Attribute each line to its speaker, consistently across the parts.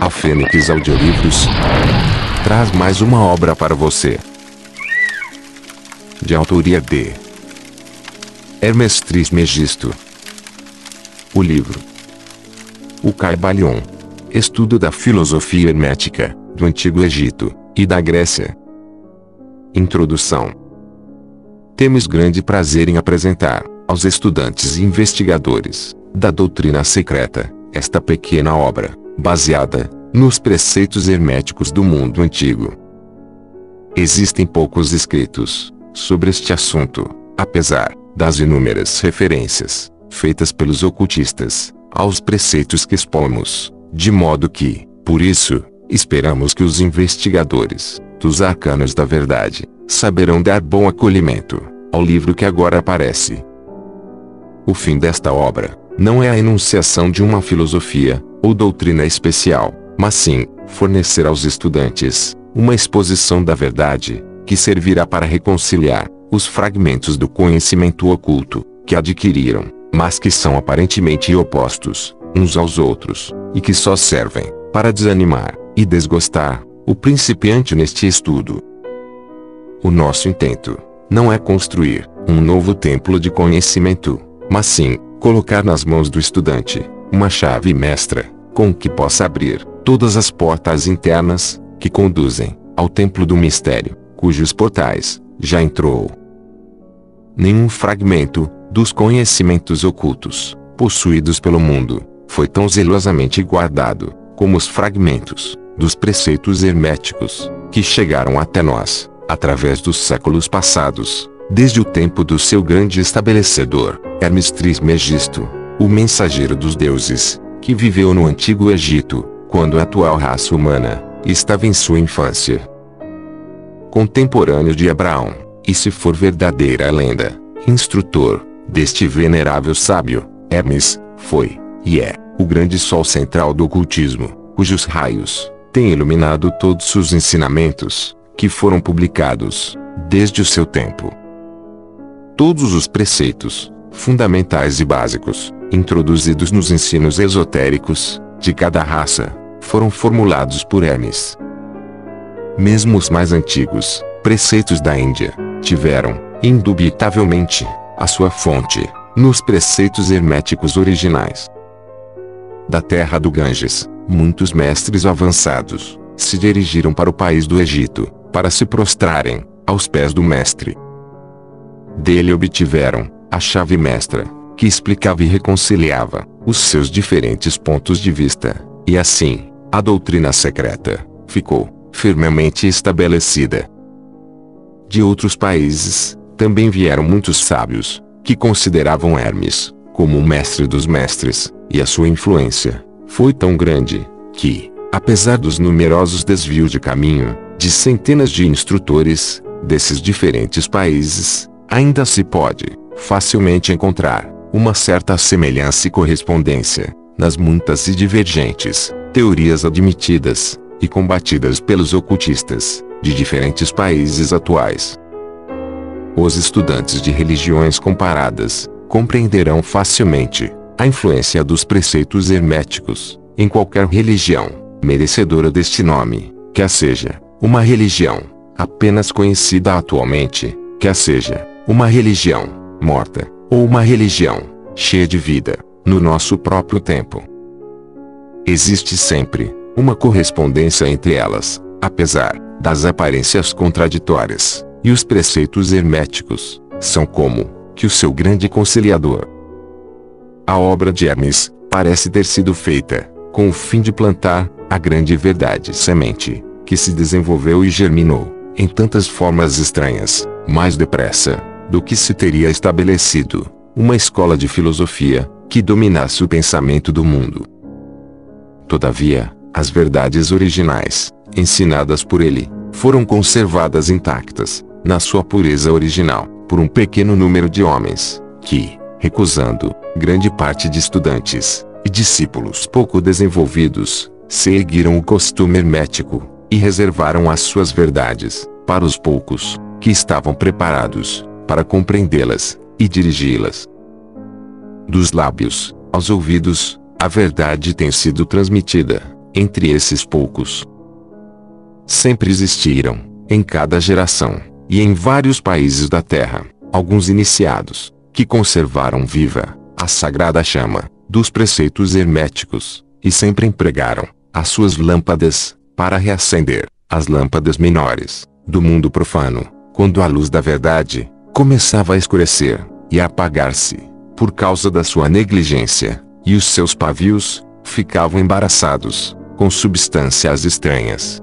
Speaker 1: A Fênix Audiolivros traz mais uma obra para você. De autoria de Hermes Trismegisto. O livro O Caibalion. Estudo da filosofia hermética, do Antigo Egito, e da Grécia. Introdução Temos grande prazer em apresentar, aos estudantes e investigadores, da doutrina secreta, esta pequena obra, baseada, nos preceitos herméticos do mundo antigo. Existem poucos escritos, sobre este assunto, apesar, das inúmeras referências, feitas pelos ocultistas, aos preceitos que expomos, de modo que, por isso, esperamos que os investigadores, dos arcanos da verdade, saberão dar bom acolhimento, ao livro que agora aparece. O fim desta obra, não é a enunciação de uma filosofia, ou doutrina especial, mas sim, fornecer aos estudantes, uma exposição da verdade, que servirá para reconciliar, os fragmentos do conhecimento oculto, que adquiriram, mas que são aparentemente opostos, uns aos outros, e que só servem, para desanimar, e desgostar, o principiante neste estudo. O nosso intento, não é construir, um novo templo de conhecimento, mas sim, colocar nas mãos do estudante, uma chave mestra, com que possa abrir, todas as portas internas, que conduzem, ao templo do mistério, cujos portais, já entrou. Nenhum fragmento, dos conhecimentos ocultos, possuídos pelo mundo, foi tão zelosamente guardado, como os fragmentos, dos preceitos herméticos, que chegaram até nós, através dos séculos passados, desde o tempo do seu grande estabelecedor, Hermes Trismegisto, o mensageiro dos deuses, que viveu no antigo Egito, quando a atual raça humana, estava em sua infância. Contemporâneo de Abraão, e se for verdadeira a lenda, instrutor, deste venerável sábio, Hermes, foi, e é, o grande sol central do ocultismo, cujos raios, têm iluminado todos os ensinamentos, que foram publicados, desde o seu tempo. Todos os preceitos, fundamentais e básicos, introduzidos nos ensinos esotéricos, de cada raça, foram formulados por Hermes. Mesmo os mais antigos, preceitos da Índia, tiveram, indubitavelmente, a sua fonte, nos preceitos herméticos originais. Da terra do Ganges, muitos mestres avançados, se dirigiram para o país do Egito, para se prostrarem, aos pés do mestre. Dele obtiveram, a chave mestra, que explicava e reconciliava, os seus diferentes pontos de vista, e assim, a doutrina secreta, ficou, firmemente estabelecida. De outros países, também vieram muitos sábios, que consideravam Hermes, como o mestre dos mestres, e a sua influência, foi tão grande, que, apesar dos numerosos desvios de caminho, de centenas de instrutores, desses diferentes países, ainda se pode, facilmente encontrar, uma certa semelhança e correspondência, nas muitas e divergentes, teorias admitidas, e combatidas pelos ocultistas, de diferentes países atuais. Os estudantes de religiões comparadas, compreenderão facilmente, a influência dos preceitos herméticos, em qualquer religião, merecedora deste nome, quer seja, uma religião, apenas conhecida atualmente, quer seja, uma religião, morta, ou uma religião, cheia de vida, no nosso próprio tempo. Existe sempre, uma correspondência entre elas, apesar, das aparências contraditórias, e os preceitos herméticos, são como, que o seu grande conciliador. A obra de Hermes, parece ter sido feita, com o fim de plantar, a grande verdade semente, que se desenvolveu e germinou, em tantas formas estranhas, mais depressa, do que se teria estabelecido, uma escola de filosofia, que dominasse o pensamento do mundo. Todavia, as verdades originais, ensinadas por ele, foram conservadas intactas, na sua pureza original, por um pequeno número de homens, que, recusando, grande parte de estudantes, e discípulos pouco desenvolvidos, seguiram o costume hermético, e reservaram as suas verdades, para os poucos, que estavam preparados, para compreendê-las e dirigi-las. Dos lábios aos ouvidos, a verdade tem sido transmitida, entre esses poucos. Sempre existiram, em cada geração, e em vários países da Terra, alguns iniciados, que conservaram viva a sagrada chama dos preceitos herméticos, e sempre empregaram as suas lâmpadas para reacender as lâmpadas menores do mundo profano, quando a luz da verdade começava a escurecer e a apagar-se por causa da sua negligência, e os seus pavios ficavam embaraçados com substâncias estranhas.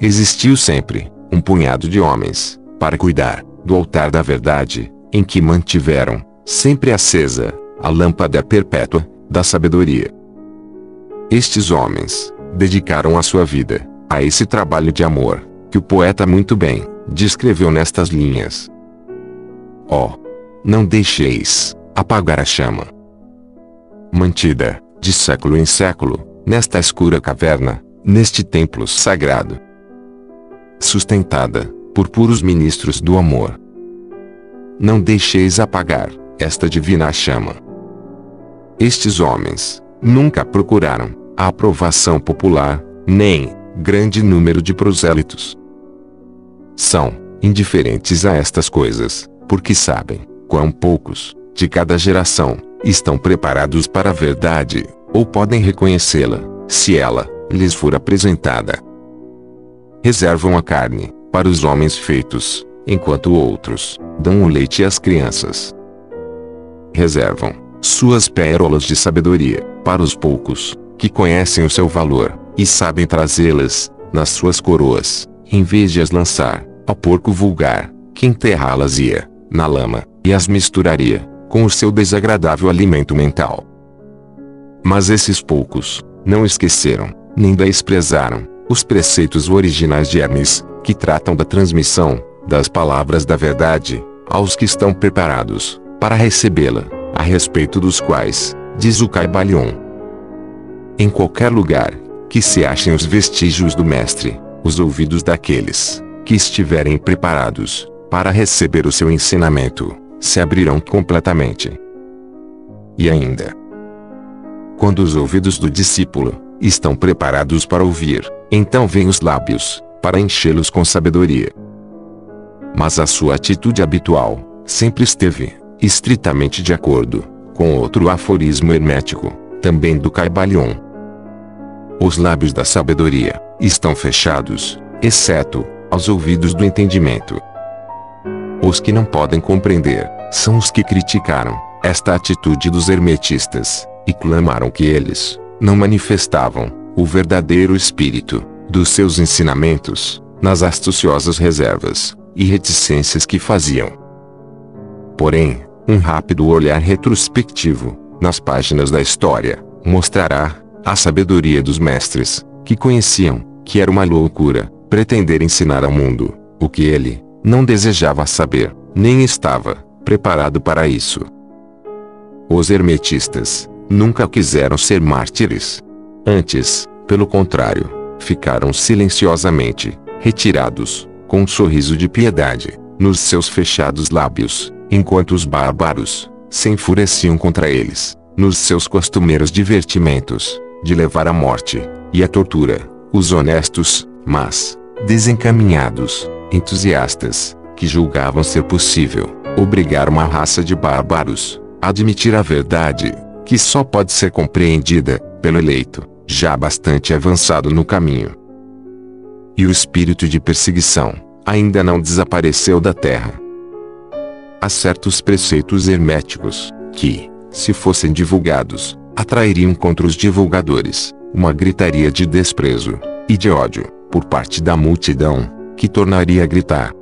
Speaker 1: Existiu sempre um punhado de homens para cuidar do altar da verdade, em que mantiveram sempre acesa a lâmpada perpétua da sabedoria. Estes homens dedicaram a sua vida a esse trabalho de amor, que o poeta muito bem descreveu nestas linhas. Ó, oh, não deixeis apagar a chama. Mantida, de século em século, nesta escura caverna, neste templo sagrado. Sustentada por puros ministros do amor. Não deixeis apagar esta divina chama. Estes homens nunca procuraram a aprovação popular, nem grande número de prosélitos. São indiferentes a estas coisas, porque sabem quão poucos, de cada geração, estão preparados para a verdade, ou podem reconhecê-la, se ela lhes for apresentada. Reservam a carne para os homens feitos, enquanto outros dão o leite às crianças. Reservam suas pérolas de sabedoria para os poucos que conhecem o seu valor e sabem trazê-las nas suas coroas, em vez de as lançar ao porco vulgar, que enterrá-las ia na lama e as misturaria com o seu desagradável alimento mental. Mas esses poucos não esqueceram, nem desprezaram, os preceitos originais de Hermes, que tratam da transmissão das palavras da verdade aos que estão preparados para recebê-la, a respeito dos quais, diz o Caibalion. Em qualquer lugar que se achem os vestígios do Mestre, os ouvidos daqueles que estiverem preparados para receber o seu ensinamento se abrirão completamente. E ainda, quando os ouvidos do discípulo estão preparados para ouvir, então vêm os lábios para enchê-los com sabedoria. Mas a sua atitude habitual sempre esteve estritamente de acordo com outro aforismo hermético, também do Caibalion. Os lábios da sabedoria estão fechados, exceto aos ouvidos do entendimento. Os que não podem compreender, são os que criticaram esta atitude dos hermetistas, e clamaram que eles não manifestavam o verdadeiro espírito dos seus ensinamentos, nas astuciosas reservas e reticências que faziam. Porém, um rápido olhar retrospectivo, nas páginas da história, mostrará a sabedoria dos mestres, que conheciam que era uma loucura pretender ensinar ao mundo o que ele não desejava saber, nem estava preparado para isso. Os hermetistas nunca quiseram ser mártires. Antes, pelo contrário, ficaram silenciosamente retirados, com um sorriso de piedade, nos seus fechados lábios, enquanto os bárbaros se enfureciam contra eles, nos seus costumeiros divertimentos, de levar à morte e à tortura os honestos, mas desencaminhados, entusiastas, que julgavam ser possível obrigar uma raça de bárbaros a admitir a verdade, que só pode ser compreendida pelo eleito, já bastante avançado no caminho. E o espírito de perseguição ainda não desapareceu da terra. Há certos preceitos herméticos que, se fossem divulgados, atrairiam contra os divulgadores uma gritaria de desprezo e de ódio por parte da multidão que tornaria a gritar: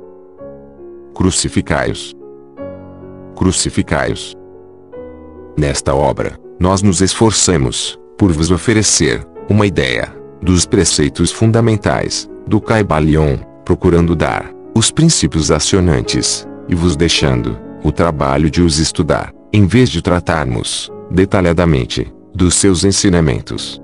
Speaker 1: Crucificai-os! Crucificai-os! Nesta obra, nós nos esforcemos por vos oferecer uma ideia dos preceitos fundamentais do Caibalion, procurando dar os princípios acionantes e vos deixando o trabalho de os estudar, em vez de tratarmos detalhadamente dos seus ensinamentos.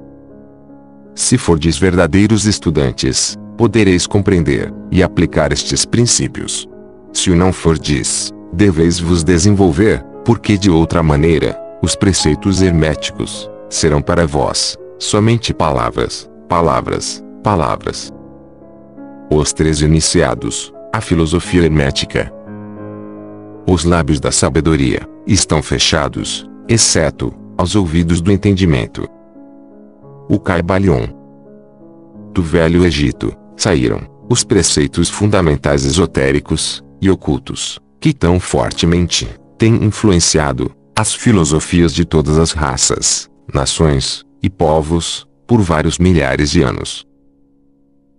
Speaker 1: Se fordes verdadeiros estudantes, podereis compreender e aplicar estes princípios. Se o não fordes, deveis vos desenvolver, porque de outra maneira, os preceitos herméticos serão para vós Somente palavras, palavras, palavras. Os três iniciados, a filosofia hermética. Os lábios da sabedoria estão fechados, exceto aos ouvidos do entendimento. O Caibalion. Do Velho Egito saíram os preceitos fundamentais esotéricos e ocultos, que tão fortemente têm influenciado as filosofias de todas as raças, nações e povos por vários milhares de anos.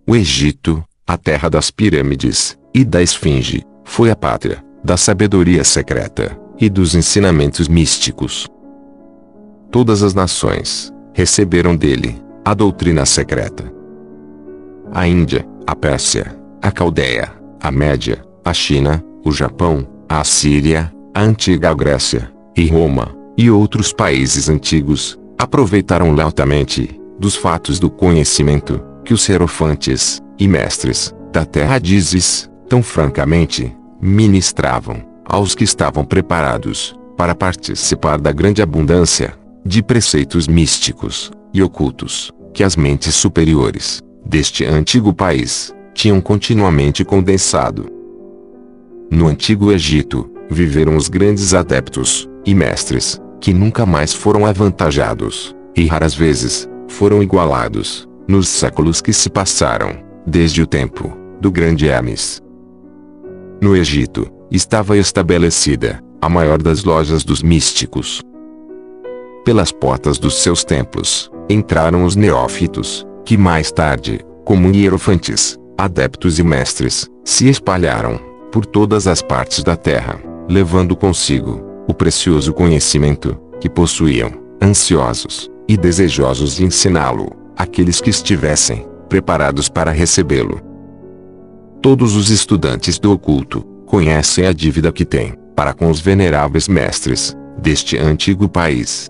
Speaker 1: O Egito, a terra das pirâmides e da esfinge, foi a pátria da sabedoria secreta e dos ensinamentos místicos. Todas as nações receberam dele a doutrina secreta. A Índia, a Pérsia, a Caldeia, a Média, a China, o Japão, a Síria, a antiga Grécia, e Roma, e outros países antigos, aproveitaram lautamente dos fatos do conhecimento que os serofantes e mestres da terra dizes, tão francamente, ministravam aos que estavam preparados para participar da grande abundância de preceitos místicos e ocultos que as mentes superiores deste antigo país tinham continuamente condensado. No antigo Egito, viveram os grandes adeptos e mestres que nunca mais foram avantajados e raras vezes foram igualados nos séculos que se passaram desde o tempo do grande Hermes. No Egito, estava estabelecida a maior das lojas dos místicos. Pelas portas dos seus templos, entraram os neófitos, que mais tarde, como hierofantes, adeptos e mestres, se espalharam por todas as partes da terra, levando consigo o precioso conhecimento que possuíam, ansiosos e desejosos de ensiná-lo, aqueles que estivessem preparados para recebê-lo. Todos os estudantes do oculto conhecem a dívida que têm para com os veneráveis mestres deste antigo país.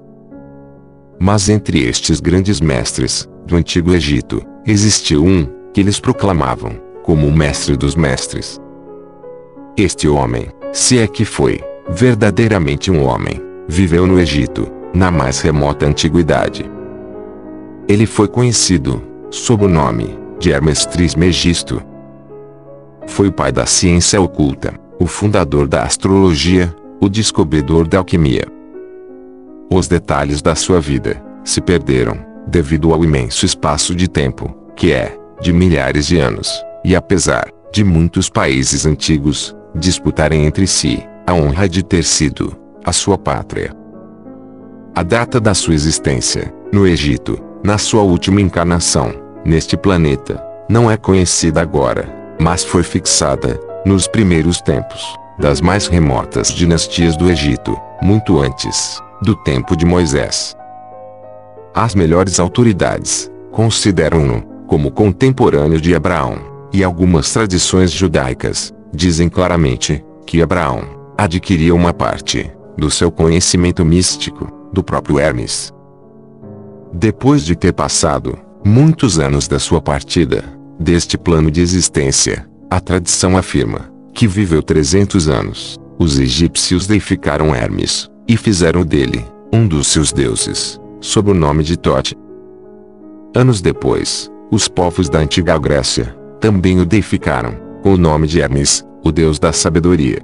Speaker 1: Mas entre estes grandes mestres do antigo Egito, existiu um que eles proclamavam como o mestre dos mestres. Este homem, se é que foi verdadeiramente um homem, viveu no Egito, na mais remota antiguidade. Ele foi conhecido sob o nome de Hermes Trismegisto, foi o pai da ciência oculta, o fundador da astrologia, o descobridor da alquimia. Os detalhes da sua vida se perderam, devido ao imenso espaço de tempo, que é, de milhares de anos, e apesar de muitos países antigos disputarem entre si a honra de ter sido a sua pátria. A data da sua existência, no Egito, na sua última encarnação, neste planeta, não é conhecida agora mas foi fixada, nos primeiros tempos, das mais remotas dinastias do Egito, muito antes do tempo de Moisés. As melhores autoridades consideram-no como contemporâneo de Abraão, e algumas tradições judaicas dizem claramente que Abraão adquiria uma parte do seu conhecimento místico do próprio Hermes. Depois de ter passado muitos anos da sua partida, deste plano de existência. A tradição afirma que viveu 300 anos. Os egípcios deificaram Hermes e fizeram dele um dos seus deuses, sob o nome de Tote. Anos depois, os povos da antiga Grécia também o deificaram com o nome de Hermes, o deus da sabedoria.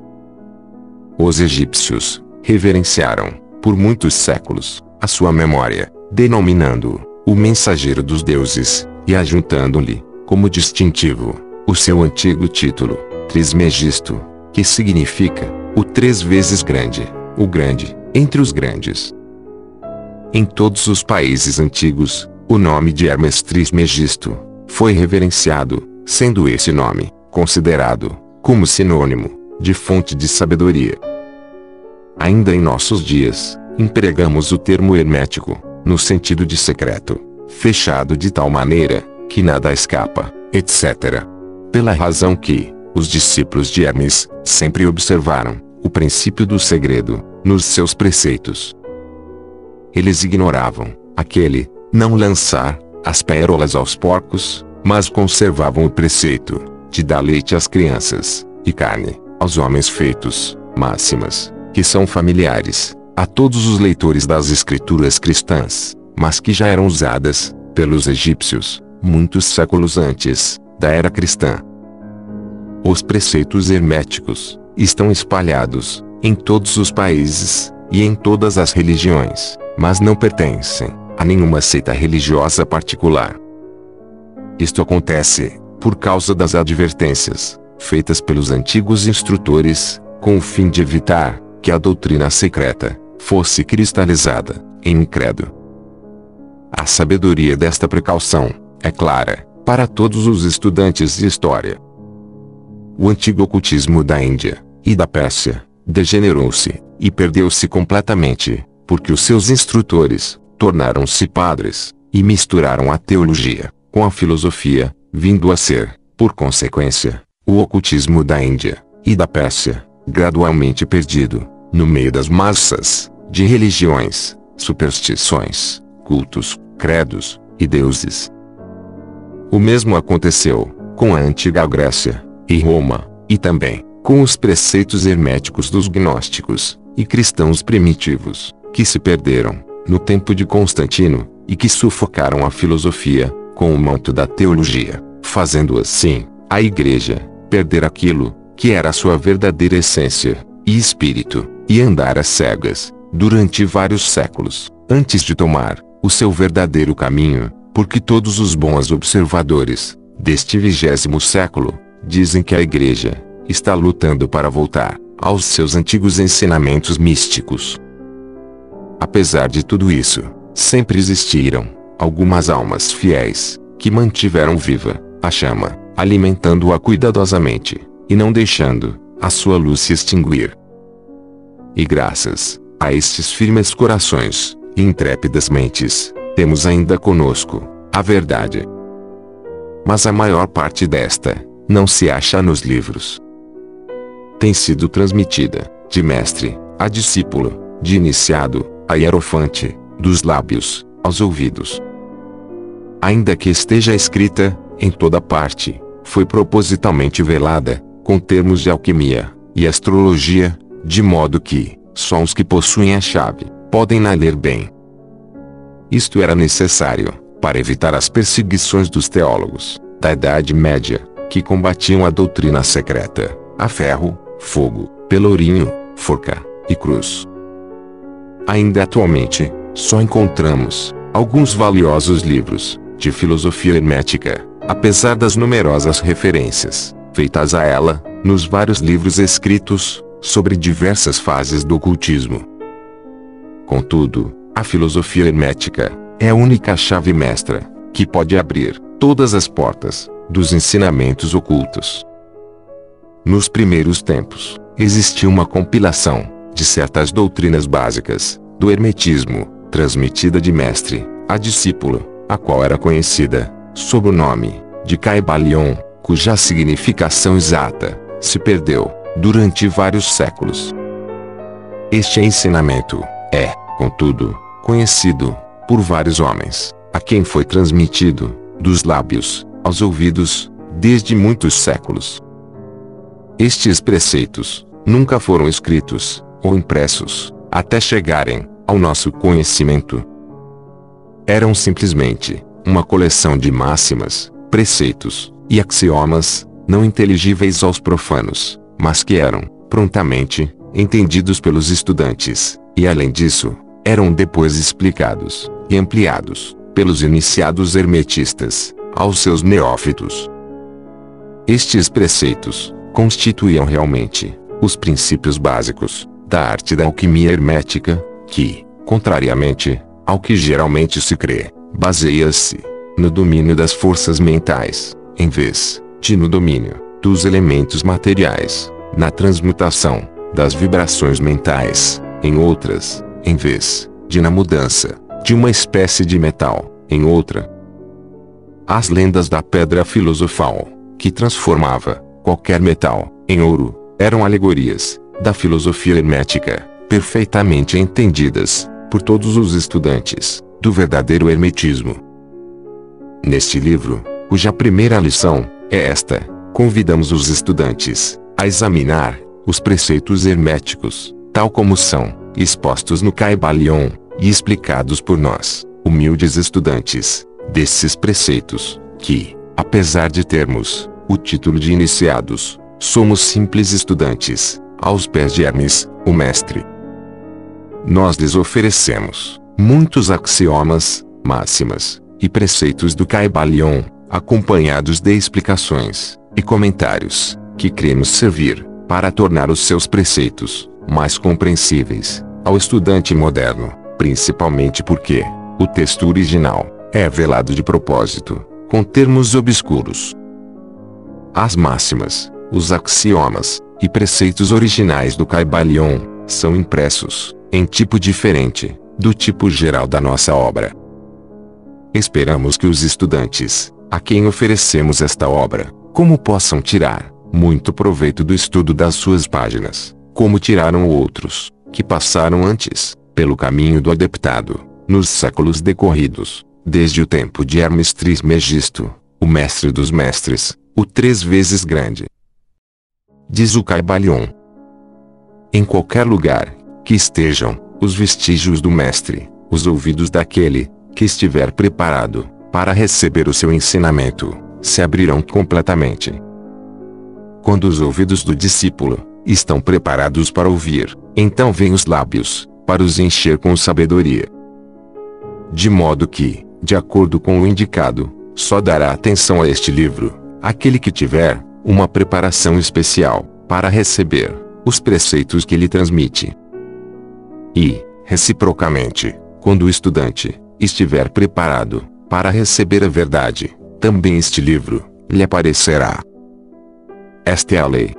Speaker 1: Os egípcios reverenciaram, por muitos séculos, a sua memória, denominando-o o mensageiro dos deuses, e ajuntando-lhe como distintivo, o seu antigo título, Trismegisto, que significa o três vezes grande, o grande, entre os grandes. Em todos os países antigos, o nome de Hermes Trismegisto foi reverenciado, sendo esse nome considerado como sinônimo de fonte de sabedoria. Ainda em nossos dias, empregamos o termo hermético no sentido de secreto, fechado de tal maneira que nada escapa, etc. Pela razão que, os discípulos de Hermes, sempre observaram, o princípio do segredo, nos seus preceitos. Eles ignoravam, aquele, não lançar, as pérolas aos porcos, mas conservavam o preceito, de dar leite às crianças, e carne, aos homens feitos, máximas, que são familiares, a todos os leitores das escrituras cristãs, mas que já eram usadas, pelos egípcios, muitos séculos antes, da era cristã. Os preceitos herméticos, estão espalhados, em todos os países, e em todas as religiões, mas não pertencem, a nenhuma seita religiosa particular. Isto acontece, por causa das advertências, feitas pelos antigos instrutores, com o fim de evitar, que a doutrina secreta, fosse cristalizada, em um credo. A sabedoria desta precaução, é clara, para todos os estudantes de história. O antigo ocultismo da Índia, e da Pérsia, degenerou-se, e perdeu-se completamente, porque os seus instrutores, tornaram-se padres, e misturaram a teologia, com a filosofia, vindo a ser, por consequência, o ocultismo da Índia, e da Pérsia, gradualmente perdido, no meio das massas, de religiões, superstições, cultos, credos, e deuses. O mesmo aconteceu, com a antiga Grécia, e Roma, e também, com os preceitos herméticos dos gnósticos, e cristãos primitivos, que se perderam, no tempo de Constantino, e que sufocaram a filosofia, com o manto da teologia, fazendo assim, a igreja, perder aquilo, que era a sua verdadeira essência, e espírito, e andar às cegas, durante vários séculos, antes de tomar, o seu verdadeiro caminho, porque todos os bons observadores, deste vigésimo século, dizem que a igreja, está lutando para voltar, aos seus antigos ensinamentos místicos. Apesar de tudo isso, sempre existiram, algumas almas fiéis, que mantiveram viva, a chama, alimentando-a cuidadosamente, e não deixando a sua luz se extinguir. E graças a estes firmes corações e intrépidas mentes, temos ainda conosco a verdade. Mas a maior parte desta não se acha nos livros. Tem sido transmitida de mestre a discípulo, de iniciado a hierofante, dos lábios aos ouvidos. Ainda que esteja escrita em toda parte, foi propositalmente velada, com termos de alquimia e astrologia, de modo que, só os que possuem a chave, podem na ler bem. Isto era necessário, para evitar as perseguições dos teólogos, da Idade Média, que combatiam a doutrina secreta, a ferro, fogo, pelourinho, forca e cruz. Ainda atualmente, só encontramos alguns valiosos livros de filosofia hermética, apesar das numerosas referências feitas a ela, nos vários livros escritos, sobre diversas fases do ocultismo. Contudo, a filosofia hermética é a única chave mestra que pode abrir todas as portas dos ensinamentos ocultos. Nos primeiros tempos, existia uma compilação de certas doutrinas básicas do hermetismo, transmitida de mestre a discípulo, a qual era conhecida sob o nome de Caibalion, cuja significação exata se perdeu durante vários séculos. Este ensinamento é, contudo, conhecido por vários homens, a quem foi transmitido, dos lábios aos ouvidos, desde muitos séculos. Estes preceitos nunca foram escritos ou impressos até chegarem ao nosso conhecimento. Eram simplesmente uma coleção de máximas, preceitos e axiomas, não inteligíveis aos profanos, mas que eram, prontamente, entendidos pelos estudantes, e além disso, eram depois explicados e ampliados pelos iniciados hermetistas aos seus neófitos. Estes preceitos constituíam realmente os princípios básicos da arte da alquimia hermética, que, contrariamente ao que geralmente se crê, baseia-se no domínio das forças mentais, em vez de no domínio dos elementos materiais, na transmutação das vibrações mentais em outras, em vez de na mudança de uma espécie de metal em outra. As lendas da pedra filosofal, que transformava qualquer metal em ouro, eram alegorias da filosofia hermética, perfeitamente entendidas por todos os estudantes do verdadeiro hermetismo. Neste livro, cuja primeira lição é esta, convidamos os estudantes a examinar os preceitos herméticos, tal como são expostos no Caibalion, e explicados por nós, humildes estudantes, desses preceitos, que, apesar de termos o título de iniciados, somos simples estudantes, aos pés de Hermes, o mestre. Nós lhes oferecemos muitos axiomas, máximas e preceitos do Caibalion, acompanhados de explicações e comentários, que cremos servir para tornar os seus preceitos mais compreensíveis ao estudante moderno, principalmente porque o texto original é velado de propósito, com termos obscuros. As máximas, os axiomas e preceitos originais do Caibalion são impressos em tipo diferente do tipo geral da nossa obra. Esperamos que os estudantes, a quem oferecemos esta obra, como possam tirar muito proveito do estudo das suas páginas, como tiraram outros, que passaram antes, pelo caminho do adeptado, nos séculos decorridos, desde o tempo de Hermes Trismegisto, o mestre dos mestres, o três vezes grande. Diz o Caibalion. Em qualquer lugar que estejam os vestígios do mestre, os ouvidos daquele que estiver preparado para receber o seu ensinamento, se abrirão completamente. Quando os ouvidos do discípulo estão preparados para ouvir, então vêm os lábios para os encher com sabedoria. De modo que, de acordo com o indicado, só dará atenção a este livro aquele que tiver uma preparação especial para receber os preceitos que lhe transmite. E, reciprocamente, quando o estudante estiver preparado para receber a verdade, também este livro lhe aparecerá. Esta é a lei.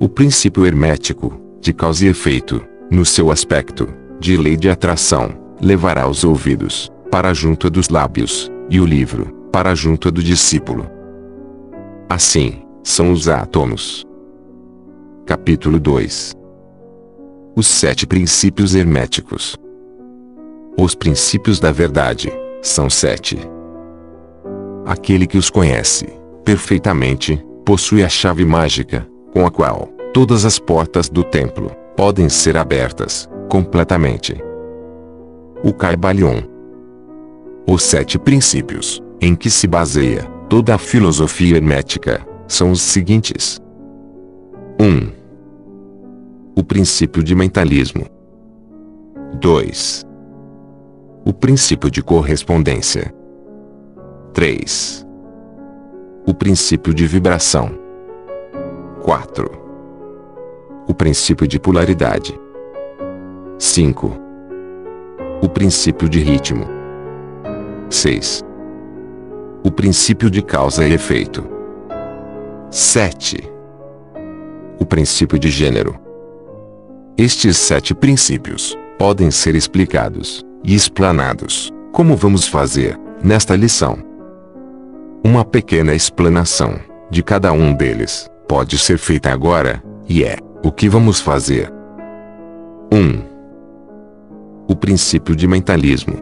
Speaker 1: O princípio hermético, de causa e efeito, no seu aspecto, de lei de atração, levará os ouvidos para junto dos lábios, e o livro para junto do discípulo. Assim, são os átomos. Capítulo 2 Os sete princípios herméticos. Os princípios da verdade são sete. Aquele que os conhece perfeitamente possui a chave mágica, com a qual todas as portas do templo podem ser abertas completamente. O Caibalion. Os sete princípios em que se baseia toda a filosofia hermética são os seguintes: 1. Um, o princípio de mentalismo. 2. O princípio de correspondência. 3. O princípio de vibração. 4. O princípio de polaridade. 5. O princípio de ritmo. 6. O princípio de causa e efeito. 7. O princípio de gênero. Estes sete princípios podem ser explicados e explanados, como vamos fazer nesta lição. Uma pequena explanação de cada um deles pode ser feita agora, e é o que vamos fazer. 1. Um, o princípio de mentalismo.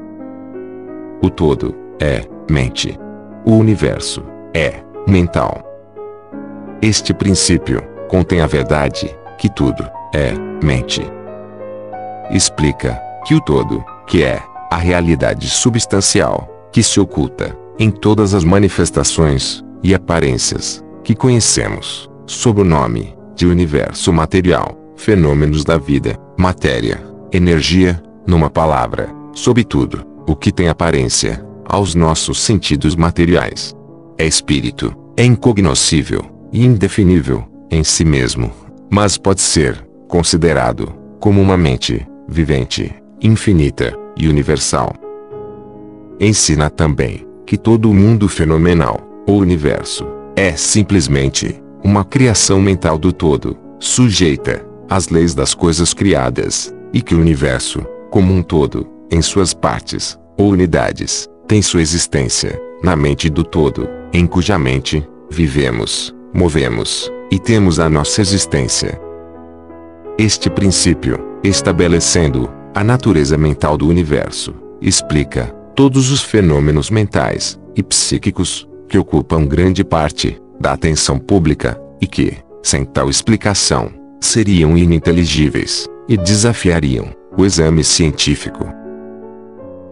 Speaker 1: O todo é mente. O universo é mental. Este princípio contém a verdade que tudo é mente. Explica que o todo, que é a realidade substancial, que se oculta em todas as manifestações e aparências que conhecemos, sob o nome de universo material, fenômenos da vida, matéria, energia, numa palavra, sob tudo, o que tem aparência, aos nossos sentidos materiais. É espírito, é incognoscível e indefinível em si mesmo, mas pode ser considerado como uma mente vivente, infinita e universal. Ensina também que todo o mundo fenomenal, ou universo, é simplesmente uma criação mental do todo, sujeita às leis das coisas criadas, e que o universo, como um todo, em suas partes, ou unidades, tem sua existência, na mente do todo, em cuja mente, vivemos, movemos, e temos a nossa existência. Este princípio, estabelecendo a natureza mental do universo, explica todos os fenômenos mentais e psíquicos que ocupam grande parte da atenção pública, e que, sem tal explicação, seriam ininteligíveis, e desafiariam o exame científico.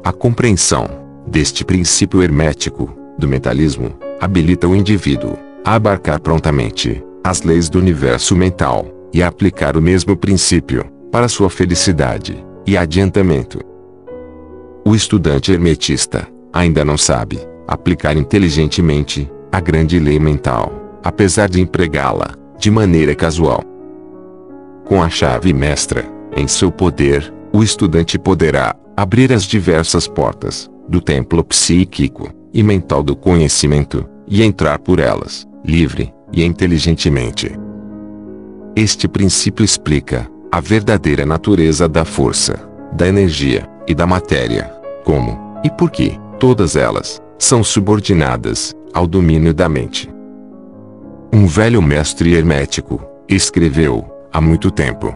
Speaker 1: A compreensão deste princípio hermético do mentalismo habilita o indivíduo a abarcar prontamente as leis do universo mental e a aplicar o mesmo princípio para sua felicidade e adiantamento. O estudante hermetista ainda não sabe aplicar inteligentemente a grande lei mental, apesar de empregá-la de maneira casual. Com a chave mestra em seu poder, o estudante poderá abrir as diversas portas do templo psíquico e mental do conhecimento e entrar por elas, livre e inteligentemente. Este princípio explica a verdadeira natureza da força, da energia e da matéria, como e por que todas elas são subordinadas ao domínio da mente. Um velho mestre hermético escreveu há muito tempo: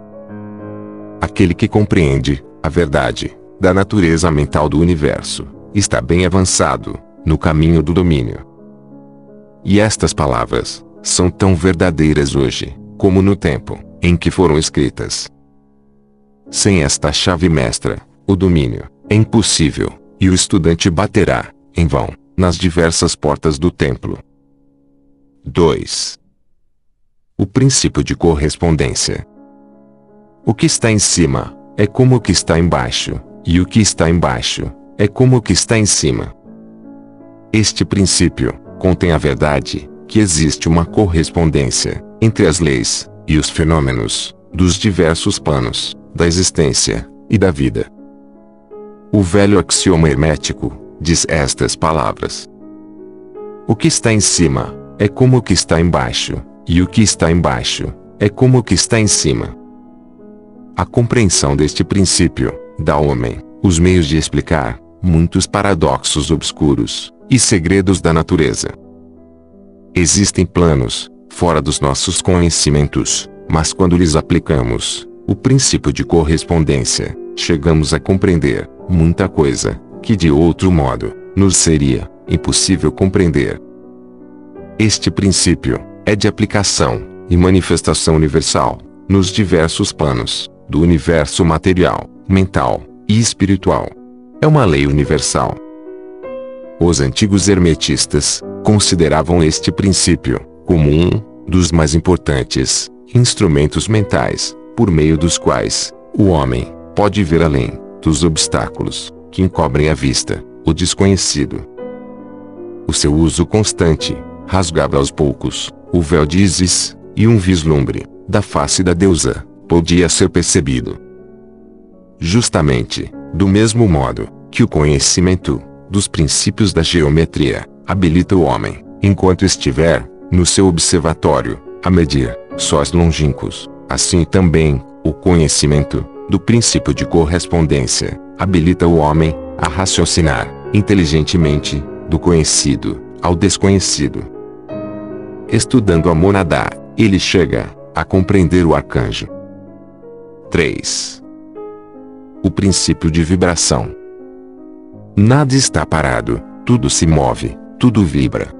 Speaker 1: Aquele que compreende a verdade da natureza mental do universo está bem avançado no caminho do domínio. E estas palavras são tão verdadeiras hoje como no tempo em que foram escritas. Sem esta chave mestra, o domínio é impossível, e o estudante baterá, em vão, nas diversas portas do templo. 2. O princípio de correspondência. O que está em cima é como o que está embaixo, e o que está embaixo é como o que está em cima. Este princípio contém a verdade que existe uma correspondência entre as leis e os fenômenos dos diversos planos da existência e da vida. O velho axioma hermético diz estas palavras: O que está em cima é como o que está embaixo, e o que está embaixo é como o que está em cima. A compreensão deste princípio dá ao homem os meios de explicar muitos paradoxos obscuros e segredos da natureza. Existem planos fora dos nossos conhecimentos, mas quando lhes aplicamos o princípio de correspondência, chegamos a compreender muita coisa que de outro modo nos seria impossível compreender. Este princípio é de aplicação e manifestação universal nos diversos planos do universo material, mental e espiritual. É uma lei universal. Os antigos hermetistas consideravam este princípio como um dos mais importantes instrumentos mentais, por meio dos quais o homem pode ver além dos obstáculos que encobrem a vista, o desconhecido. O seu uso constante rasgava aos poucos o véu de Isis, e um vislumbre da face da deusa podia ser percebido. Justamente, do mesmo modo que o conhecimento dos princípios da geometria habilita o homem, enquanto estiver no seu observatório, a medir sóis longínquos, assim também o conhecimento do princípio de correspondência habilita o homem a raciocinar inteligentemente do conhecido ao desconhecido. Estudando a monadá, ele chega a compreender o arcanjo. 3. O princípio de vibração. Nada está parado, tudo se move, tudo vibra.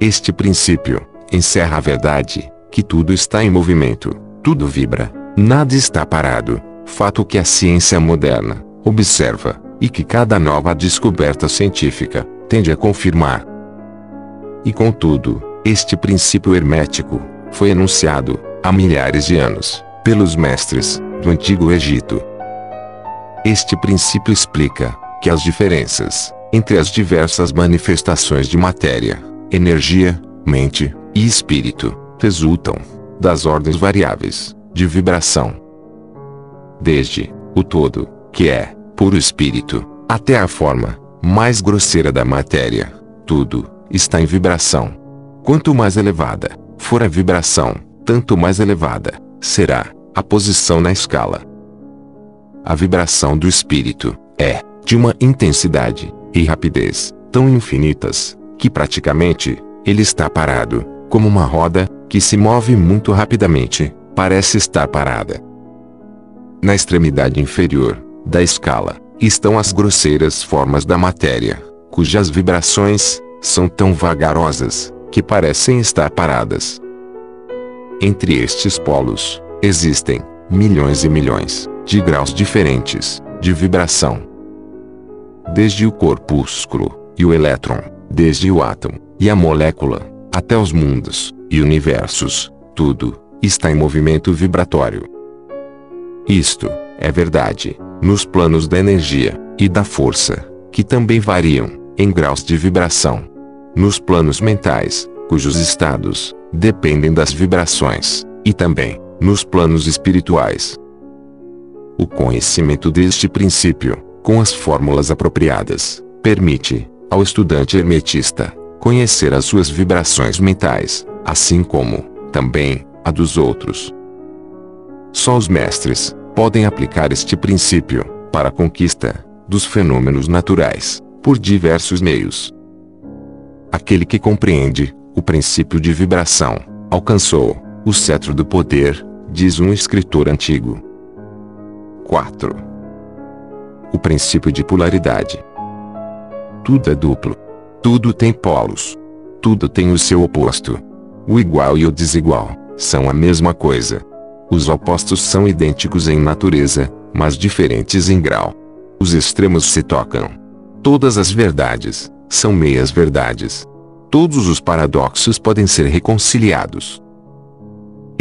Speaker 1: Este princípio encerra a verdade que tudo está em movimento, tudo vibra, nada está parado, fato que a ciência moderna observa e que cada nova descoberta científica tende a confirmar. E contudo, este princípio hermético foi enunciado há milhares de anos pelos mestres do Antigo Egito. Este princípio explica que as diferenças entre as diversas manifestações de matéria, energia, mente e espírito resultam das ordens variáveis de vibração. Desde o todo, que é puro espírito, até a forma mais grosseira da matéria, tudo está em vibração. Quanto mais elevada for a vibração, tanto mais elevada será a posição na escala. A vibração do espírito é de uma intensidade e rapidez tão infinitas que praticamente ele está parado, como uma roda que se move muito rapidamente, parece estar parada. Na extremidade inferior da escala estão as grosseiras formas da matéria, cujas vibrações são tão vagarosas que parecem estar paradas. Entre estes polos, existem milhões e milhões de graus diferentes de vibração. desde o corpúsculo, e o elétron, desde o átomo, e a molécula, até os mundos, e universos, tudo, está em movimento vibratório. Isto, é verdade, nos planos da energia, e da força, que também variam, em graus de vibração. Nos planos mentais, cujos estados, dependem das vibrações, e também, nos planos espirituais. O conhecimento deste princípio, com as fórmulas apropriadas, permite, ao estudante hermetista, conhecer as suas vibrações mentais, assim como, também, a dos outros. Só os mestres podem aplicar este princípio para a conquista dos fenômenos naturais por diversos meios. Aquele que compreende o princípio de vibração alcançou o cetro do poder, diz um escritor antigo. 4. O princípio de polaridade. Tudo é duplo. Tudo tem polos. Tudo tem o seu oposto. O igual e o desigual são a mesma coisa. Os opostos são idênticos em natureza, mas diferentes em grau. Os extremos se tocam. Todas as verdades são meias verdades. Todos os paradoxos podem ser reconciliados.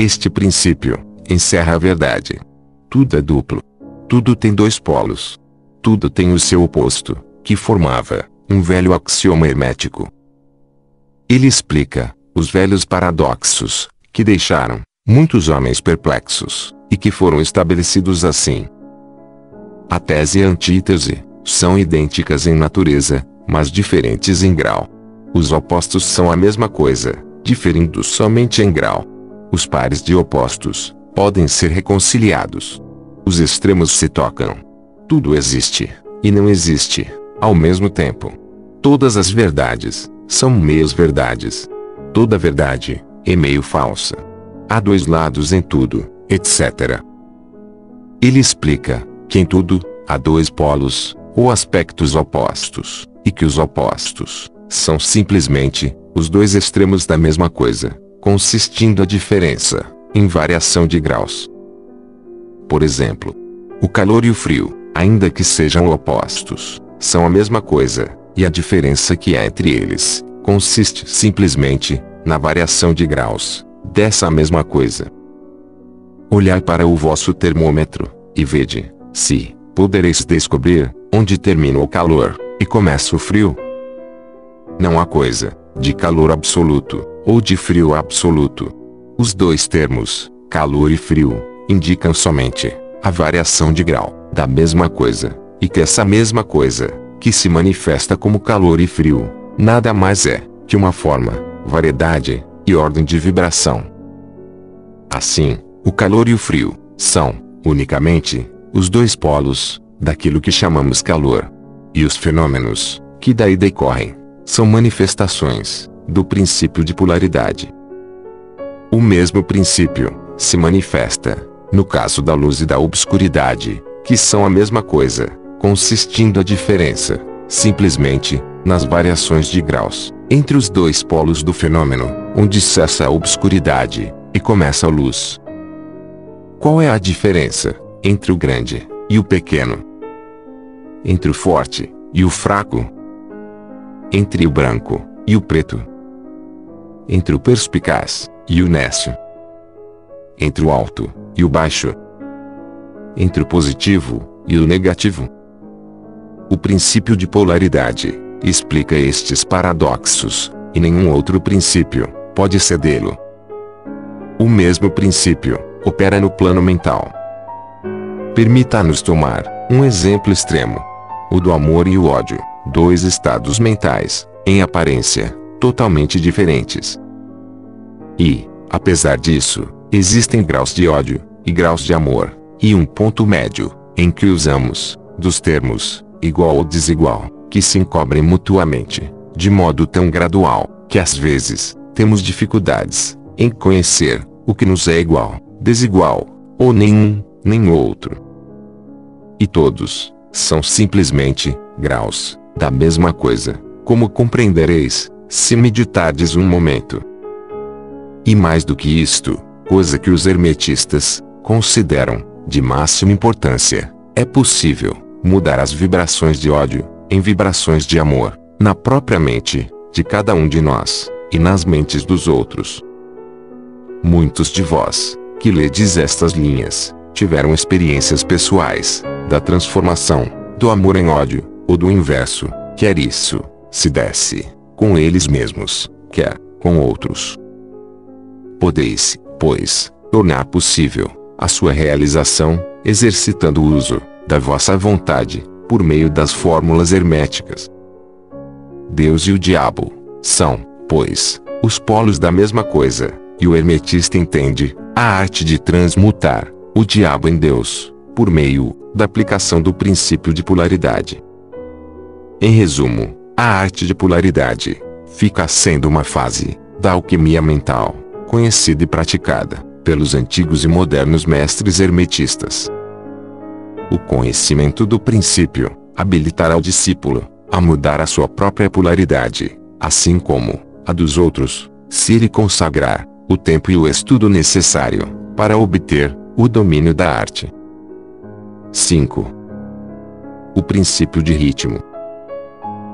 Speaker 1: Este princípio encerra a verdade. Tudo é duplo. Tudo tem dois polos. Tudo tem o seu oposto, que formava um velho axioma hermético. Ele explica os velhos paradoxos que deixaram muitos homens perplexos e que foram estabelecidos assim. A tese e a antítese são idênticas em natureza, mas diferentes em grau. Os opostos são a mesma coisa, diferindo somente em grau. Os pares de opostos podem ser reconciliados. Os extremos se tocam. Tudo existe e não existe ao mesmo tempo. Todas as verdades são meias verdades. Toda verdade é meio falsa. Há dois lados em tudo, etc. Ele explica que em tudo há dois polos, ou aspectos opostos, e que os opostos são simplesmente os dois extremos da mesma coisa, consistindo a diferença em variação de graus. Por exemplo, o calor e o frio, ainda que sejam opostos, são a mesma coisa, e a diferença que há entre eles consiste simplesmente na variação de graus dessa mesma coisa. Olhai para o vosso termômetro e vede se podereis descobrir onde termina o calor e começa o frio. Não há coisa de calor absoluto ou de frio absoluto. Os dois termos, calor e frio, indicam somente a variação de grau da mesma coisa, e que essa mesma coisa, que se manifesta como calor e frio, nada mais é que uma forma, variedade e ordem de vibração. Assim, o calor e o frio são, unicamente, os dois polos daquilo que chamamos calor. E os fenômenos que daí decorrem são manifestações do princípio de polaridade. O mesmo princípio se manifesta no caso da luz e da obscuridade, que são a mesma coisa, consistindo a diferença simplesmente nas variações de graus entre os dois polos do fenômeno, onde cessa a obscuridade e começa a luz. Qual é a diferença entre o grande e o pequeno? Entre o forte e o fraco? Entre o branco e o preto? Entre o perspicaz e o nécio? Entre o alto e o baixo? Entre o positivo e o negativo? O princípio de polaridade explica estes paradoxos, e nenhum outro princípio pode cedê-lo. O mesmo princípio opera no plano mental. Permita-nos tomar um exemplo extremo: o do amor e o ódio, dois estados mentais, em aparência, totalmente diferentes. E, apesar disso, existem graus de ódio e graus de amor, e um ponto médio em que usamos dos termos igual ou desigual que se encobrem mutuamente, de modo tão gradual, que às vezes, temos dificuldades em conhecer o que nos é igual, desigual, ou nenhum, nem outro. E todos são simplesmente graus da mesma coisa, como compreendereis, se meditardes um momento. E mais do que isto, coisa que os hermetistas consideram de máxima importância, é possível mudar as vibrações de ódio em vibrações de amor, na própria mente, de cada um de nós, e nas mentes dos outros. Muitos de vós, que ledes estas linhas, tiveram experiências pessoais, da transformação, do amor em ódio, ou do inverso, quer isso, se desse, com eles mesmos, quer, com outros. Podeis, pois, tornar possível, a sua realização, exercitando o uso, da vossa vontade, por meio das fórmulas herméticas. Deus e o diabo, são, pois, os polos da mesma coisa, e o hermetista entende, a arte de transmutar, o diabo em Deus, por meio da aplicação do princípio de polaridade. Em resumo, a arte de polaridade fica sendo uma fase da alquimia mental, conhecida e praticada pelos antigos e modernos mestres hermetistas. O conhecimento do princípio habilitará o discípulo a mudar a sua própria polaridade, assim como a dos outros, se ele consagrar o tempo e o estudo necessário para obter o domínio da arte. 5. O princípio de ritmo.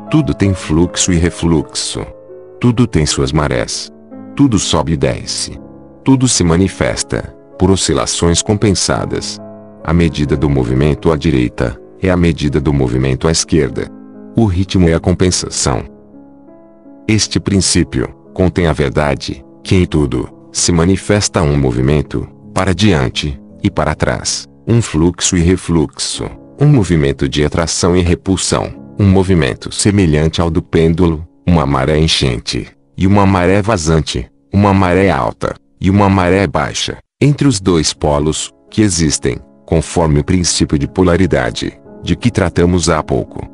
Speaker 1: Tudo tem fluxo e refluxo. Tudo tem suas marés. Tudo sobe e desce. Tudo se manifesta, por oscilações compensadas. A medida do movimento à direita, é a medida do movimento à esquerda. O ritmo é a compensação. Este princípio, contém a verdade, que em tudo, se manifesta um movimento, para diante, e para trás, um fluxo e refluxo, um movimento de atração e repulsão, um movimento semelhante ao do pêndulo, uma maré enchente, e uma maré vazante, uma maré alta, e uma maré baixa, entre os dois polos, que existem, conforme o princípio de polaridade, de que tratamos há pouco.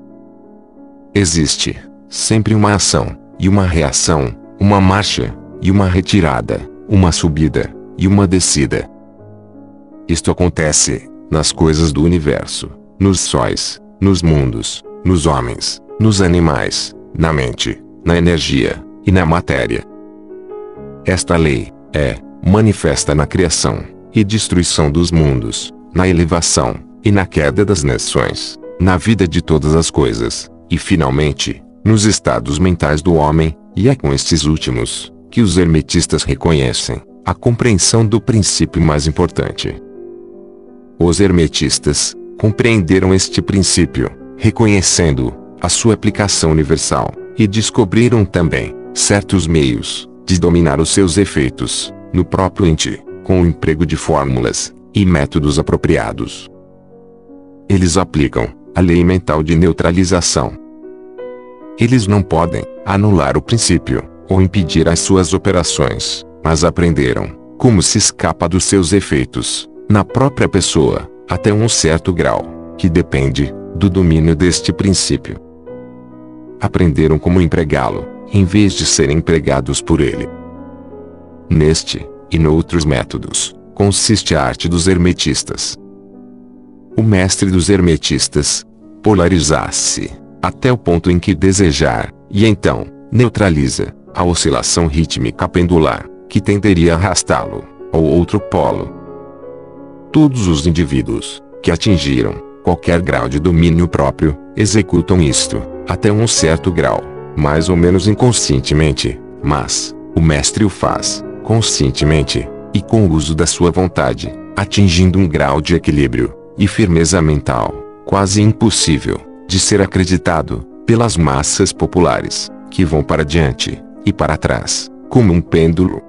Speaker 1: Existe, sempre uma ação, e uma reação, uma marcha, e uma retirada, uma subida, e uma descida, isto acontece nas coisas do universo, nos sóis, nos mundos, nos homens, nos animais, na mente, na energia e na matéria. Esta lei é manifesta na criação e destruição dos mundos, na elevação e na queda das nações, na vida de todas as coisas, e finalmente, nos estados mentais do homem, e é com estes últimos que os hermetistas reconhecem a compreensão do princípio mais importante. Os hermetistas compreenderam este princípio, reconhecendo a sua aplicação universal, e descobriram também certos meios de dominar os seus efeitos no próprio ente, com o emprego de fórmulas e métodos apropriados. Eles aplicam a lei mental de neutralização. Eles não podem anular o princípio ou impedir as suas operações, mas aprenderam como se escapa dos seus efeitos na própria pessoa, até um certo grau, que depende do domínio deste princípio. Aprenderam como empregá-lo, em vez de serem empregados por ele. Neste, e noutros métodos, consiste a arte dos hermetistas. O mestre dos hermetistas polariza-se até o ponto em que desejar, e então neutraliza a oscilação rítmica pendular, que tenderia a arrastá-lo ao outro polo. Todos os indivíduos que atingiram qualquer grau de domínio próprio executam isto, até um certo grau, mais ou menos inconscientemente, mas o mestre o faz conscientemente e com o uso da sua vontade, atingindo um grau de equilíbrio e firmeza mental quase impossível de ser acreditado pelas massas populares que vão para diante e para trás, como um pêndulo.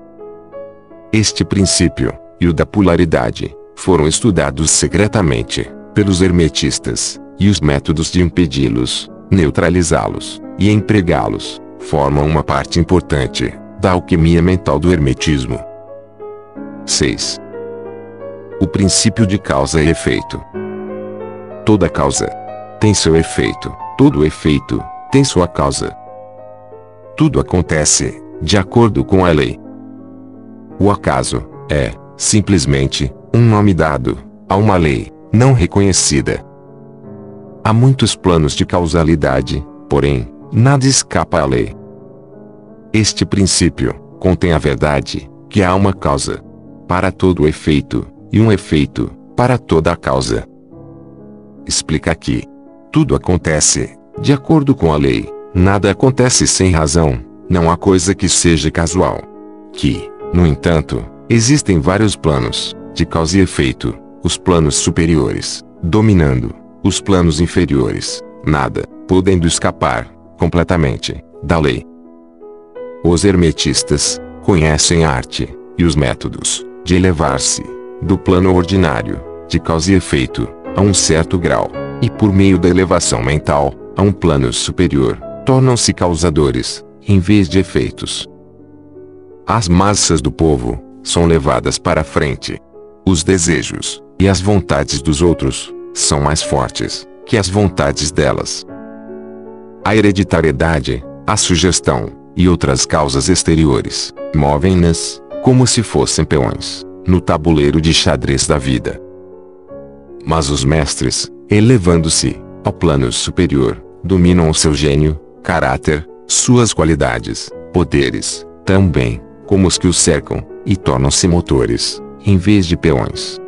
Speaker 1: Este princípio, e o da polaridade, foram estudados secretamente pelos hermetistas, e os métodos de impedi-los, neutralizá-los e empregá-los formam uma parte importante da alquimia mental do hermetismo. 6. O princípio de causa e efeito. Toda causa tem seu efeito, todo efeito tem sua causa. Tudo acontece de acordo com a lei. O acaso é, simplesmente, um nome dado a uma lei não reconhecida. Há muitos planos de causalidade, porém, nada escapa à lei. Este princípio contém a verdade que há uma causa para todo efeito e um efeito para toda a causa. Explica que tudo acontece de acordo com a lei, nada acontece sem razão, não há coisa que seja casual. Que, no entanto, existem vários planos, de causa e efeito, os planos superiores, dominando, os planos inferiores, nada, podendo escapar, completamente, da lei. Os hermetistas, conhecem a arte, e os métodos, de elevar-se, do plano ordinário, de causa e efeito, a um certo grau, e por meio da elevação mental, a um plano superior, tornam-se causadores, em vez de efeitos. As massas do povo, são levadas para frente. Os desejos, e as vontades dos outros, são mais fortes, que as vontades delas. A hereditariedade, a sugestão, e outras causas exteriores, movem-nas, como se fossem peões, no tabuleiro de xadrez da vida. Mas os mestres, elevando-se ao plano superior, dominam o seu gênio, caráter, suas qualidades, poderes, também, como os que os cercam, e tornam-se motores, em vez de peões.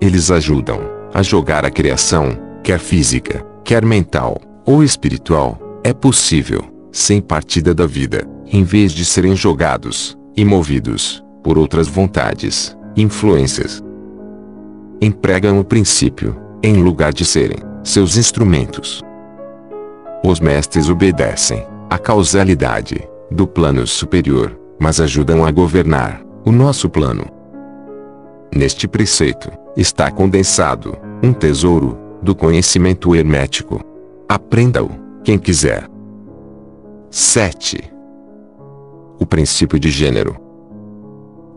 Speaker 1: Eles ajudam a jogar a criação, quer física, quer mental, ou espiritual, é possível, sem partida da vida, em vez de serem jogados, e movidos, por outras vontades, influências. Empregam o princípio, em lugar de serem, seus instrumentos. Os mestres obedecem, à causalidade, do plano superior, mas ajudam a governar, o nosso plano. Neste preceito, está condensado, um tesouro, do conhecimento hermético. Aprenda-o, quem quiser. 7. O princípio de gênero.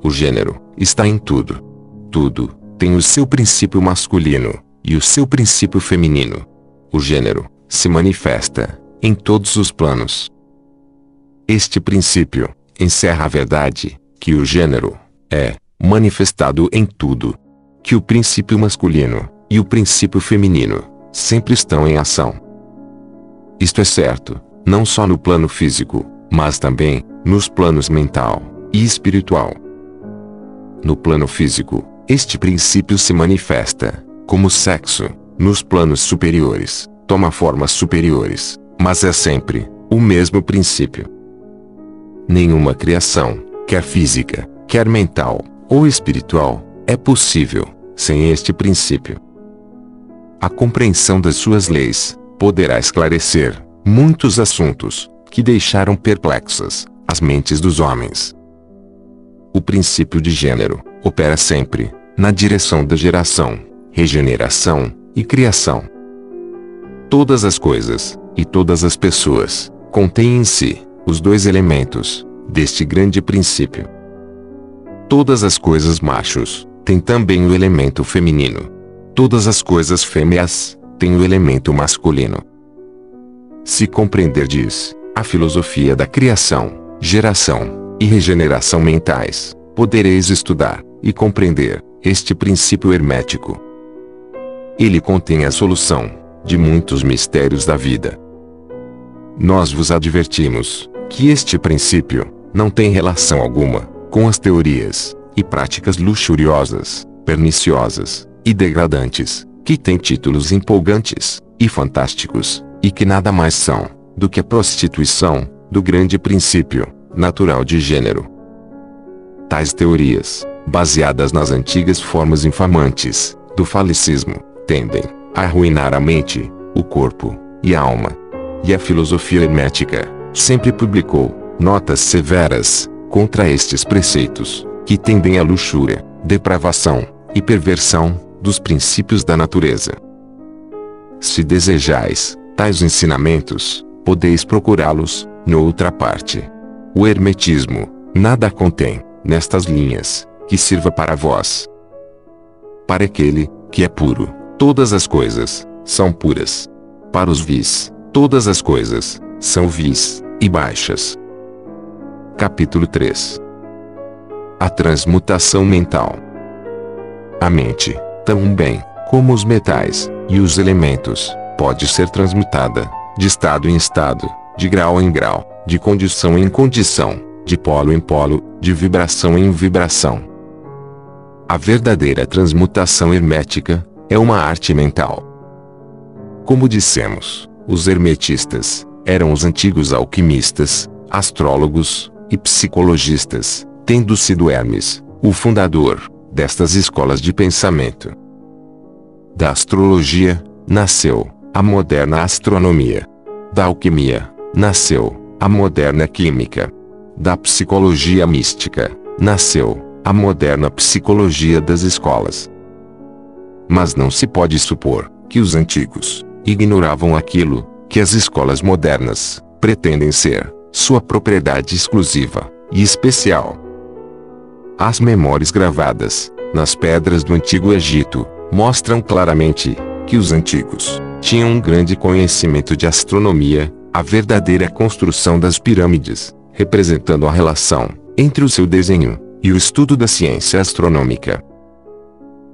Speaker 1: O gênero está em tudo. Tudo tem o seu princípio masculino e o seu princípio feminino. O gênero se manifesta em todos os planos. Este princípio encerra a verdade que o gênero é manifestado em tudo. Que o princípio masculino e o princípio feminino sempre estão em ação. Isto é certo, não só no plano físico, mas também nos planos mental e espiritual. No plano físico, este princípio se manifesta como sexo, nos planos superiores, toma formas superiores, mas é sempre o mesmo princípio. Nenhuma criação, quer física, quer mental ou espiritual, é possível sem este princípio. A compreensão das suas leis poderá esclarecer muitos assuntos que deixaram perplexas as mentes dos homens. O princípio de gênero opera sempre na direção da geração, regeneração e criação. Todas as coisas e todas as pessoas contêm em si os dois elementos deste grande princípio. Todas as coisas machos têm também o elemento feminino. Todas as coisas fêmeas têm o elemento masculino. Se compreender diz a filosofia da criação, geração e regeneração mentais, podereis estudar e compreender este princípio hermético. Ele contém a solução de muitos mistérios da vida. Nós vos advertimos que este princípio não tem relação alguma com as teorias e práticas luxuriosas, perniciosas e degradantes, que têm títulos empolgantes e fantásticos, e que nada mais são do que a prostituição, do grande princípio natural de gênero. Tais teorias, baseadas nas antigas formas infamantes do falicismo, tendem a arruinar a mente, o corpo e a alma. E a filosofia hermética sempre publicou notas severas contra estes preceitos, que tendem à luxúria, depravação e perversão dos princípios da natureza. Se desejais tais ensinamentos, podeis procurá-los, noutra parte. O Hermetismo, nada contém, nestas linhas, que sirva para vós. Para aquele, que é puro, todas as coisas, são puras. Para os vis, todas as coisas, são vis, e baixas. Capítulo 3 A transmutação mental. A mente, tão bem como os metais e os elementos, pode ser transmutada de estado em estado, de grau em grau, de condição em condição, de polo em polo, de vibração em vibração. A verdadeira transmutação hermética é uma arte mental. Como dissemos, Os hermetistas eram os antigos alquimistas, astrólogos e psicologistas, tendo sido Hermes, o fundador destas escolas de pensamento. Da astrologia, nasceu a moderna astronomia. Da alquimia, nasceu a moderna química. Da psicologia mística, nasceu a moderna psicologia das escolas. Mas não se pode supor que os antigos ignoravam aquilo que as escolas modernas pretendem ser sua propriedade exclusiva e especial. As memórias gravadas nas pedras do Antigo Egito mostram claramente que os antigos tinham um grande conhecimento de astronomia, a verdadeira construção das pirâmides, representando a relação entre o seu desenho e o estudo da ciência astronômica.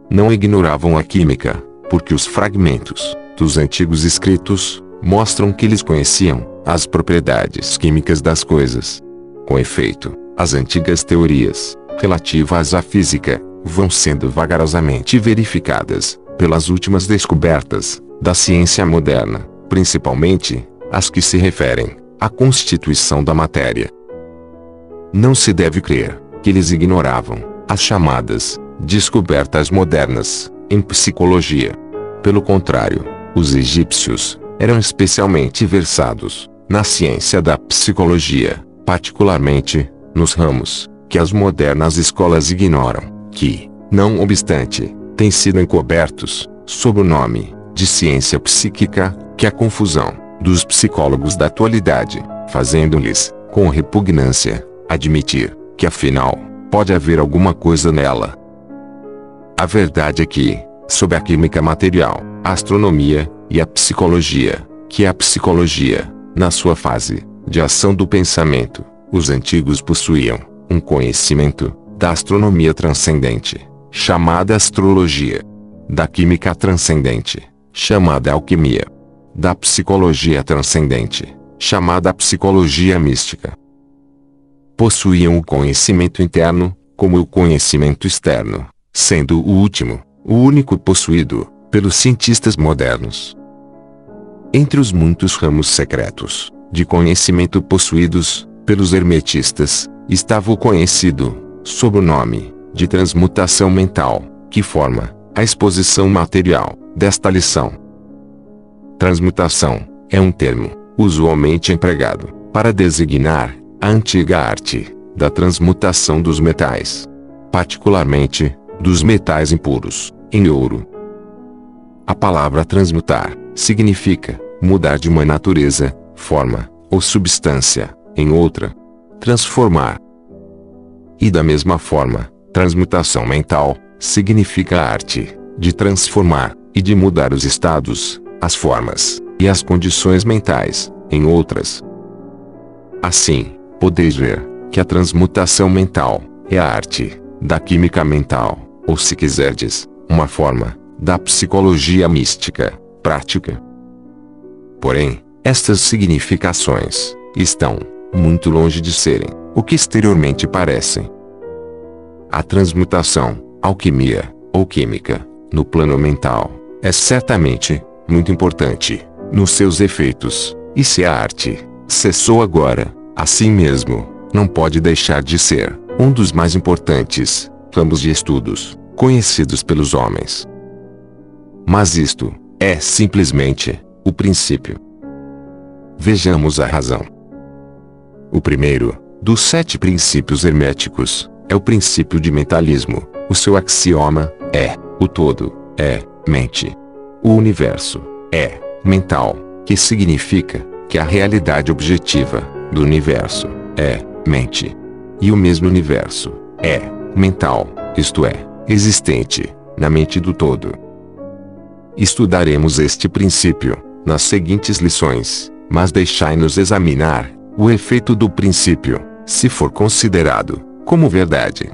Speaker 1: Não ignoravam a química, porque os fragmentos dos antigos escritos mostram que eles conheciam as propriedades químicas das coisas. Com efeito, as antigas teorias relativas à física vão sendo vagarosamente verificadas pelas últimas descobertas da ciência moderna, principalmente as que se referem à constituição da matéria. Não se deve crer que eles ignoravam as chamadas descobertas modernas em psicologia. Pelo contrário, os egípcios eram especialmente versados na ciência da psicologia, particularmente nos ramos que as modernas escolas ignoram, que, não obstante, têm sido encobertos sob o nome de ciência psíquica, que a confusão dos psicólogos da atualidade, fazendo-lhes, com repugnância, admitir que afinal, pode haver alguma coisa nela. A verdade é que, sob a química material, a astronomia e a psicologia, que é a psicologia, na sua fase de ação do pensamento, os antigos possuíam um conhecimento da astronomia transcendente, chamada astrologia, da química transcendente, chamada alquimia, da psicologia transcendente, chamada psicologia mística, possuíam o conhecimento interno, como o conhecimento externo, sendo o último, o único possuído, pelos cientistas modernos. Entre os muitos ramos secretos de conhecimento possuídos pelos hermetistas, estava o conhecido, sob o nome de transmutação mental, que forma a exposição material desta lição. Transmutação é um termo usualmente empregado para designar a antiga arte da transmutação dos metais, particularmente dos metais impuros, em ouro. A palavra transmutar significa mudar de uma natureza, forma ou substância em outra, transformar. E da mesma forma, transmutação mental significa a arte de transformar e de mudar os estados, as formas e as condições mentais em outras. Assim, Podeis ver que a transmutação mental é a arte da química mental, ou se quiserdes, uma forma da psicologia mística, prática. Porém, estas significações estão muito longe de serem o que exteriormente parecem. A transmutação, alquimia ou química, no plano mental, é certamente muito importante nos seus efeitos, e se a arte cessou agora, Assim mesmo, não pode deixar de ser um dos mais importantes ramos de estudos conhecidos pelos homens. Mas isto é simplesmente o princípio. Vejamos a razão. O primeiro dos sete princípios herméticos é o princípio de mentalismo. O seu axioma é: o todo é mente. O universo é mental, que significa que a realidade objetiva do universo é mente. E o mesmo universo é mental, isto é, existente na mente do todo. Estudaremos este princípio nas seguintes lições, mas deixai-nos examinar o efeito do princípio, se for considerado como verdade.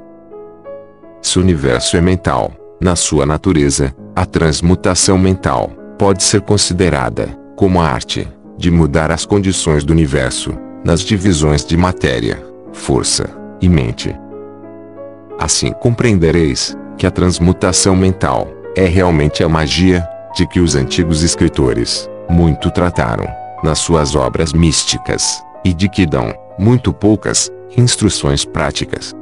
Speaker 1: Se o universo é mental, na sua natureza, a transmutação mental pode ser considerada como a arte de mudar as condições do universo nas divisões de matéria, força e mente. Assim compreendereis que a transmutação mental é realmente a magia de que os antigos escritores muito trataram, nas suas obras místicas, e de que dão, muito poucas, instruções práticas.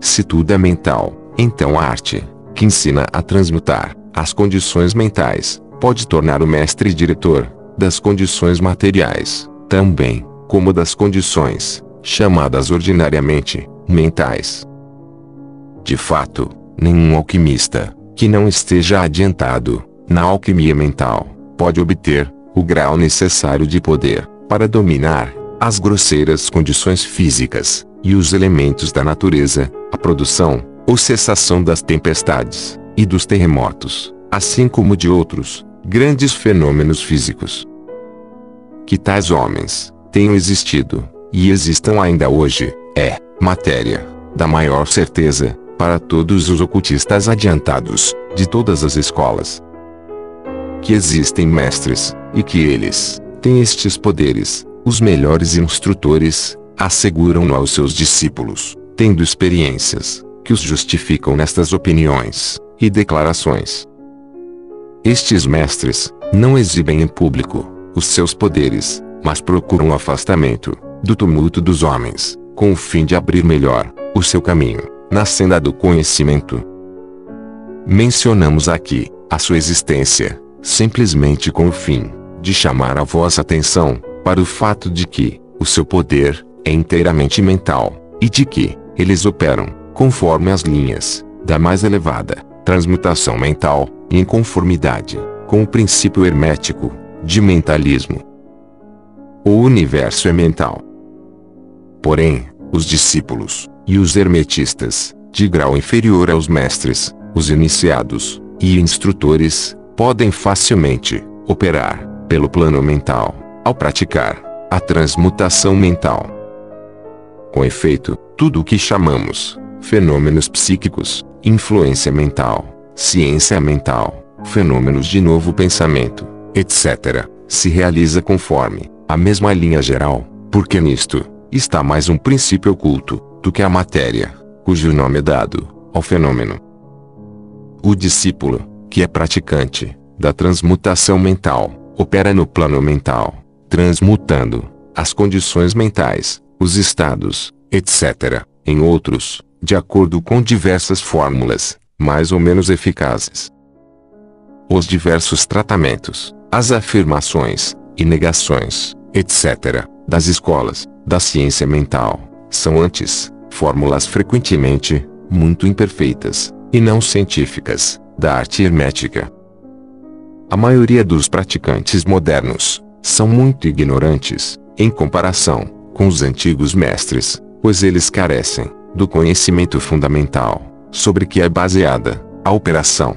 Speaker 1: Se tudo é mental, então a arte, que ensina a transmutar as condições mentais, pode tornar o mestre diretor das condições materiais, também, como das condições, chamadas ordinariamente, mentais. De fato, nenhum alquimista, que não esteja adiantado, na alquimia mental, pode obter, o grau necessário de poder, para dominar, as grosseiras condições físicas, e os elementos da natureza, a produção, ou cessação das tempestades, e dos terremotos, assim como de outros, grandes fenômenos físicos. Que tais homens, tenham existido, e existam ainda hoje, é, matéria, da maior certeza, para todos os ocultistas adiantados, de todas as escolas. Que existem mestres, e que eles, têm estes poderes, os melhores instrutores, asseguram-no aos seus discípulos, tendo experiências, que os justificam nestas opiniões, e declarações. Estes mestres, não exibem em público, os seus poderes, mas procuram o afastamento, do tumulto dos homens, com o fim de abrir melhor, o seu caminho, na senda do conhecimento. Mencionamos aqui, a sua existência, simplesmente com o fim, de chamar a vossa atenção, para o fato de que, o seu poder, é inteiramente mental, e de que, eles operam, conforme as linhas, da mais elevada, transmutação mental, em conformidade, com o princípio hermético, de mentalismo. O universo é mental. Porém, os discípulos, e os hermetistas, de grau inferior aos mestres, os iniciados, e instrutores, podem facilmente, operar, pelo plano mental, ao praticar a transmutação mental. Com efeito, tudo o que chamamos fenômenos psíquicos, influência mental, ciência mental, fenômenos de novo pensamento, etc., se realiza conforme a mesma linha geral, porque nisto está mais um princípio oculto do que a matéria, cujo nome é dado ao fenômeno. O discípulo, que é praticante da transmutação mental, opera no plano mental, transmutando as condições mentais, os estados, etc., em outros, de acordo com diversas fórmulas, mais ou menos eficazes. Os diversos tratamentos, as afirmações e negações, etc., das escolas, da ciência mental, são antes, fórmulas frequentemente, muito imperfeitas, e não científicas, da arte hermética. A maioria dos praticantes modernos são muito ignorantes, em comparação com os antigos mestres, pois eles carecem do conhecimento fundamental sobre que é baseada a operação.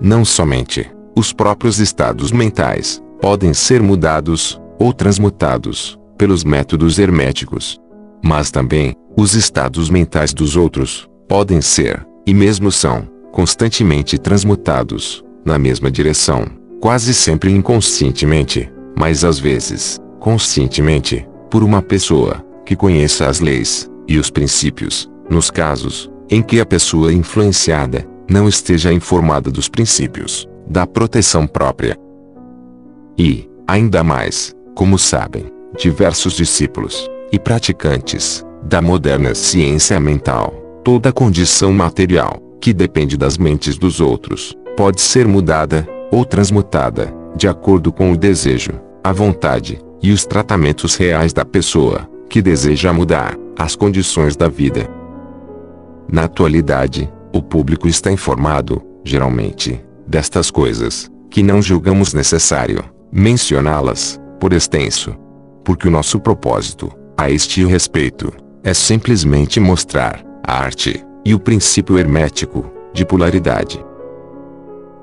Speaker 1: Não somente os próprios estados mentais podem ser mudados ou transmutados pelos métodos herméticos, mas também os estados mentais dos outros podem ser, e mesmo são, constantemente transmutados na mesma direção, quase sempre inconscientemente, mas às vezes, conscientemente, por uma pessoa que conheça as leis e os princípios, nos casos em que a pessoa influenciada não esteja informada dos princípios da proteção própria. E, ainda mais, como sabem, diversos discípulos e praticantes da moderna ciência mental, toda condição material que depende das mentes dos outros pode ser mudada, ou transmutada, de acordo com o desejo, a vontade, e os tratamentos reais da pessoa, que deseja mudar, as condições da vida. Na atualidade, o público está informado, geralmente, destas coisas, que não julgamos necessário mencioná-las, por extenso. Porque o nosso propósito, a este respeito, é simplesmente mostrar a arte e o princípio hermético de polaridade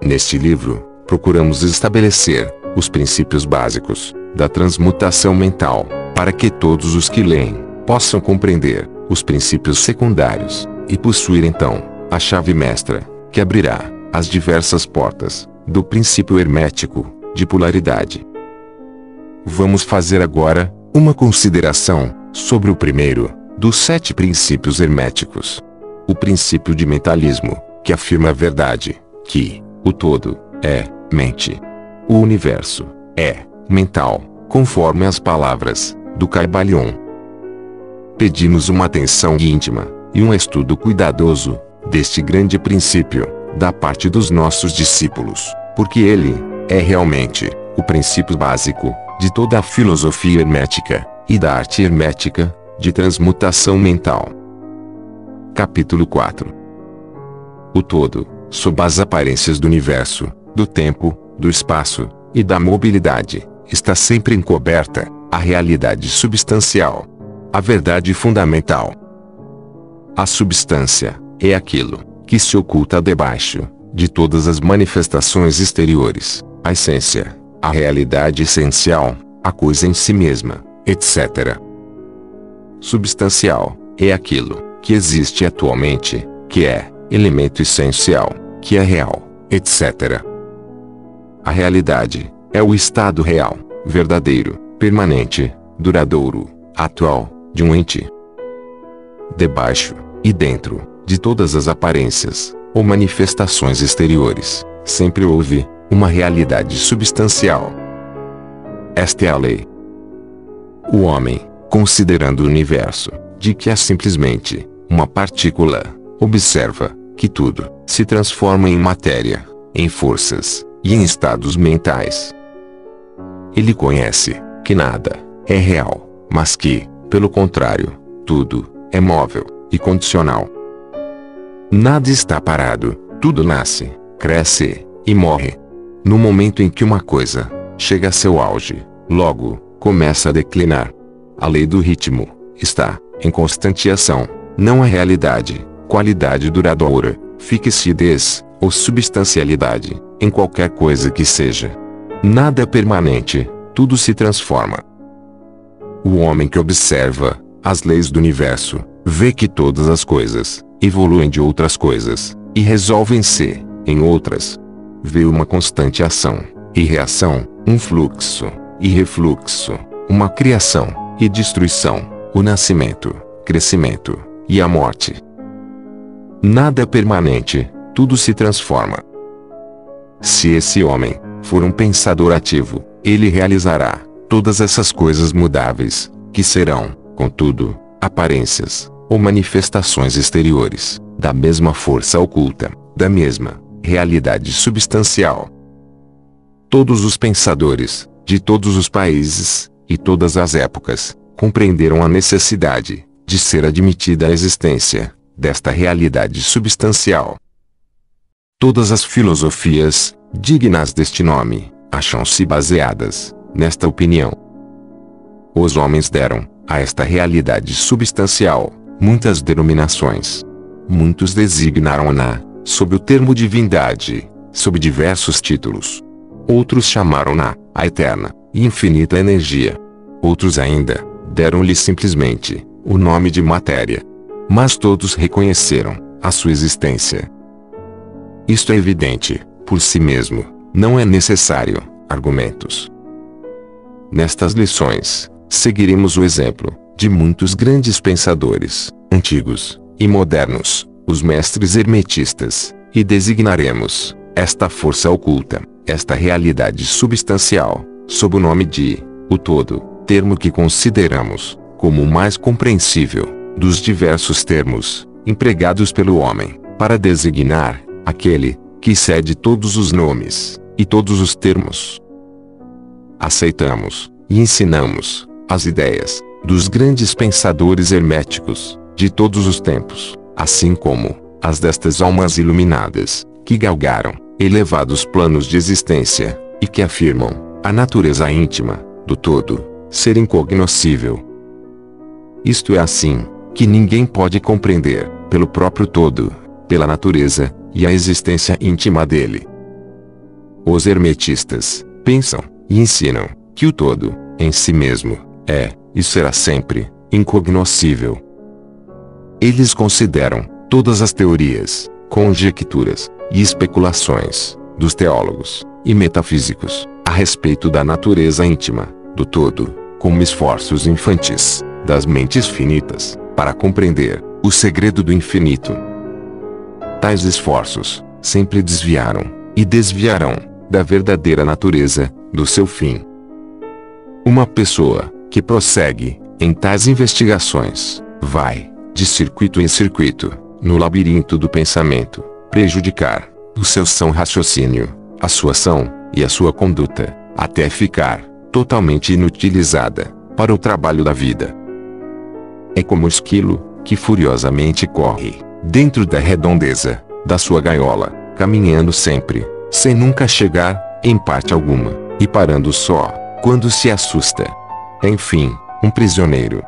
Speaker 1: Neste livro, procuramos estabelecer os princípios básicos da transmutação mental, para que todos os que leem possam compreender os princípios secundários e possuir então a chave mestra que abrirá as diversas portas do princípio hermético de polaridade. Vamos fazer agora uma consideração sobre o primeiro dos sete princípios herméticos. O princípio de mentalismo, que afirma a verdade, que o todo é mente. O universo é mental, conforme as palavras do Caibalion. Pedimos uma atenção íntima e um estudo cuidadoso deste grande princípio da parte dos nossos discípulos, porque ele é realmente o princípio básico de toda a filosofia hermética e da arte hermética de transmutação mental. Capítulo 4 O todo, sob as aparências do universo, do tempo, do espaço e da mobilidade, está sempre encoberta a realidade substancial, a verdade fundamental. A substância é aquilo que se oculta debaixo de todas as manifestações exteriores, a essência, a realidade essencial, a coisa em si mesma, etc. Substancial é aquilo que existe atualmente, que é elemento essencial, que é real, etc. A realidade é o estado real, verdadeiro, permanente, duradouro, atual, de um ente. Debaixo e dentro de todas as aparências ou manifestações exteriores, sempre houve uma realidade substancial. Esta é a lei. O homem, considerando o universo, de que é simplesmente uma partícula, observa que tudo se transforma em matéria, em forças e em estados mentais. Ele conhece que nada é real, mas que, pelo contrário, tudo é móvel e condicional. Nada está parado, tudo nasce, cresce e morre. No momento em que uma coisa chega a seu auge, logo começa a declinar. A lei do ritmo está em constante ação, não a realidade, qualidade duradoura, fixidez ou substancialidade em qualquer coisa que seja. Nada é permanente, tudo se transforma. O homem que observa as leis do universo vê que todas as coisas evoluem de outras coisas e resolvem-se em outras. Vê uma constante ação e reação, um fluxo e refluxo, uma criação e destruição, o nascimento, crescimento e a morte. Nada é permanente, tudo se transforma. Se esse homem for um pensador ativo, ele realizará todas essas coisas mudáveis, que serão, contudo, aparências ou manifestações exteriores, da mesma força oculta, da mesma realidade substancial. Todos os pensadores, de todos os países, e todas as épocas, compreenderam a necessidade de ser admitida a existência desta realidade substancial. Todas as filosofias, dignas deste nome, acham-se baseadas nesta opinião. Os homens deram a esta realidade substancial muitas denominações. Muitos designaram-na sob o termo divindade, sob diversos títulos. Outros chamaram-na a eterna e infinita energia. Outros ainda deram-lhe simplesmente o nome de matéria. Mas todos reconheceram a sua existência. Isto é evidente, por si mesmo, não é necessário argumentos. Nestas lições, seguiremos o exemplo de muitos grandes pensadores, antigos e modernos, os mestres hermetistas, e designaremos esta força oculta, esta realidade substancial, sob o nome de o todo, termo que consideramos como o mais compreensível dos diversos termos empregados pelo homem para designar aquele que excede todos os nomes e todos os termos. Aceitamos e ensinamos as ideias dos grandes pensadores herméticos de todos os tempos, assim como as destas almas iluminadas que galgaram elevados planos de existência e que afirmam a natureza íntima do todo ser incognoscível. Isto é assim que ninguém pode compreender pelo próprio todo, pela natureza e a existência íntima dele. Os hermetistas pensam e ensinam que o todo, em si mesmo, é e será sempre incognoscível. Eles consideram todas as teorias, conjecturas e especulações dos teólogos e metafísicos a respeito da natureza íntima do todo como esforços infantis das mentes finitas para compreender o segredo do infinito. Tais esforços sempre desviaram e desviarão da verdadeira natureza, do seu fim. Uma pessoa, que prossegue, em tais investigações, vai, de circuito em circuito, no labirinto do pensamento, prejudicar, o seu são raciocínio, a sua ação, e a sua conduta, até ficar, totalmente inutilizada, para o trabalho da vida. É como o esquilo, que furiosamente corre, dentro da redondeza, da sua gaiola, caminhando sempre, sem nunca chegar, em parte alguma, e parando só, quando se assusta. Enfim, um prisioneiro.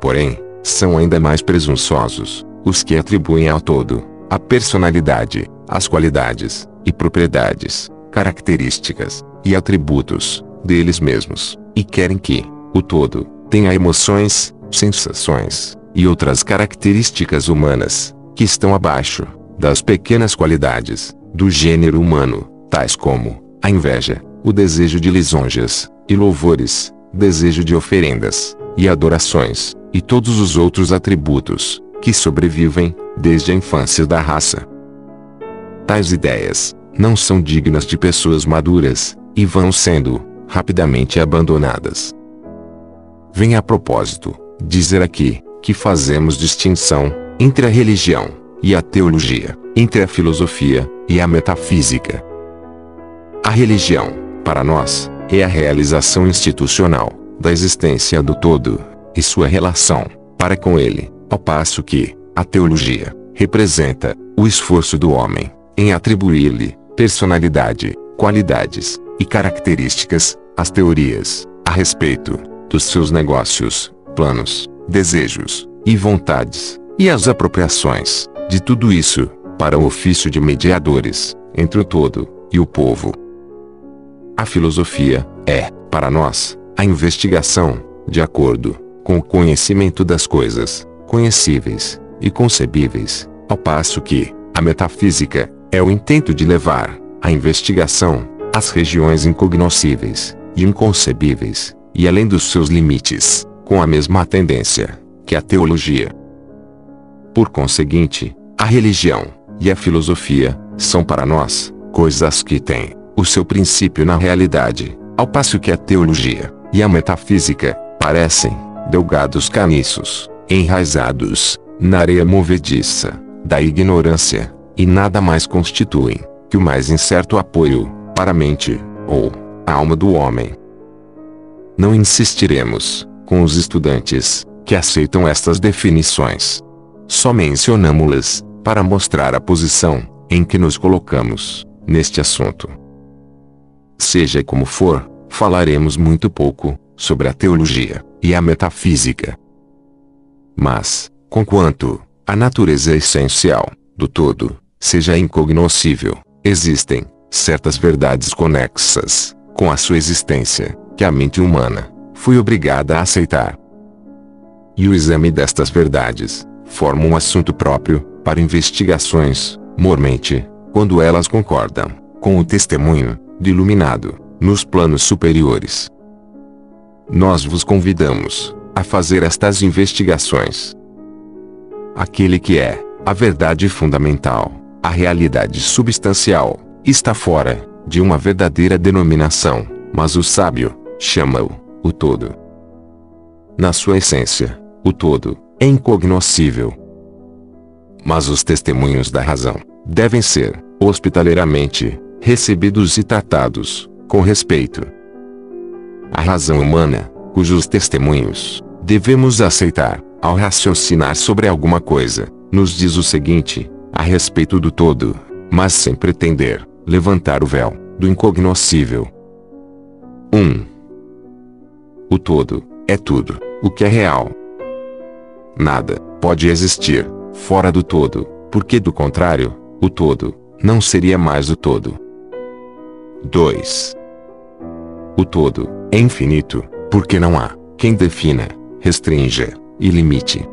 Speaker 1: Porém, são ainda mais presunçosos, os que atribuem ao todo, a personalidade, as qualidades, e propriedades, características, e atributos, deles mesmos, e querem que, o todo, tenha emoções, sensações, e outras características humanas, que estão abaixo, das pequenas qualidades, do gênero humano, tais como, a inveja, o desejo de lisonjas, e louvores, desejo de oferendas, e adorações, e todos os outros atributos, que sobrevivem, desde a infância da raça. Tais ideias, não são dignas de pessoas maduras, e vão sendo, rapidamente abandonadas. Vem a propósito, dizer aqui, que fazemos distinção, entre a religião, e a teologia, entre a filosofia, e a metafísica. A religião, para nós, é a realização institucional, da existência do todo, e sua relação, para com ele, ao passo que, a teologia, representa, o esforço do homem, em atribuir-lhe, personalidade, qualidades, e características, às teorias, a respeito, dos seus negócios, planos, desejos, e vontades, e as apropriações, de tudo isso, para o ofício de mediadores, entre o todo, e o povo. A filosofia, é, para nós, a investigação, de acordo, com o conhecimento das coisas, conhecíveis, e concebíveis, ao passo que, a metafísica, é o intento de levar, a investigação, às regiões incognoscíveis, e inconcebíveis, e além dos seus limites, com a mesma tendência, que a teologia. Por conseguinte, a religião, e a filosofia, são para nós, coisas que têm, o seu princípio na realidade, ao passo que a teologia, e a metafísica, parecem, delgados caniços, enraizados, na areia movediça, da ignorância, e nada mais constituem, que o mais incerto apoio, para a mente, ou, a alma do homem. Não insistiremos, com os estudantes, que aceitam estas definições. Só mencionamos-las, para mostrar a posição, em que nos colocamos, neste assunto. Seja como for, falaremos muito pouco, sobre a teologia, e a metafísica. Mas, conquanto, a natureza essencial, do todo, seja incognoscível, existem, certas verdades conexas, com a sua existência, que a mente humana, foi obrigada a aceitar. E o exame destas verdades, forma um assunto próprio, para investigações, mormente, quando elas concordam, com o testemunho, do iluminado, nos planos superiores. Nós vos convidamos, a fazer estas investigações. Aquele que é, a verdade fundamental, a realidade substancial, está fora de uma verdadeira denominação, mas o sábio chama-o o todo. Na sua essência, o todo é incognoscível. Mas os testemunhos da razão devem ser, hospitaleiramente, recebidos e tratados com respeito. A razão humana, cujos testemunhos devemos aceitar, ao raciocinar sobre alguma coisa, nos diz o seguinte, a respeito do todo, mas sem pretender levantar o véu do incognoscível. 1. Um. O todo é tudo o que é real. Nada pode existir fora do todo, porque do contrário, o todo não seria mais o todo. 2. O todo é infinito, porque não há quem defina, restrinja e limite.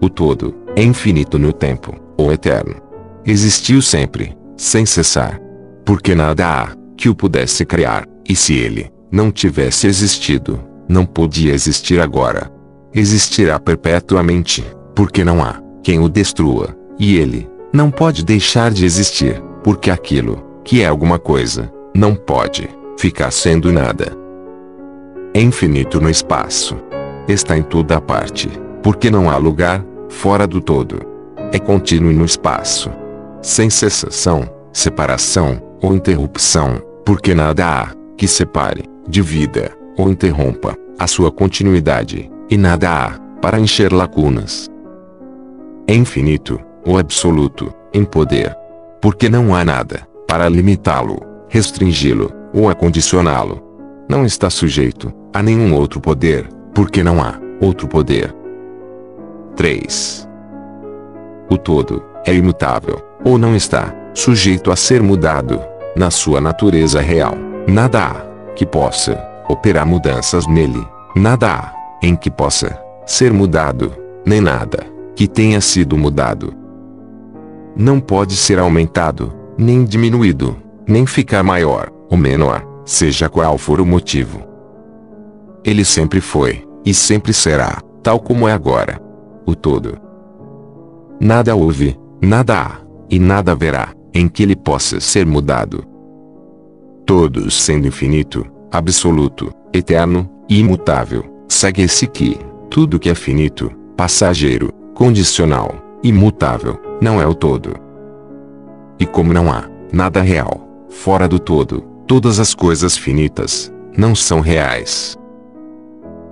Speaker 1: O todo é infinito no tempo, ou eterno. Existiu sempre, sem cessar. Porque nada há que o pudesse criar, e se ele não tivesse existido, não podia existir agora. Existirá perpetuamente, porque não há quem o destrua, e ele não pode deixar de existir, porque aquilo que é alguma coisa, não pode ficar sendo nada. É infinito no espaço. Está em toda parte, porque não há lugar fora do todo. É contínuo no espaço, sem cessação, separação ou interrupção, porque nada há que separe, divida ou interrompa a sua continuidade, e nada há para encher lacunas. É infinito, o absoluto, em poder. Porque não há nada para limitá-lo, restringi-lo ou acondicioná-lo. Não está sujeito a nenhum outro poder, porque não há outro poder. 3. O todo é imutável, ou não está sujeito a ser mudado, na sua natureza real. Nada há que possa operar mudanças nele, nada há em que possa ser mudado, nem nada que tenha sido mudado. Não pode ser aumentado, nem diminuído, nem ficar maior ou menor, seja qual for o motivo. Ele sempre foi, e sempre será, tal como é agora. O todo. Nada houve, nada há, e nada haverá, em que ele possa ser mudado. Todos sendo infinito, absoluto, eterno, e imutável, segue-se que, tudo que é finito, passageiro, condicional, imutável, não é o todo. E como não há nada real, fora do todo, todas as coisas finitas, não são reais.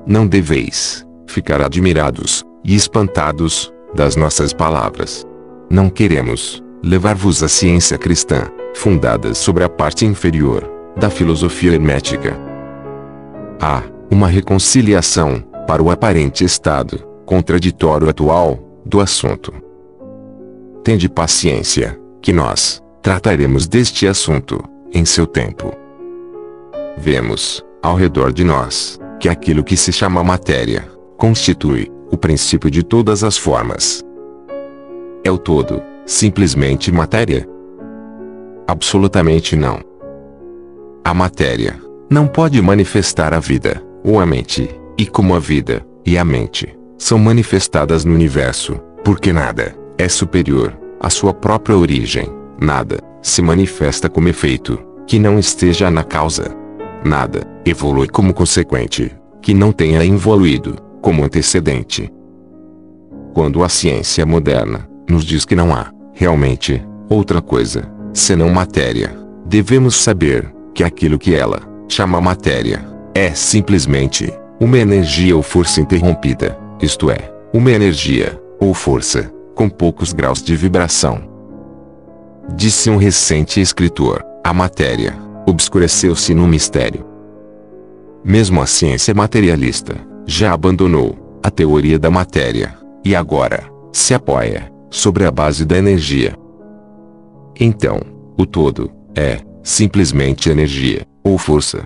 Speaker 1: Não deveis ficar admirados e espantados das nossas palavras. Não queremos levar-vos à ciência cristã, fundada sobre a parte inferior da filosofia hermética. Há uma reconciliação para o aparente estado contraditório atual do assunto. Tende paciência, que nós trataremos deste assunto em seu tempo. Vemos, ao redor de nós, que aquilo que se chama matéria constitui o princípio de todas as formas. É o todo, simplesmente matéria? Absolutamente não. A matéria não pode manifestar a vida, ou a mente, e como a vida e a mente são manifestadas no universo, porque nada é superior à sua própria origem, nada se manifesta como efeito que não esteja na causa. Nada evolui como consequente que não tenha evoluído como antecedente. Quando a ciência moderna nos diz que não há, realmente, outra coisa, senão matéria, devemos saber que aquilo que ela chama matéria é simplesmente uma energia ou força interrompida, isto é, uma energia, ou força, com poucos graus de vibração. Disse um recente escritor, a matéria, obscureceu-se no mistério. Mesmo a ciência materialista, já abandonou a teoria da matéria, e agora, se apoia sobre a base da energia. Então, o todo é simplesmente energia ou força.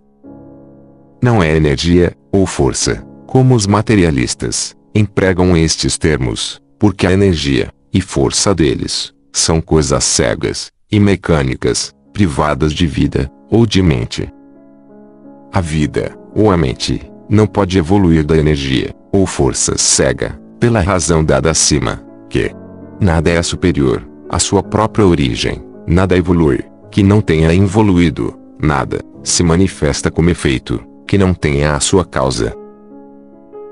Speaker 1: Não é energia ou força, como os materialistas empregam estes termos, porque a energia e força deles são coisas cegas e mecânicas, privadas de vida ou de mente. A vida, ou a mente, não pode evoluir da energia ou força cega, pela razão dada acima, que nada é superior à sua própria origem, nada evolui, que não tenha evoluído, nada se manifesta como efeito, que não tenha a sua causa.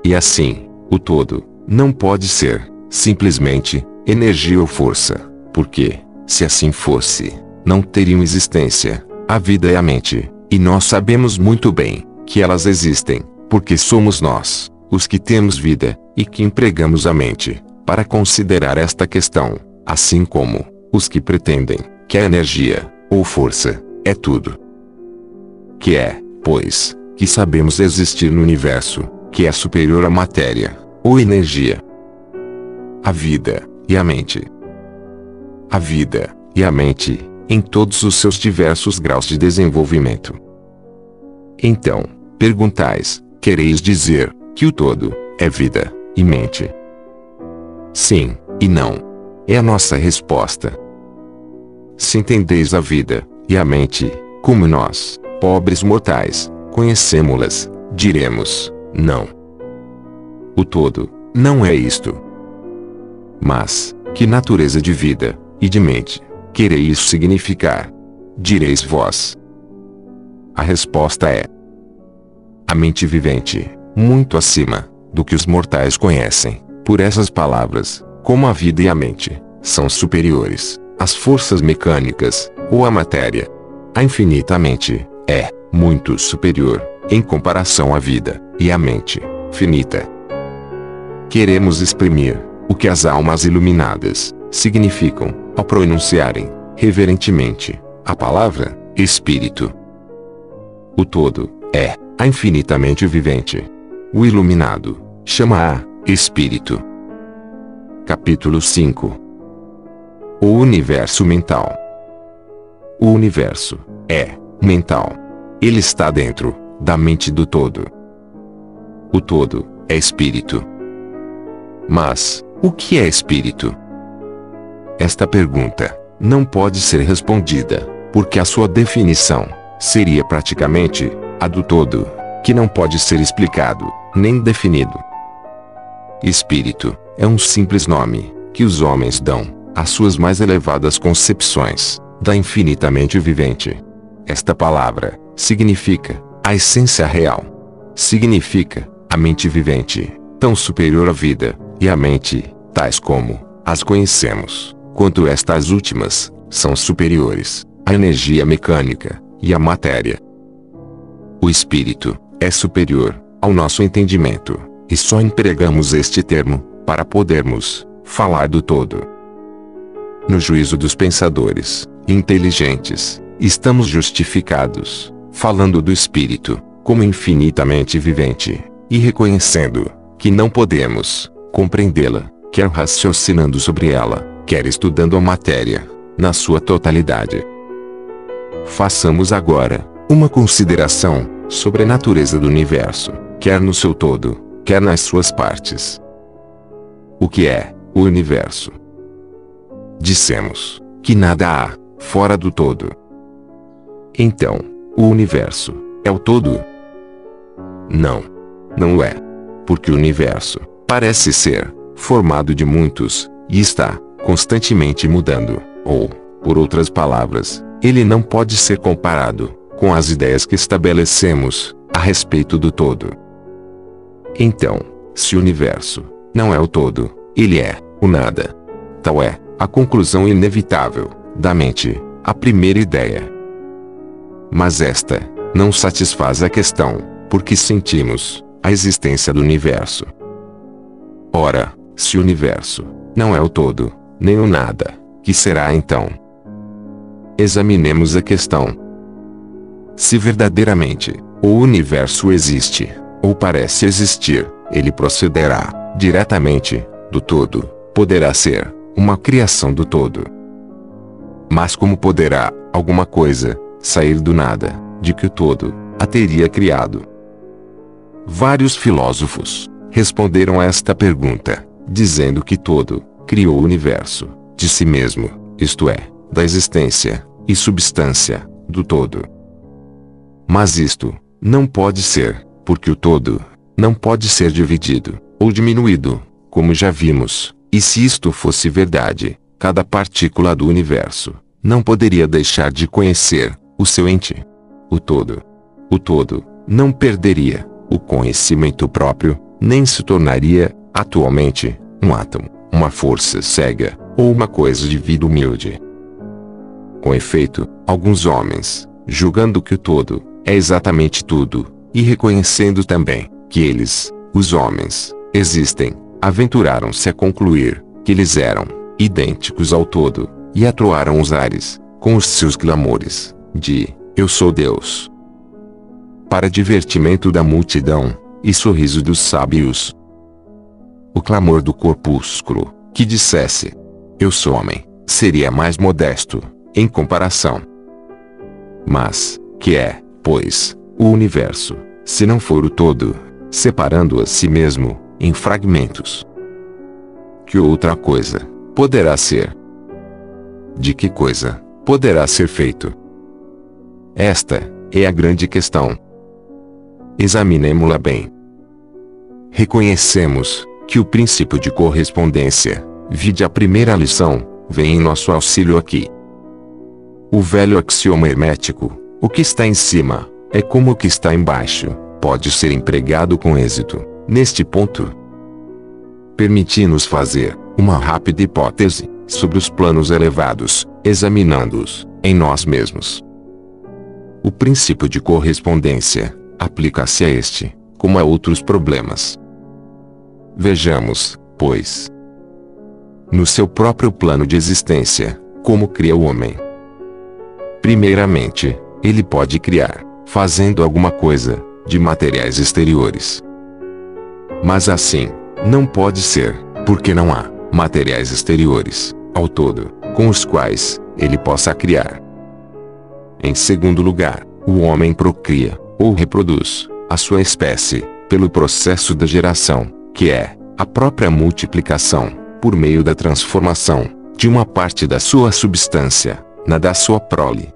Speaker 1: E assim, o todo, não pode ser, simplesmente, energia ou força, porque, se assim fosse, não teriam existência, a vida e a mente, e nós sabemos muito bem, que elas existem, porque somos nós, os que temos vida, e que empregamos a mente, para considerar esta questão, assim como, os que pretendem, que a energia, ou força, é tudo. Que é, pois, que sabemos existir no universo, que é superior à matéria, ou energia. A vida, e a mente. A vida, e a mente, em todos os seus diversos graus de desenvolvimento. Então, perguntais, quereis dizer, que o todo, é vida, e mente? Sim, e não. É a nossa resposta. Se entendeis a vida, e a mente, como nós, pobres mortais, conhecemos-las, diremos, não. O todo, não é isto. Mas, que natureza de vida, e de mente, quereis significar? direis vós. A resposta é: a mente vivente, muito acima do que os mortais conhecem. Por essas palavras, como a vida e a mente são superiores às forças mecânicas ou à matéria, a infinita mente é muito superior em comparação à vida e à mente finita. Queremos exprimir o que as almas iluminadas significam ao pronunciarem reverentemente a palavra espírito. O todo é a infinitamente vivente. O iluminado chama a espírito. Capítulo 5 O universo mental. O universo é mental. Ele está dentro da mente do todo. O todo é espírito. Mas, o que é espírito? Esta pergunta não pode ser respondida, porque a sua definição seria praticamente a do todo, que não pode ser explicado, nem definido. Espírito é um simples nome que os homens dão às suas mais elevadas concepções da infinitamente vivente. Esta palavra significa a essência real. Significa a mente vivente, tão superior à vida e à mente, tais como as conhecemos, quanto estas últimas são superiores à energia mecânica e à matéria. O espírito é superior ao nosso entendimento, e só empregamos este termo para podermos falar do todo. No juízo dos pensadores inteligentes, estamos justificados, falando do espírito como infinitamente vivente, e reconhecendo que não podemos compreendê-la, quer raciocinando sobre ela, quer estudando a matéria na sua totalidade. Façamos agora uma consideração sobre a natureza do universo, quer no seu todo, quer nas suas partes. O que é o universo? Dissemos que nada há fora do todo. Então, o universo é o todo? Não. Não é. Porque o universo parece ser formado de muitos e está constantemente mudando, ou, por outras palavras, ele não pode ser comparado com as ideias que estabelecemos a respeito do todo. Então, se o universo não é o todo, ele é o nada. Tal é a conclusão inevitável da mente, a primeira ideia. Mas esta não satisfaz a questão, porque sentimos a existência do universo. Ora, se o universo não é o todo, nem o nada, que será então? Examinemos a questão. Se verdadeiramente o universo existe, ou parece existir, ele procederá diretamente do todo, poderá ser uma criação do todo. Mas como poderá alguma coisa sair do nada, de que o todo a teria criado? Vários filósofos responderam a esta pergunta, dizendo que todo criou o universo de si mesmo, isto é, da existência e substância do todo. Mas isto não pode ser, porque o todo não pode ser dividido ou diminuído, como já vimos, e se isto fosse verdade, cada partícula do universo não poderia deixar de conhecer o seu ente. O todo. O todo não perderia o conhecimento próprio, nem se tornaria, atualmente, um átomo, uma força cega, ou uma coisa de vida humilde. Com efeito, alguns homens, julgando que o todo é exatamente tudo, e reconhecendo também que eles, os homens, existem, aventuraram-se a concluir que eles eram idênticos ao todo, e atroaram os ares, com os seus clamores, de Eu sou Deus. Para divertimento da multidão, e sorriso dos sábios. O clamor do corpúsculo, que dissesse Eu sou homem, seria mais modesto, em comparação. Mas, que é, pois, o universo, se não for o todo, separando a si mesmo, em fragmentos? Que outra coisa poderá ser? De que coisa poderá ser feito? Esta é a grande questão. Examinemo-la bem. Reconhecemos que o princípio de correspondência, vide a primeira lição, vem em nosso auxílio aqui. o velho axioma hermético: o que está em cima é como o que está embaixo, pode ser empregado com êxito. Neste ponto, permiti-nos fazer uma rápida hipótese sobre os planos elevados, examinando-os em nós mesmos. O princípio de correspondência aplica-se a este, como a outros problemas. Vejamos, pois, no seu próprio plano de existência, como cria o homem. Primeiramente, ele pode criar, fazendo alguma coisa, de materiais exteriores. Mas assim, não pode ser, porque não há materiais exteriores, ao todo, com os quais ele possa criar. Em segundo lugar, o homem procria, ou reproduz, a sua espécie, pelo processo da geração, que é a própria multiplicação, por meio da transformação de uma parte da sua substância na da sua prole.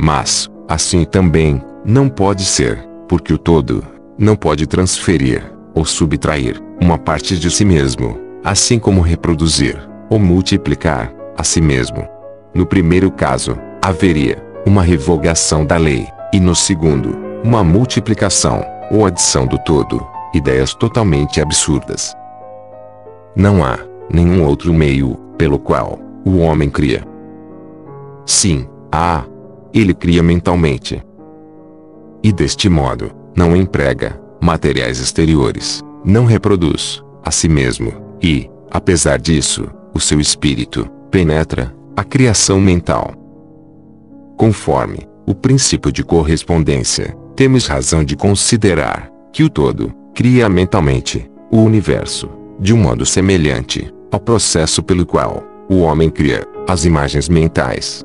Speaker 1: Mas, assim também, não pode ser, porque o todo não pode transferir ou subtrair uma parte de si mesmo, assim como reproduzir ou multiplicar a si mesmo. No primeiro caso, haveria uma revogação da lei, e no segundo, uma multiplicação ou adição do todo, ideias totalmente absurdas. Não há nenhum outro meio pelo qual o homem cria. Sim, há. Ele cria mentalmente. E deste modo, não emprega materiais exteriores, não reproduz a si mesmo, e, apesar disso, o seu espírito penetra a criação mental. Conforme o princípio de correspondência, temos razão de considerar que o todo cria mentalmente o universo de um modo semelhante ao processo pelo qual o homem cria as imagens mentais.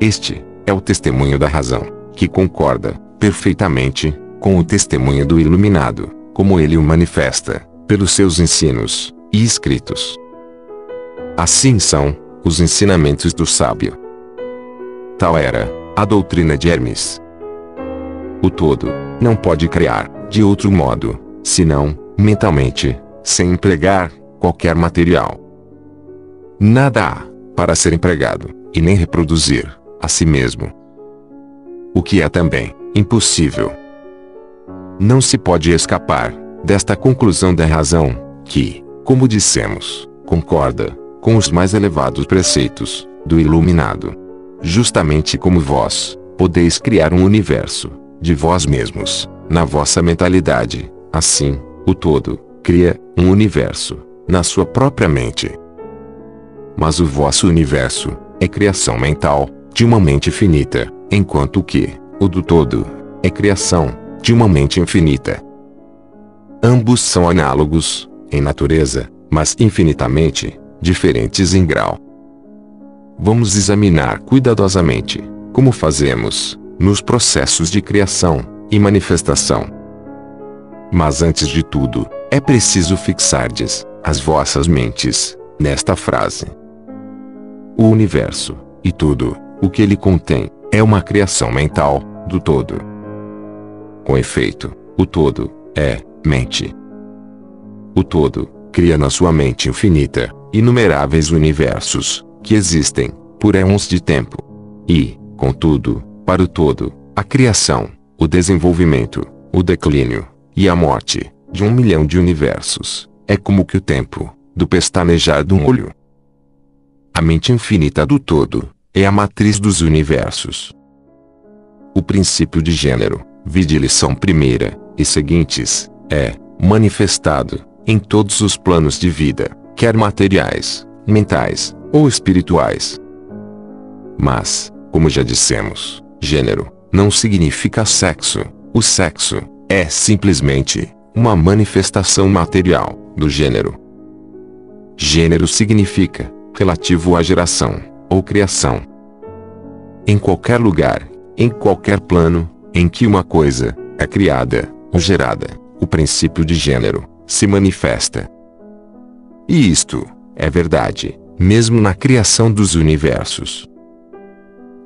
Speaker 1: Este é o testemunho da razão, que concorda perfeitamente com o testemunho do iluminado, como ele o manifesta pelos seus ensinos e escritos. Assim são os ensinamentos do sábio. Tal era a doutrina de Hermes. O todo não pode criar de outro modo, senão mentalmente, sem empregar qualquer material. Nada há para ser empregado e nem reproduzir a si mesmo. O que é também impossível. Não se pode escapar desta conclusão da razão, que, como dissemos, concorda com os mais elevados preceitos do iluminado. Justamente como vós podeis criar um universo de vós mesmos, na vossa mentalidade, assim, o todo cria um universo na sua própria mente. Mas o vosso universo é criação mental de uma mente finita, enquanto que o do todo é criação de uma mente infinita. Ambos são análogos em natureza, mas infinitamente diferentes em grau. Vamos examinar cuidadosamente como fazemos nos processos de criação e manifestação. Mas antes de tudo, é preciso fixardes as vossas mentes nesta frase. O universo, e tudo, o que ele contém, é uma criação mental, do todo. Com efeito, o todo, é, mente. O todo, cria na sua mente infinita, inumeráveis universos, que existem, por éons de tempo. E, contudo, para o todo, a criação, o desenvolvimento, o declínio, e a morte, de um milhão de universos, é como que o tempo, do pestanejar de um olho. A mente infinita do todo, é a matriz dos universos. O princípio de gênero, vide lição primeira, e seguintes, é, manifestado, em todos os planos de vida, quer materiais, mentais, ou espirituais. Mas, como já dissemos, gênero, não significa sexo, o sexo, é simplesmente, uma manifestação material, do gênero. Gênero significa, relativo à geração, ou criação. Em qualquer lugar, em qualquer plano, em que uma coisa é criada ou gerada, o princípio de gênero se manifesta. E isto é verdade, mesmo na criação dos universos.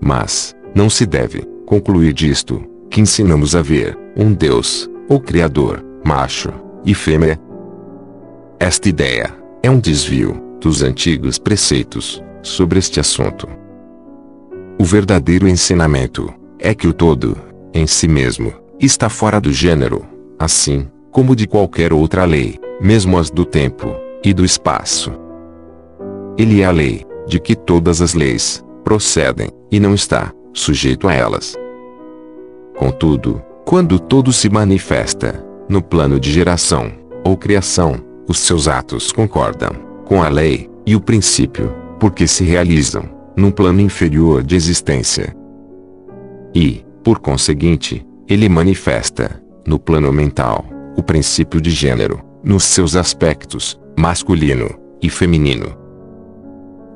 Speaker 1: Mas, não se deve concluir disto que ensinamos a ver um Deus, ou Criador, macho e fêmea. Esta ideia é um desvio dos antigos preceitos sobre este assunto. O verdadeiro ensinamento é que o todo, em si mesmo, está fora do gênero, assim como de qualquer outra lei, mesmo as do tempo e do espaço. Ele é a lei de que todas as leis procedem e não está sujeito a elas. Contudo, quando todo se manifesta no plano de geração ou criação, os seus atos concordam com a lei e o princípio, porque se realizam num plano inferior de existência. E, por conseguinte, ele manifesta, no plano mental, o princípio de gênero, nos seus aspectos, masculino e feminino.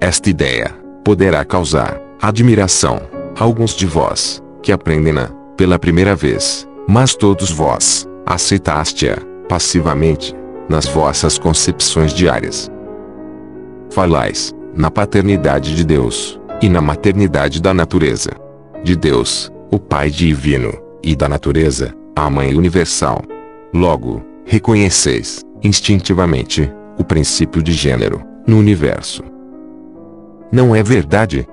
Speaker 1: Esta ideia poderá causar admiração a alguns de vós, que aprendem-na pela primeira vez, mas todos vós aceitaste-a passivamente nas vossas concepções diárias. Falais na paternidade de Deus e na maternidade da natureza. De Deus, o Pai divino, e da natureza, a Mãe universal. Logo, reconheceis, instintivamente, o princípio de gênero, no universo. Não é verdade?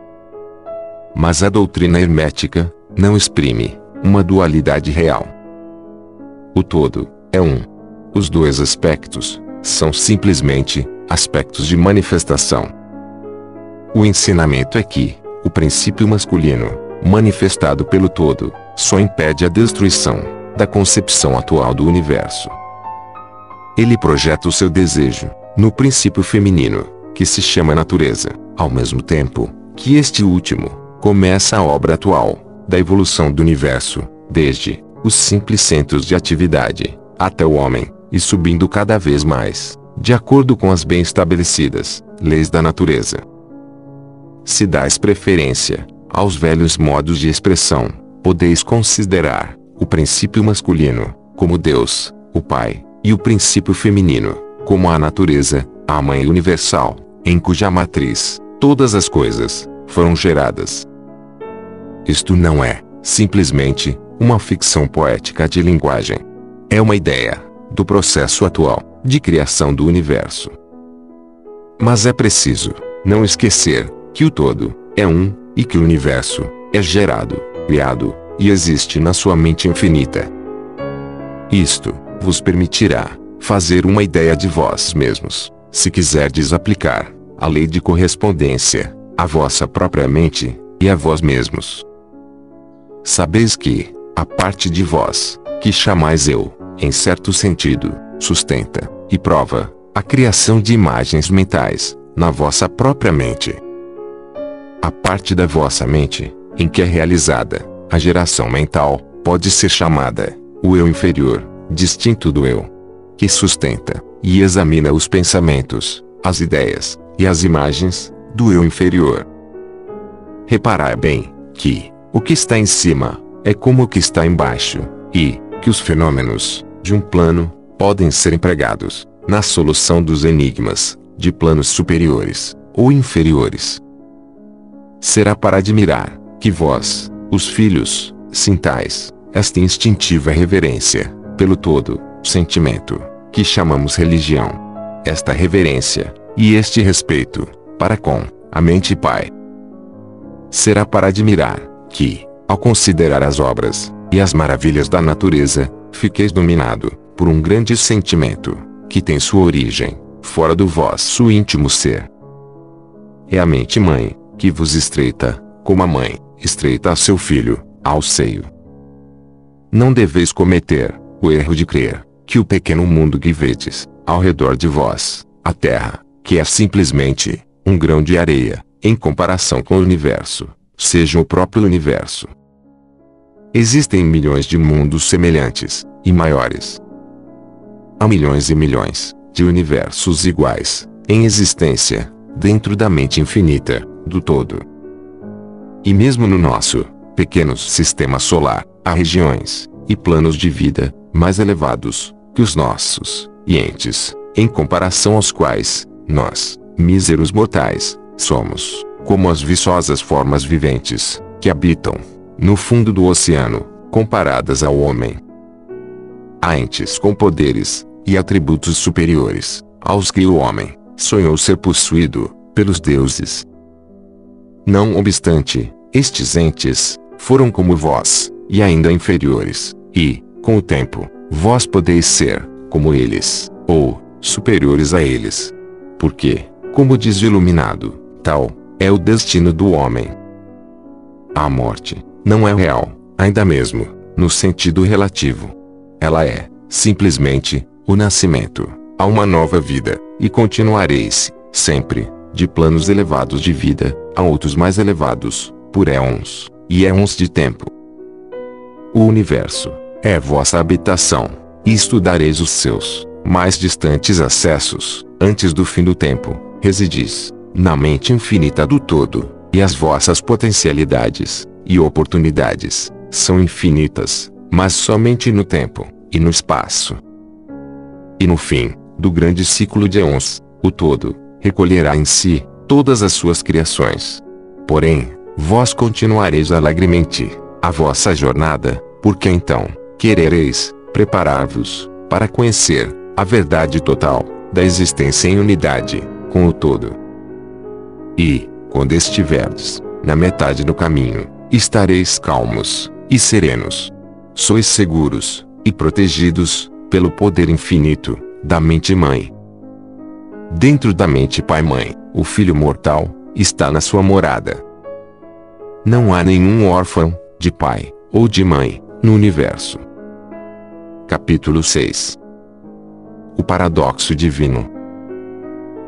Speaker 1: Mas a doutrina hermética, não exprime, uma dualidade real. O todo, é um. Os dois aspectos, são simplesmente, aspectos de manifestação. O ensinamento é que, o princípio masculino, manifestado pelo todo, só impede a destruição da concepção atual do universo. Ele projeta o seu desejo no princípio feminino, que se chama natureza, ao mesmo tempo que este último começa a obra atual da evolução do universo, desde os simples centros de atividade até o homem, e subindo cada vez mais, de acordo com as bem estabelecidas leis da natureza. Se dais preferência aos velhos modos de expressão, podeis considerar o princípio masculino como Deus, o Pai, e o princípio feminino como a natureza, a Mãe universal, em cuja matriz todas as coisas foram geradas. Isto não é, simplesmente, uma ficção poética de linguagem. É uma ideia do processo atual de criação do universo. Mas é preciso não esquecer que o todo é um e que o universo é gerado, criado e existe na sua mente infinita. Isto vos permitirá fazer uma ideia de vós mesmos, se quiserdes aplicar a lei de correspondência à vossa própria mente e a vós mesmos. Sabeis que, a parte de vós, que chamais eu, em certo sentido, sustenta e prova a criação de imagens mentais na vossa própria mente. A parte da vossa mente em que é realizada a geração mental pode ser chamada o eu inferior, distinto do eu, que sustenta e examina os pensamentos, as ideias e as imagens do eu inferior. Reparai bem que o que está em cima é como o que está embaixo, e que os fenômenos de um plano podem ser empregados na solução dos enigmas de planos superiores ou inferiores. Será para admirar que vós, os filhos, sintais esta instintiva reverência pelo todo sentimento que chamamos religião. Esta reverência e este respeito para com a mente Pai. Será para admirar que, ao considerar as obras e as maravilhas da natureza, fiqueis dominado por um grande sentimento que tem sua origem fora do vosso íntimo ser. É a mente mãe que vos estreita, como a mãe estreita a seu filho ao seio. Não deveis cometer o erro de crer que o pequeno mundo que vedes ao redor de vós, a Terra, que é simplesmente um grão de areia, em comparação com o universo, seja o próprio universo. Existem milhões de mundos semelhantes e maiores. Há milhões e milhões de universos iguais em existência dentro da mente infinita do todo. E mesmo no nosso pequeno sistema solar, há regiões e planos de vida mais elevados que os nossos e entes, em comparação aos quais nós, míseros mortais, somos como as viçosas formas viventes que habitam no fundo do oceano, comparadas ao homem. Há entes com poderes e atributos superiores aos que o homem sonhou ser possuído pelos deuses. Não obstante, Estes entes foram como vós, e ainda inferiores, e, com o tempo, vós podeis ser, como eles, ou, superiores a eles. Porque, como diz o iluminado, tal é o destino do homem. A morte não é real, ainda mesmo, no sentido relativo. Ela é, simplesmente, o nascimento a uma nova vida, e continuareis, sempre, de planos elevados de vida, a outros mais elevados, por éons, e éons de tempo. O universo é vossa habitação, e estudareis os seus mais distantes acessos, antes do fim do tempo, residis na mente infinita do todo, e as vossas potencialidades e oportunidades são infinitas, mas somente no tempo e no espaço. E no fim do grande ciclo de éons, o todo recolherá em si todas as suas criações. Porém, vós continuareis alegremente a vossa jornada, porque então querereis preparar-vos para conhecer a verdade total da existência em unidade com o todo. E, quando estiverdes na metade do caminho, estareis calmos e serenos. Sois seguros e protegidos pelo poder infinito da mente mãe. Dentro da mente pai-mãe, o filho mortal está na sua morada. Não há nenhum órfão, de pai ou de mãe, no universo. Capítulo 6 O paradoxo divino.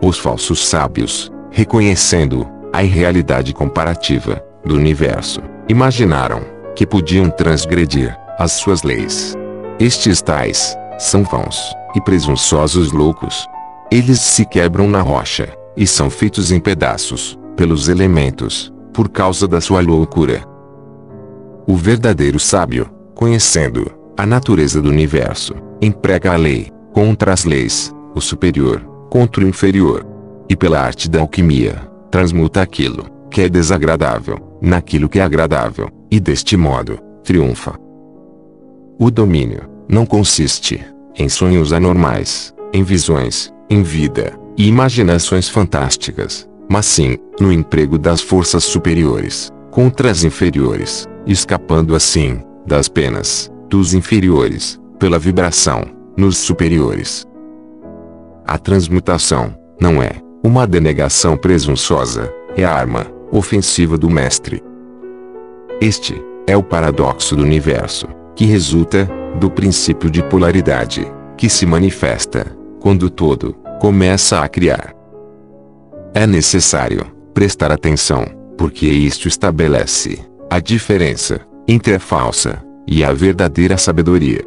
Speaker 1: Os falsos sábios, reconhecendo a irrealidade comparativa do universo, imaginaram que podiam transgredir as suas leis. Estes tais são vãos e presunçosos loucos. Eles se quebram na rocha e são feitos em pedaços pelos elementos por causa da sua loucura. O verdadeiro sábio, conhecendo a natureza do universo, emprega a lei contra as leis, o superior contra o inferior. E pela arte da alquimia, transmuta aquilo que é desagradável naquilo que é agradável, e deste modo, triunfa. O domínio não consiste em sonhos anormais, em visões, em vida e imaginações fantásticas, mas sim no emprego das forças superiores contra as inferiores, escapando assim das penas dos inferiores pela vibração nos superiores. A transmutação não é uma denegação presunçosa, é a arma ofensiva do mestre. Este é o paradoxo do universo, que resulta do princípio de polaridade, que se manifesta quando todo começa a criar. É necessário prestar atenção, porque isto estabelece a diferença entre a falsa e a verdadeira sabedoria.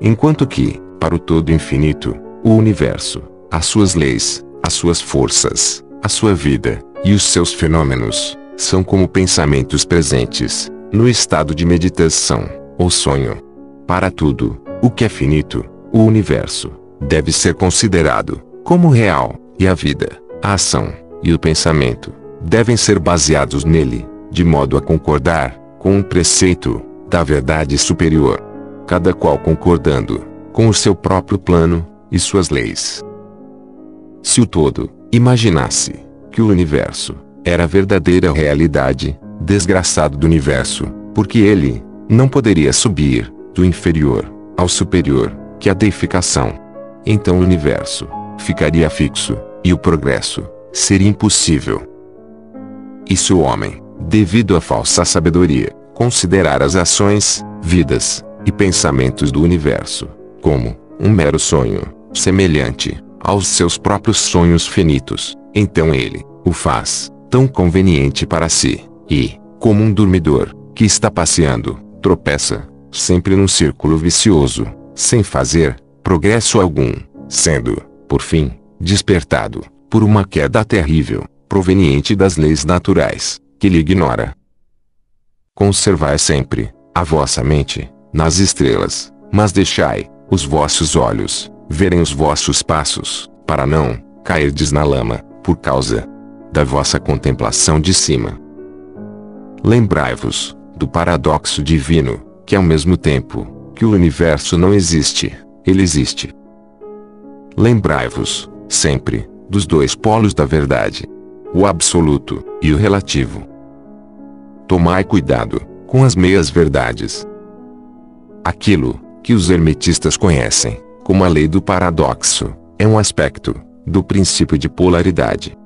Speaker 1: Enquanto que, para o todo infinito, o universo, as suas leis, as suas forças, a sua vida e os seus fenômenos são como pensamentos presentes no estado de meditação ou sonho. Para tudo, o que é finito, o universo deve ser considerado como real, e a vida, a ação e o pensamento devem ser baseados nele, de modo a concordar com o preceito da verdade superior, cada qual concordando com o seu próprio plano e suas leis. Se o todo imaginasse que o universo era a verdadeira realidade, desgraçado do universo, porque ele não poderia subir do inferior ao superior, que a deificação. Então o universo ficaria fixo, e o progresso seria impossível. E se o homem, devido à falsa sabedoria, considerar as ações, vidas e pensamentos do universo como um mero sonho, semelhante aos seus próprios sonhos finitos, então ele o faz tão conveniente para si, e, como um dormidor que está passeando, tropeça, sempre num círculo vicioso, sem fazer progresso algum, sendo, por fim, despertado por uma queda terrível, proveniente das leis naturais, que lhe ignora. Conservai sempre a vossa mente nas estrelas, mas deixai os vossos olhos verem os vossos passos, para não cairdes na lama, por causa da vossa contemplação de cima. Lembrai-vos do paradoxo divino, que ao mesmo tempo que o universo não existe, ele existe. Lembrai-vos, sempre, dos dois polos da verdade: o absoluto e o relativo. tomai cuidado com as meias-verdades. Aquilo que os hermetistas conhecem como a lei do paradoxo é um aspecto do princípio de polaridade.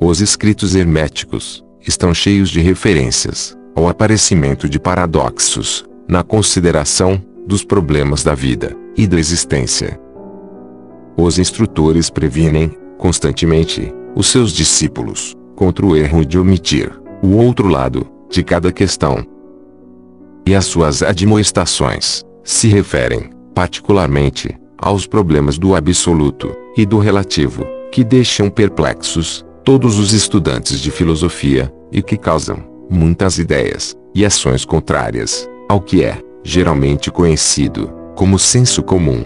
Speaker 1: Os escritos herméticos estão cheios de referências ao aparecimento de paradoxos na consideração dos problemas da vida e da existência. Os instrutores previnem, constantemente, os seus discípulos contra o erro de omitir o outro lado de cada questão. E as suas admoestações se referem, particularmente, aos problemas do absoluto e do relativo, que deixam perplexos todos os estudantes de filosofia e que causam muitas ideias e ações contrárias ao que é geralmente conhecido como senso comum.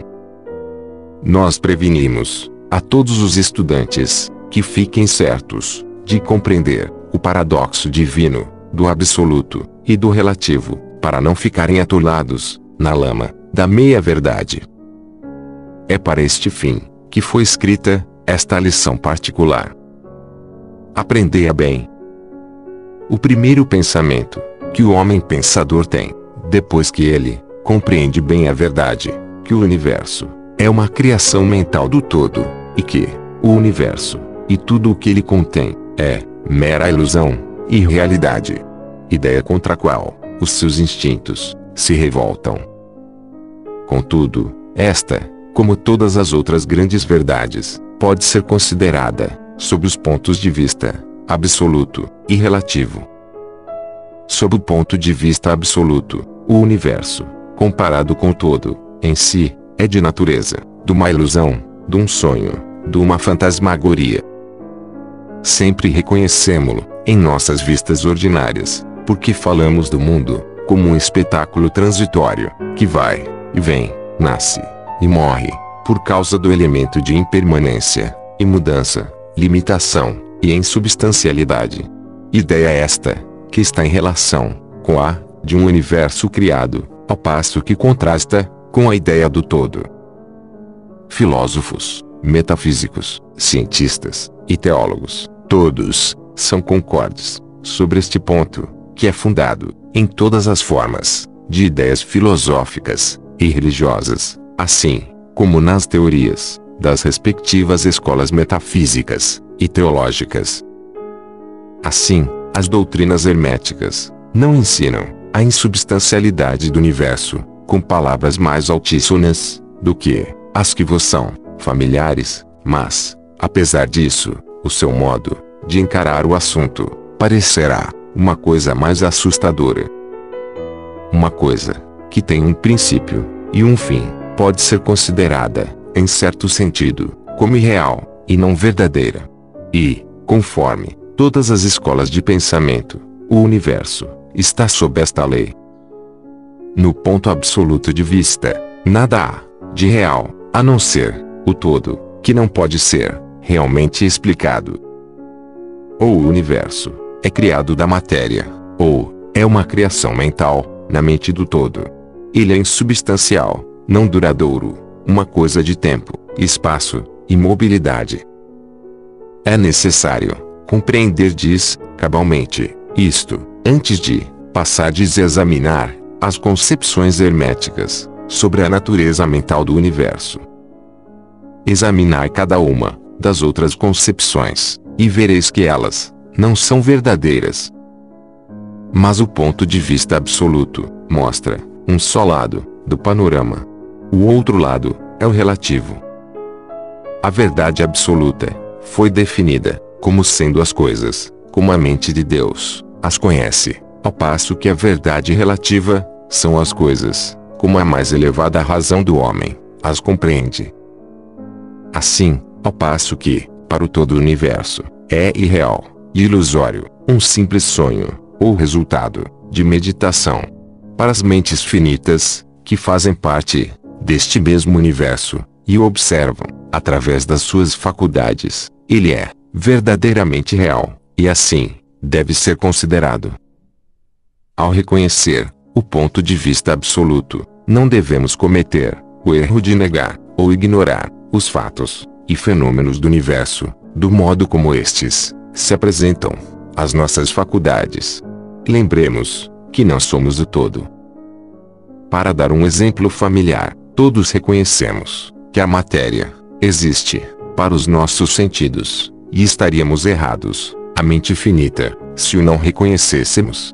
Speaker 1: Nós prevenimos a todos os estudantes que fiquem certos de compreender o paradoxo divino do absoluto e do relativo, para não ficarem atolados na lama da meia-verdade. É para este fim que foi escrita esta lição particular. Aprendei a bem. O primeiro pensamento que o homem pensador tem, depois que ele compreende bem a verdade, que o universo é uma criação mental do todo, e que o universo e tudo o que ele contém é mera ilusão e realidade. Ideia contra a qual os seus instintos se revoltam. Contudo, esta, como todas as outras grandes verdades, pode ser considerada, sob os pontos de vista absoluto e relativo. Sob o ponto de vista absoluto, o universo, comparado com todo, em si, é de natureza, de uma ilusão, de um sonho, de uma fantasmagoria. Sempre reconhecemos-lo, em nossas vistas ordinárias, porque falamos do mundo, como um espetáculo transitório, que vai, e vem, nasce, e morre, por causa do elemento de impermanência, e mudança, limitação, e insubstancialidade. Ideia esta, que está em relação com a de um universo criado, ao passo que contrasta com a ideia do todo. Filósofos, metafísicos, cientistas e teólogos, todos, são concordes sobre este ponto, que é fundado em todas as formas de ideias filosóficas e religiosas, assim como nas teorias das respectivas escolas metafísicas e teológicas. Assim, as doutrinas herméticas não ensinam a insubstancialidade do universo com palavras mais altíssonas do que as que vos são familiares, mas, apesar disso, o seu modo de encarar o assunto parecerá uma coisa mais assustadora. Uma coisa que tem um princípio e um fim pode ser considerada em certo sentido, como irreal, e não verdadeira. E, conforme todas as escolas de pensamento, o universo está sob esta lei. No ponto absoluto de vista, nada há de real, a não ser o todo, que não pode ser realmente explicado. Ou o universo é criado da matéria, ou é uma criação mental, na mente do todo. Ele é insubstancial, não duradouro, uma coisa de tempo, espaço e mobilidade. É necessário compreender diz, cabalmente, isto, antes de passar a examinar as concepções herméticas sobre a natureza mental do universo. Examinai cada uma das outras concepções, e vereis que elas não são verdadeiras. Mas o ponto de vista absoluto mostra um só lado do panorama. O outro lado é o relativo. A verdade absoluta foi definida como sendo as coisas, como a mente de Deus as conhece, ao passo que a verdade relativa são as coisas, como a mais elevada razão do homem as compreende. Assim, ao passo que, para o todo o universo, é irreal e ilusório, um simples sonho, ou resultado de meditação. Para as mentes finitas, que fazem parte deste mesmo universo, e o observam, através das suas faculdades, ele é verdadeiramente real, e assim, deve ser considerado. Ao reconhecer o ponto de vista absoluto, não devemos cometer o erro de negar ou ignorar os fatos e fenômenos do universo, do modo como estes se apresentam às nossas faculdades. Lembremos que não somos o todo. Para dar um exemplo familiar, todos reconhecemos que a matéria existe para os nossos sentidos, e estaríamos errados, a mente finita, se o não reconhecêssemos.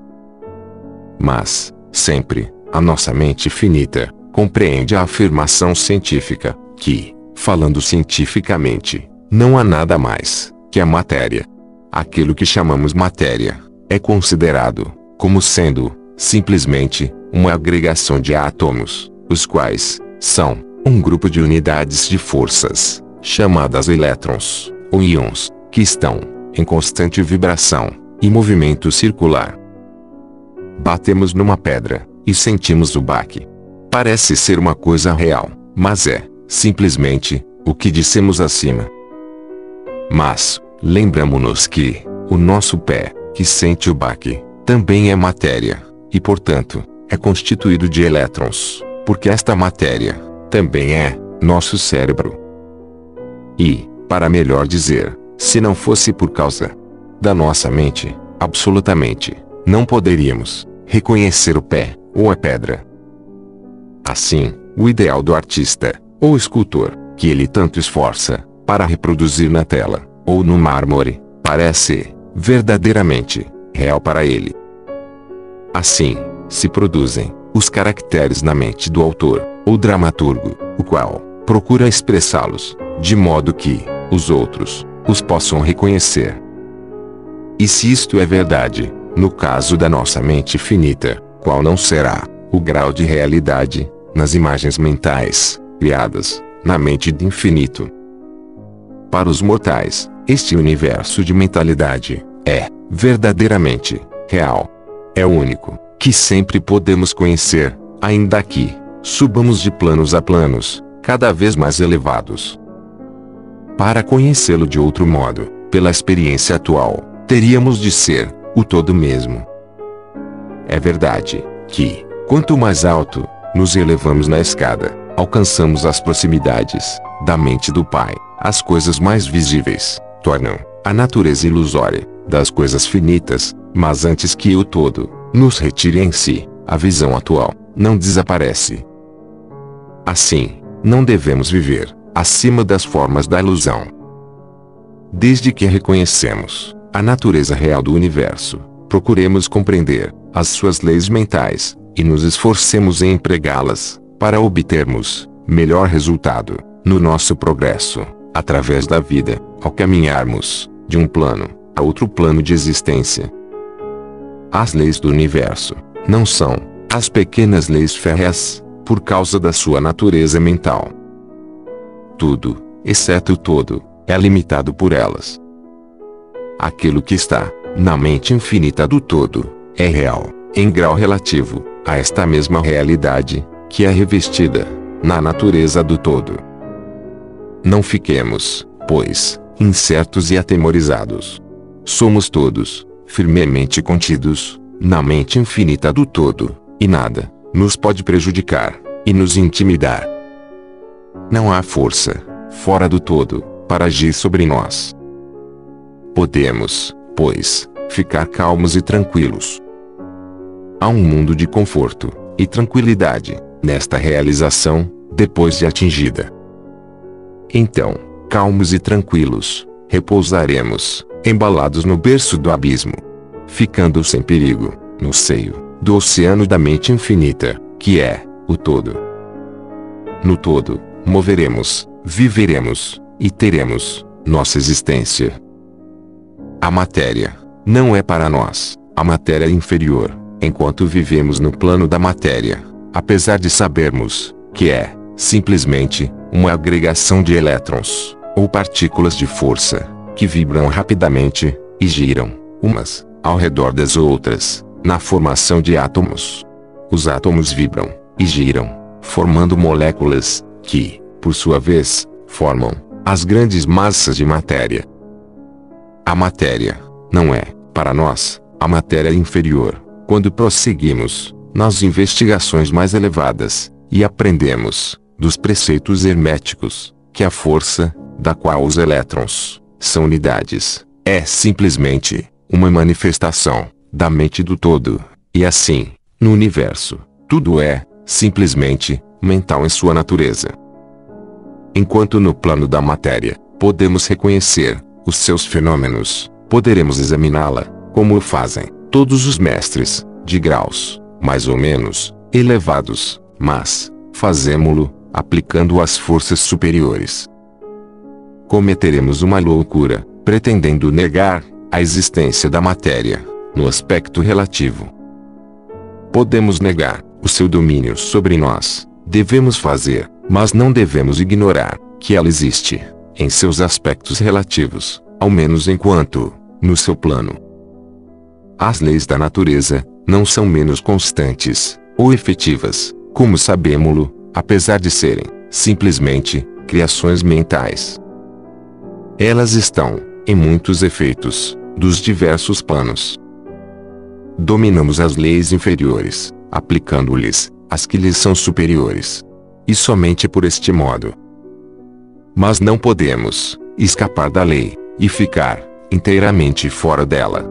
Speaker 1: Mas, sempre, a nossa mente finita compreende a afirmação científica que, falando cientificamente, não há nada mais que a matéria. Aquilo que chamamos matéria é considerado como sendo, simplesmente, uma agregação de átomos, os quais são um grupo de unidades de forças, chamadas elétrons, ou íons, que estão em constante vibração e movimento circular. Batemos numa pedra e sentimos o baque. Parece ser uma coisa real, mas é, simplesmente, o que dissemos acima. Mas, lembramos-nos que, o nosso pé, que sente o baque, também é matéria, e portanto, é constituído de elétrons, porque esta matéria, também é, nosso cérebro. E, para melhor dizer, se não fosse por causa da nossa mente, absolutamente, não poderíamos reconhecer o pé ou a pedra. Assim, o ideal do artista ou escultor, que ele tanto esforça para reproduzir na tela ou no mármore, parece verdadeiramente real para ele. Assim, se produzem os caracteres na mente do autor ou dramaturgo, o qual procura expressá-los de modo que os outros os possam reconhecer. E se isto é verdade, no caso da nossa mente finita, qual não será o grau de realidade nas imagens mentais criadas na mente do infinito? Para os mortais, este universo de mentalidade é verdadeiramente real. É o único que sempre podemos conhecer, ainda que subamos de planos a planos cada vez mais elevados. Para conhecê-lo de outro modo, pela experiência atual, teríamos de ser o todo mesmo. É verdade que, quanto mais alto nos elevamos na escada, alcançamos as proximidades da mente do Pai, as coisas mais visíveis tornam a natureza ilusória das coisas finitas, mas antes que o todo nos retire em si, a visão atual não desaparece. Assim, não devemos viver acima das formas da ilusão. Desde que reconhecemos a natureza real do universo, procuremos compreender as suas leis mentais e nos esforcemos em empregá-las para obtermos melhor resultado no nosso progresso através da vida, ao caminharmos de um plano a outro plano de existência. As leis do universo não são as pequenas leis férreas por causa da sua natureza mental. Tudo, exceto o todo, é limitado por elas. Aquilo que está na mente infinita do todo é real, em grau relativo, a esta mesma realidade, que é revestida na natureza do todo. Não fiquemos, pois, incertos e atemorizados. Somos todos, firmemente contidos, na mente infinita do todo, e nada nos pode prejudicar e nos intimidar. Não há força, fora do todo, para agir sobre nós. Podemos, pois, ficar calmos e tranquilos. Há um mundo de conforto e tranquilidade nesta realização, depois de atingida. Então, calmos e tranquilos, repousaremos, embalados no berço do abismo, ficando sem perigo, no seio do oceano da mente infinita, que é o todo. No todo, moveremos, viveremos e teremos nossa existência. A matéria não é para nós, a matéria é inferior, enquanto vivemos no plano da matéria, apesar de sabermos que é simplesmente uma agregação de elétrons ou partículas de força que vibram rapidamente e giram umas ao redor das outras na formação de átomos. Os átomos vibram e giram, formando moléculas que, por sua vez, formam as grandes massas de matéria. A matéria não é, para nós, a matéria inferior. Quando prosseguimos nas investigações mais elevadas e aprendemos dos preceitos herméticos que a força da qual os elétrons são unidades é simplesmente uma manifestação da mente do todo. E assim, no universo, tudo é, simplesmente, mental em sua natureza. Enquanto no plano da matéria, podemos reconhecer os seus fenômenos, poderemos examiná-la, como o fazem todos os mestres, de graus, mais ou menos, elevados, mas, fazemo-lo, aplicando as forças superiores. Cometeremos uma loucura, pretendendo negar a existência da matéria, no aspecto relativo. Podemos negar o seu domínio sobre nós, devemos fazer, mas não devemos ignorar que ela existe, em seus aspectos relativos, ao menos enquanto, no seu plano. As leis da natureza não são menos constantes ou efetivas, como sabemos-lo, apesar de serem, simplesmente, criações mentais. Elas estão, em muitos efeitos, dos diversos planos. Dominamos as leis inferiores, aplicando-lhes as que lhes são superiores. E somente por este modo. Mas não podemos escapar da lei e ficar inteiramente fora dela.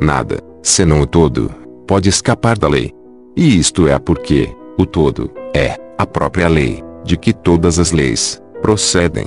Speaker 1: Nada, senão o todo, pode escapar da lei. E isto é porque o todo é a própria lei, de que todas as leis procedem.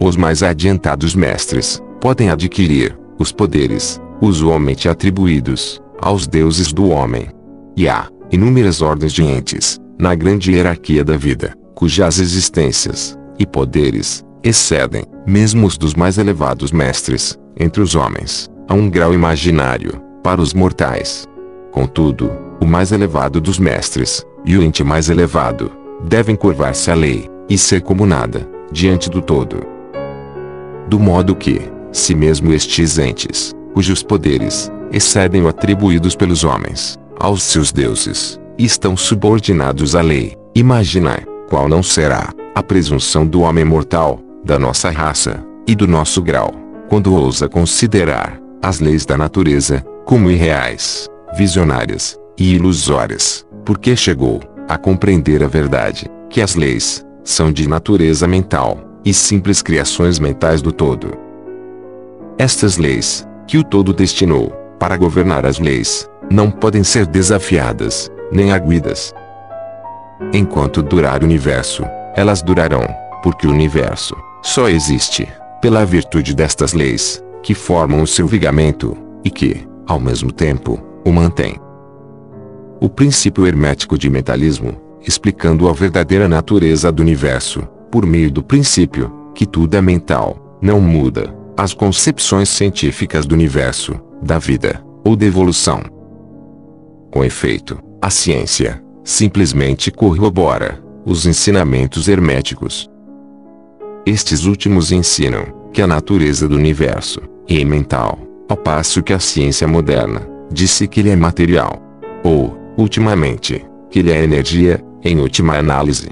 Speaker 1: Os mais adiantados mestres podem adquirir os poderes usualmente atribuídos aos deuses do homem. E há inúmeras ordens de entes na grande hierarquia da vida, cujas existências e poderes excedem mesmo os dos mais elevados mestres entre os homens, a um grau imaginário para os mortais. Contudo, o mais elevado dos mestres e o ente mais elevado devem curvar-se à lei e ser como nada diante do todo. Do modo que, se mesmo estes entes, cujos poderes excedem o atribuídos pelos homens aos seus deuses, estão subordinados à lei, imaginai qual não será a presunção do homem mortal, da nossa raça e do nosso grau, quando ousa considerar as leis da natureza como irreais, visionárias e ilusórias, porque chegou a compreender a verdade que as leis são de natureza mental e simples criações mentais do todo. Estas leis, que o todo destinou para governar as leis, não podem ser desafiadas, nem arguidas. Enquanto durar o universo, elas durarão, porque o universo só existe pela virtude destas leis, que formam o seu vigamento, e que, ao mesmo tempo, o mantém. O princípio hermético de mentalismo, explicando a verdadeira natureza do universo, por meio do princípio, que tudo é mental, não muda, as concepções científicas do universo, da vida, ou da evolução. Com efeito, a ciência simplesmente corrobora os ensinamentos herméticos. Estes últimos ensinam que a natureza do universo é mental, ao passo que a ciência moderna disse que ele é material. Ou, ultimamente, que ele é energia, em última análise.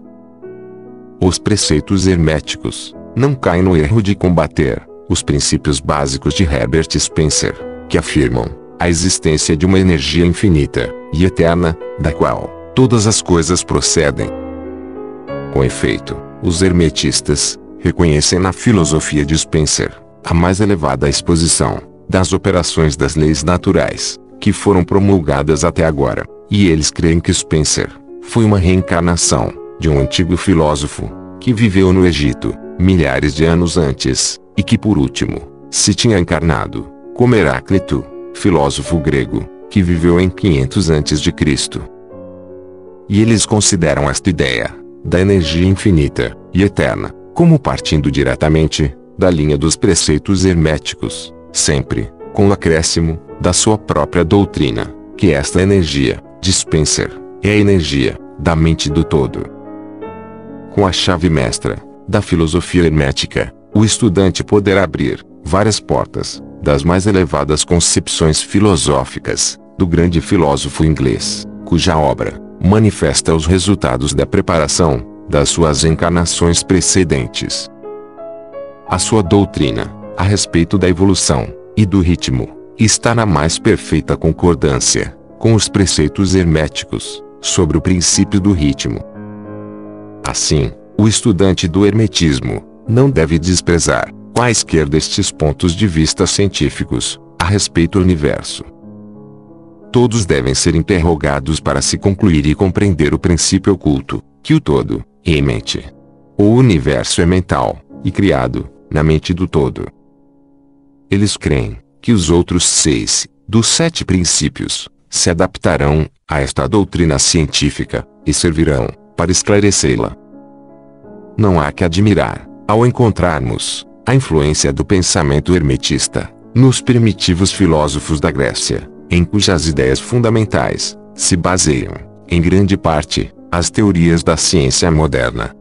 Speaker 1: Os preceitos herméticos não caem no erro de combater os princípios básicos de Herbert Spencer, que afirmam a existência de uma energia infinita e eterna, da qual todas as coisas procedem. Com efeito, os hermetistas reconhecem na filosofia de Spencer a mais elevada exposição das operações das leis naturais que foram promulgadas até agora, e eles creem que Spencer foi uma reencarnação de um antigo filósofo que viveu no Egito milhares de anos antes e que por último se tinha encarnado como Heráclito, filósofo grego, que viveu em 500 a.C. E eles consideram esta ideia da energia infinita e eterna como partindo diretamente da linha dos preceitos herméticos, sempre com o acréscimo da sua própria doutrina, que esta energia, de Spencer, é a energia da mente do todo. Com a chave mestra da filosofia hermética, o estudante poderá abrir várias portas das mais elevadas concepções filosóficas do grande filósofo inglês, cuja obra manifesta os resultados da preparação das suas encarnações precedentes. A sua doutrina, a respeito da evolução e do ritmo, está na mais perfeita concordância com os preceitos herméticos sobre o princípio do ritmo. Assim, o estudante do hermetismo não deve desprezar quaisquer destes pontos de vista científicos, a respeito do universo. Todos devem ser interrogados para se concluir e compreender o princípio oculto, que o todo, é mente. O universo é mental, e criado, na mente do todo. Eles creem que os outros seis, dos sete princípios, se adaptarão a esta doutrina científica e servirão para esclarecê-la. Não há que admirar, ao encontrarmos a influência do pensamento hermetista nos primitivos filósofos da Grécia, em cujas ideias fundamentais se baseiam, em grande parte, as teorias da ciência moderna.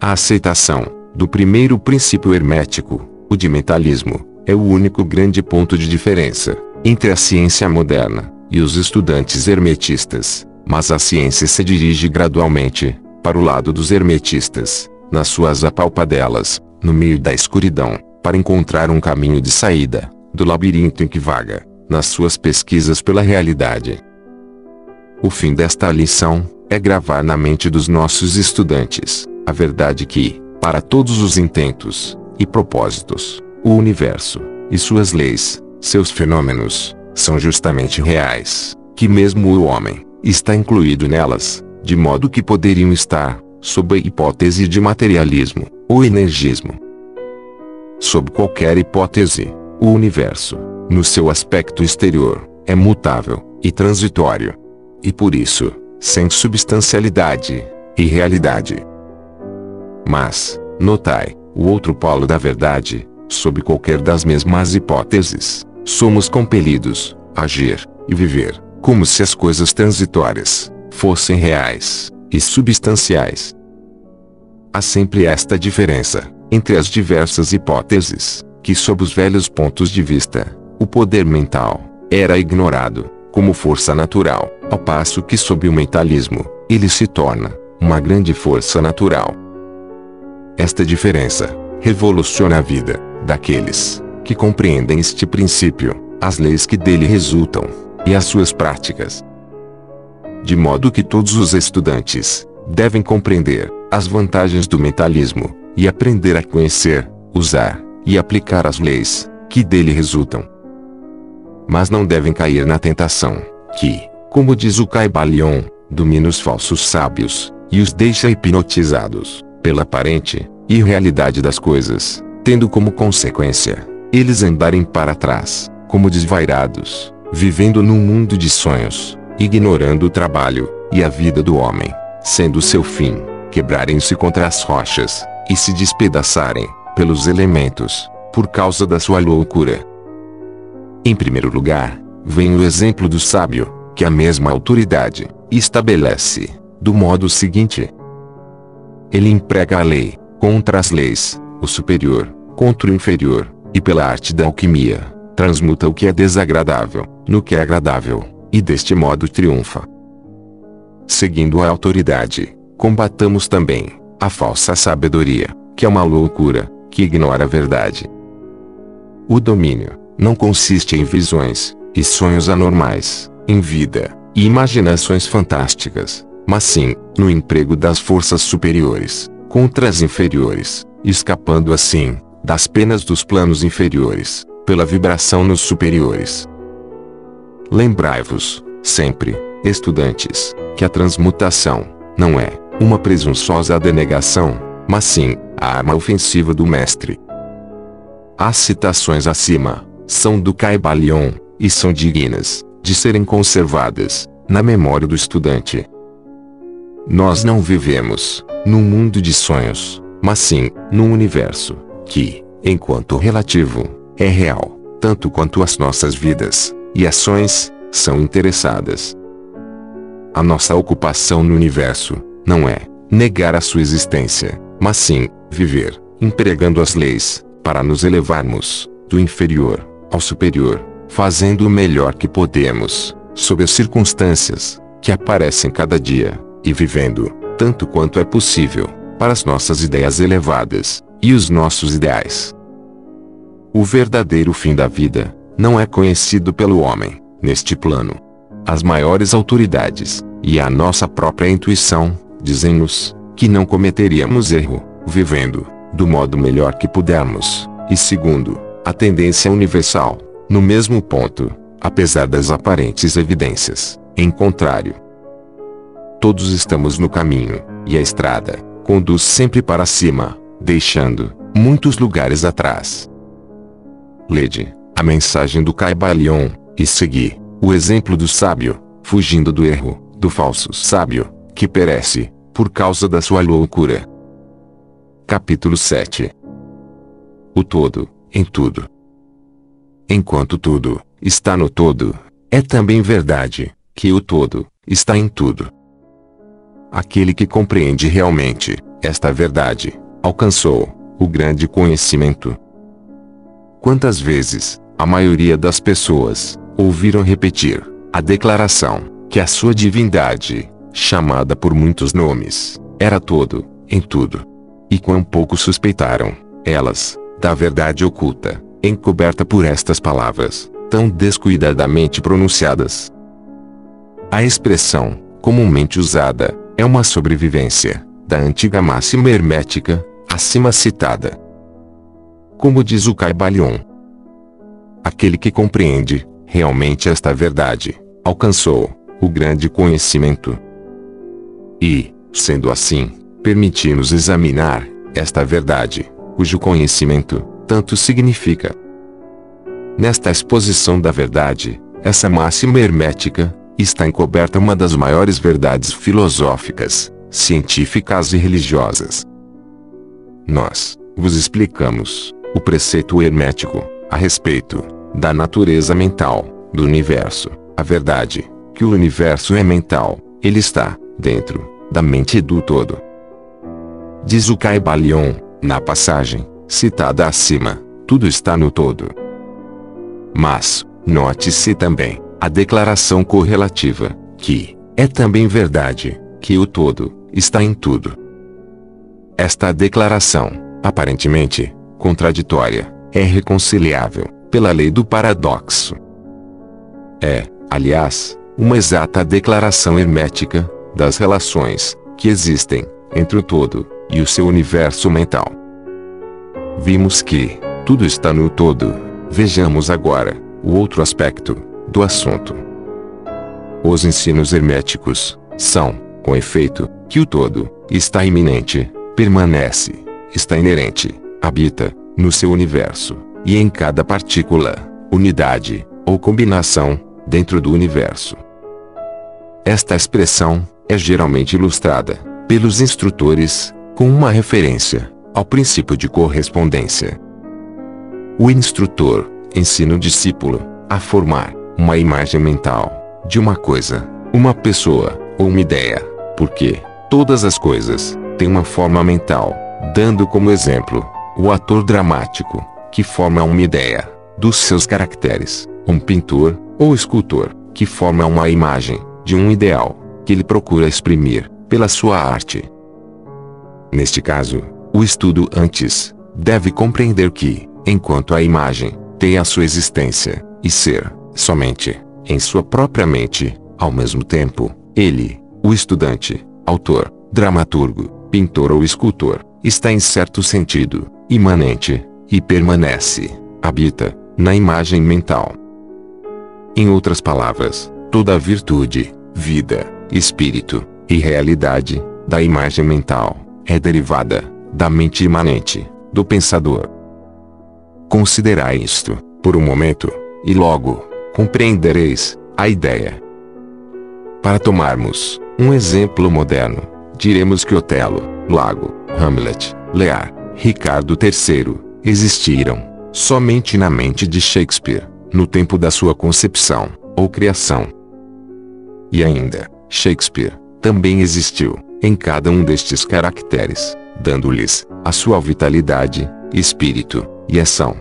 Speaker 1: A aceitação do primeiro princípio hermético, o de mentalismo, é o único grande ponto de diferença entre a ciência moderna e os estudantes hermetistas, mas a ciência se dirige gradualmente para o lado dos hermetistas, nas suas apalpadelas, no meio da escuridão, para encontrar um caminho de saída do labirinto em que vaga, nas suas pesquisas pela realidade. O fim desta lição é gravar na mente dos nossos estudantes a verdade que, para todos os intentos e propósitos, o universo e suas leis, seus fenômenos, são justamente reais, que mesmo o homem está incluído nelas, de modo que poderiam estar, sob a hipótese de materialismo ou energismo. Sob qualquer hipótese, o universo, no seu aspecto exterior, é mutável e transitório. E por isso, sem substancialidade e realidade. Mas, notai, o outro polo da verdade, sob qualquer das mesmas hipóteses, somos compelidos a agir e viver como se as coisas transitórias fossem reais e substanciais. Há sempre esta diferença entre as diversas hipóteses, que sob os velhos pontos de vista, o poder mental era ignorado como força natural, ao passo que sob o mentalismo, ele se torna uma grande força natural. Esta diferença revoluciona a vida daqueles que compreendem este princípio, as leis que dele resultam e as suas práticas. De modo que todos os estudantes devem compreender as vantagens do mentalismo e aprender a conhecer, usar e aplicar as leis que dele resultam. Mas não devem cair na tentação que, como diz o Caibalion, domina os falsos sábios e os deixa hipnotizados pela aparente irrealidade das coisas, tendo como consequência eles andarem para trás, como desvairados, vivendo num mundo de sonhos, ignorando o trabalho e a vida do homem, sendo seu fim quebrarem-se contra as rochas e se despedaçarem pelos elementos, por causa da sua loucura. Em primeiro lugar, vem o exemplo do sábio, que a mesma autoridade estabelece, do modo seguinte: ele emprega a lei, contra as leis, o superior, contra o inferior, e pela arte da alquimia, transmuta o que é desagradável, no que é agradável, e deste modo triunfa. Seguindo a autoridade, combatamos também a falsa sabedoria, que é uma loucura, que ignora a verdade. O domínio não consiste em visões e sonhos anormais, em vida e imaginações fantásticas, mas sim no emprego das forças superiores contra as inferiores, escapando assim das penas dos planos inferiores, pela vibração nos superiores. Lembrai-vos, sempre, estudantes, que a transmutação não é uma presunçosa denegação, mas sim a arma ofensiva do mestre. As citações acima são do Caibalion e são dignas de serem conservadas na memória do estudante. Nós não vivemos num mundo de sonhos, mas sim num universo que, enquanto relativo, é real, tanto quanto as nossas vidas e ações são interessadas. A nossa ocupação no universo não é negar a sua existência, mas sim viver, empregando as leis para nos elevarmos do inferior ao superior, fazendo o melhor que podemos, sob as circunstâncias que aparecem cada dia, e vivendo, tanto quanto é possível, para as nossas ideias elevadas e os nossos ideais. O verdadeiro fim da vida não é conhecido pelo homem, neste plano. As maiores autoridades e a nossa própria intuição dizem-nos que não cometeríamos erro, vivendo do modo melhor que pudermos, e segundo a tendência universal no mesmo ponto, apesar das aparentes evidências, em contrário. Todos estamos no caminho, e a estrada conduz sempre para cima, deixando muitos lugares atrás. Lede a mensagem do Caibalion e segui o exemplo do sábio, fugindo do erro do falso sábio, que perece por causa da sua loucura. Capítulo 7 O todo, em tudo. Enquanto tudo está no todo, é também verdade que o todo está em tudo. Aquele que compreende realmente esta verdade alcançou o grande conhecimento. Quantas vezes a maioria das pessoas ouviram repetir a declaração que a sua divindade, chamada por muitos nomes, era todo, em tudo. E quão pouco suspeitaram, elas, da verdade oculta, encoberta por estas palavras, tão descuidadamente pronunciadas. A expressão, comumente usada, é uma sobrevivência da antiga máxima hermética, acima citada. Como diz o Caibalion, aquele que compreende realmente esta verdade, alcançou o grande conhecimento. E, sendo assim, permitimos examinar esta verdade, cujo conhecimento tanto significa. Nesta exposição da verdade, essa máxima hermética está encoberta uma das maiores verdades filosóficas, científicas e religiosas. Nós vos explicamos o preceito hermético a respeito da natureza mental do universo. A verdade que o universo é mental, ele está dentro da mente do todo. Diz o Caibalion, na passagem citada acima, tudo está no todo. Mas, note-se também, a declaração correlativa, que, é também verdade, que o todo, está em tudo. Esta declaração, aparentemente, contraditória, é reconciliável, pela lei do paradoxo. É, aliás, uma exata declaração hermética, das relações, que existem, entre o todo, e o seu universo mental. Vimos que, tudo está no todo. Vejamos agora, o outro aspecto, do assunto. Os ensinos herméticos, são, com efeito, que o todo, está iminente, permanece, está inerente, habita, no seu universo, e em cada partícula, unidade, ou combinação, dentro do universo. Esta expressão, é geralmente ilustrada, pelos instrutores, com uma referência ao princípio de correspondência. O instrutor ensina o discípulo a formar uma imagem mental de uma coisa, uma pessoa ou uma ideia, porque todas as coisas têm uma forma mental, dando como exemplo o ator dramático, que forma uma ideia dos seus caracteres, um pintor ou escultor, que forma uma imagem de um ideal que ele procura exprimir pela sua arte. Neste caso, o estudo antes deve compreender que, enquanto a imagem tem a sua existência e ser somente em sua própria mente, ao mesmo tempo, ele, o estudante, autor, dramaturgo, pintor ou escultor, está em certo sentido imanente e permanece, habita, na imagem mental. Em outras palavras, toda a virtude, vida, espírito e realidade da imagem mental é derivada da mente imanente do pensador. Considerai isto, por um momento, e logo compreendereis a ideia. Para tomarmos um exemplo moderno, diremos que Otelo, Lago, Hamlet, Lear, Ricardo III existiram somente na mente de Shakespeare, no tempo da sua concepção ou criação. E ainda, Shakespeare também existiu em cada um destes caracteres, dando-lhes a sua vitalidade, espírito e ação.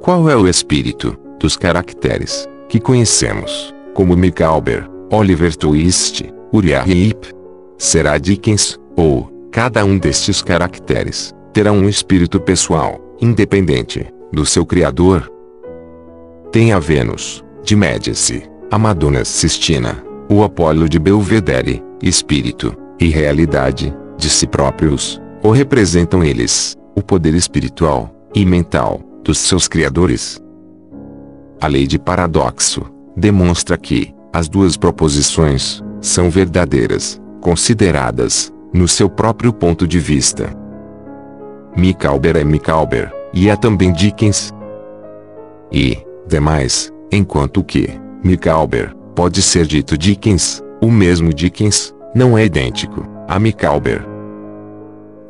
Speaker 1: Qual é o espírito dos caracteres que conhecemos, como Micawber, Oliver Twist, Uriah Heep? Será Dickens, ou cada um destes caracteres terá um espírito pessoal, independente do seu criador? Tem a Vênus, de Médici, a Madonna Sistina, o Apolo de Belvedere, espírito e realidade de si próprios, ou representam eles o poder espiritual e mental dos seus criadores? a lei de paradoxo, demonstra que as duas proposições são verdadeiras, consideradas no seu próprio ponto de vista. Micawber é Micawber, e é também Dickens. E, demais, enquanto que, Micawber, pode ser dito Dickens, o mesmo Dickens, não é idêntico a Micawber.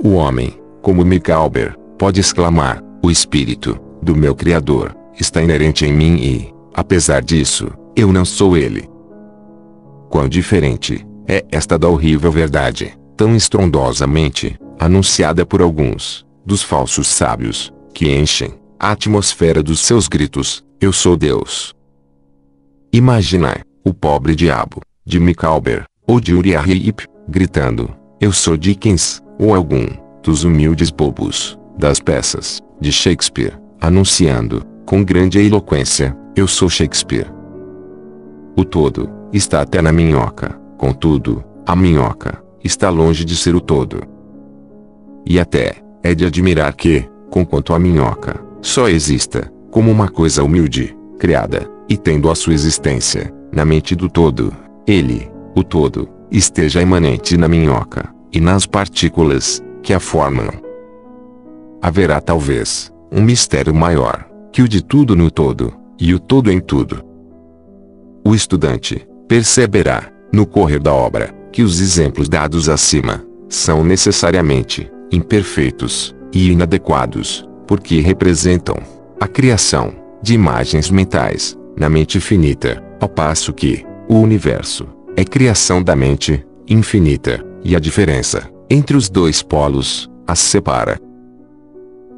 Speaker 1: O homem, como Micawber, pode exclamar, o espírito, do meu Criador, está inerente em mim e, apesar disso, eu não sou ele. Quão diferente é esta da horrível verdade, tão estrondosamente anunciada por alguns dos falsos sábios, que enchem a atmosfera dos seus gritos: Eu sou Deus. Imaginai o pobre diabo, de Micawber, ou de Uriah Heep, gritando: Eu sou Dickens, ou algum dos humildes bobos das peças de Shakespeare, anunciando, com grande eloquência: Eu sou Shakespeare. O todo está até na minhoca, contudo, a minhoca está longe de ser o todo. E até é de admirar que, conquanto a minhoca, só exista, como uma coisa humilde, criada, e tendo a sua existência, na mente do todo, ele, o todo, esteja imanente na minhoca, e nas partículas, que a formam. Haverá talvez, um mistério maior, que o de tudo no todo, e o todo em tudo. O estudante, perceberá, no correr da obra, que os exemplos dados acima, são necessariamente, imperfeitos, e inadequados, porque representam a criação de imagens mentais na mente finita, ao passo que o universo é criação da mente infinita, e a diferença entre os dois polos as separa.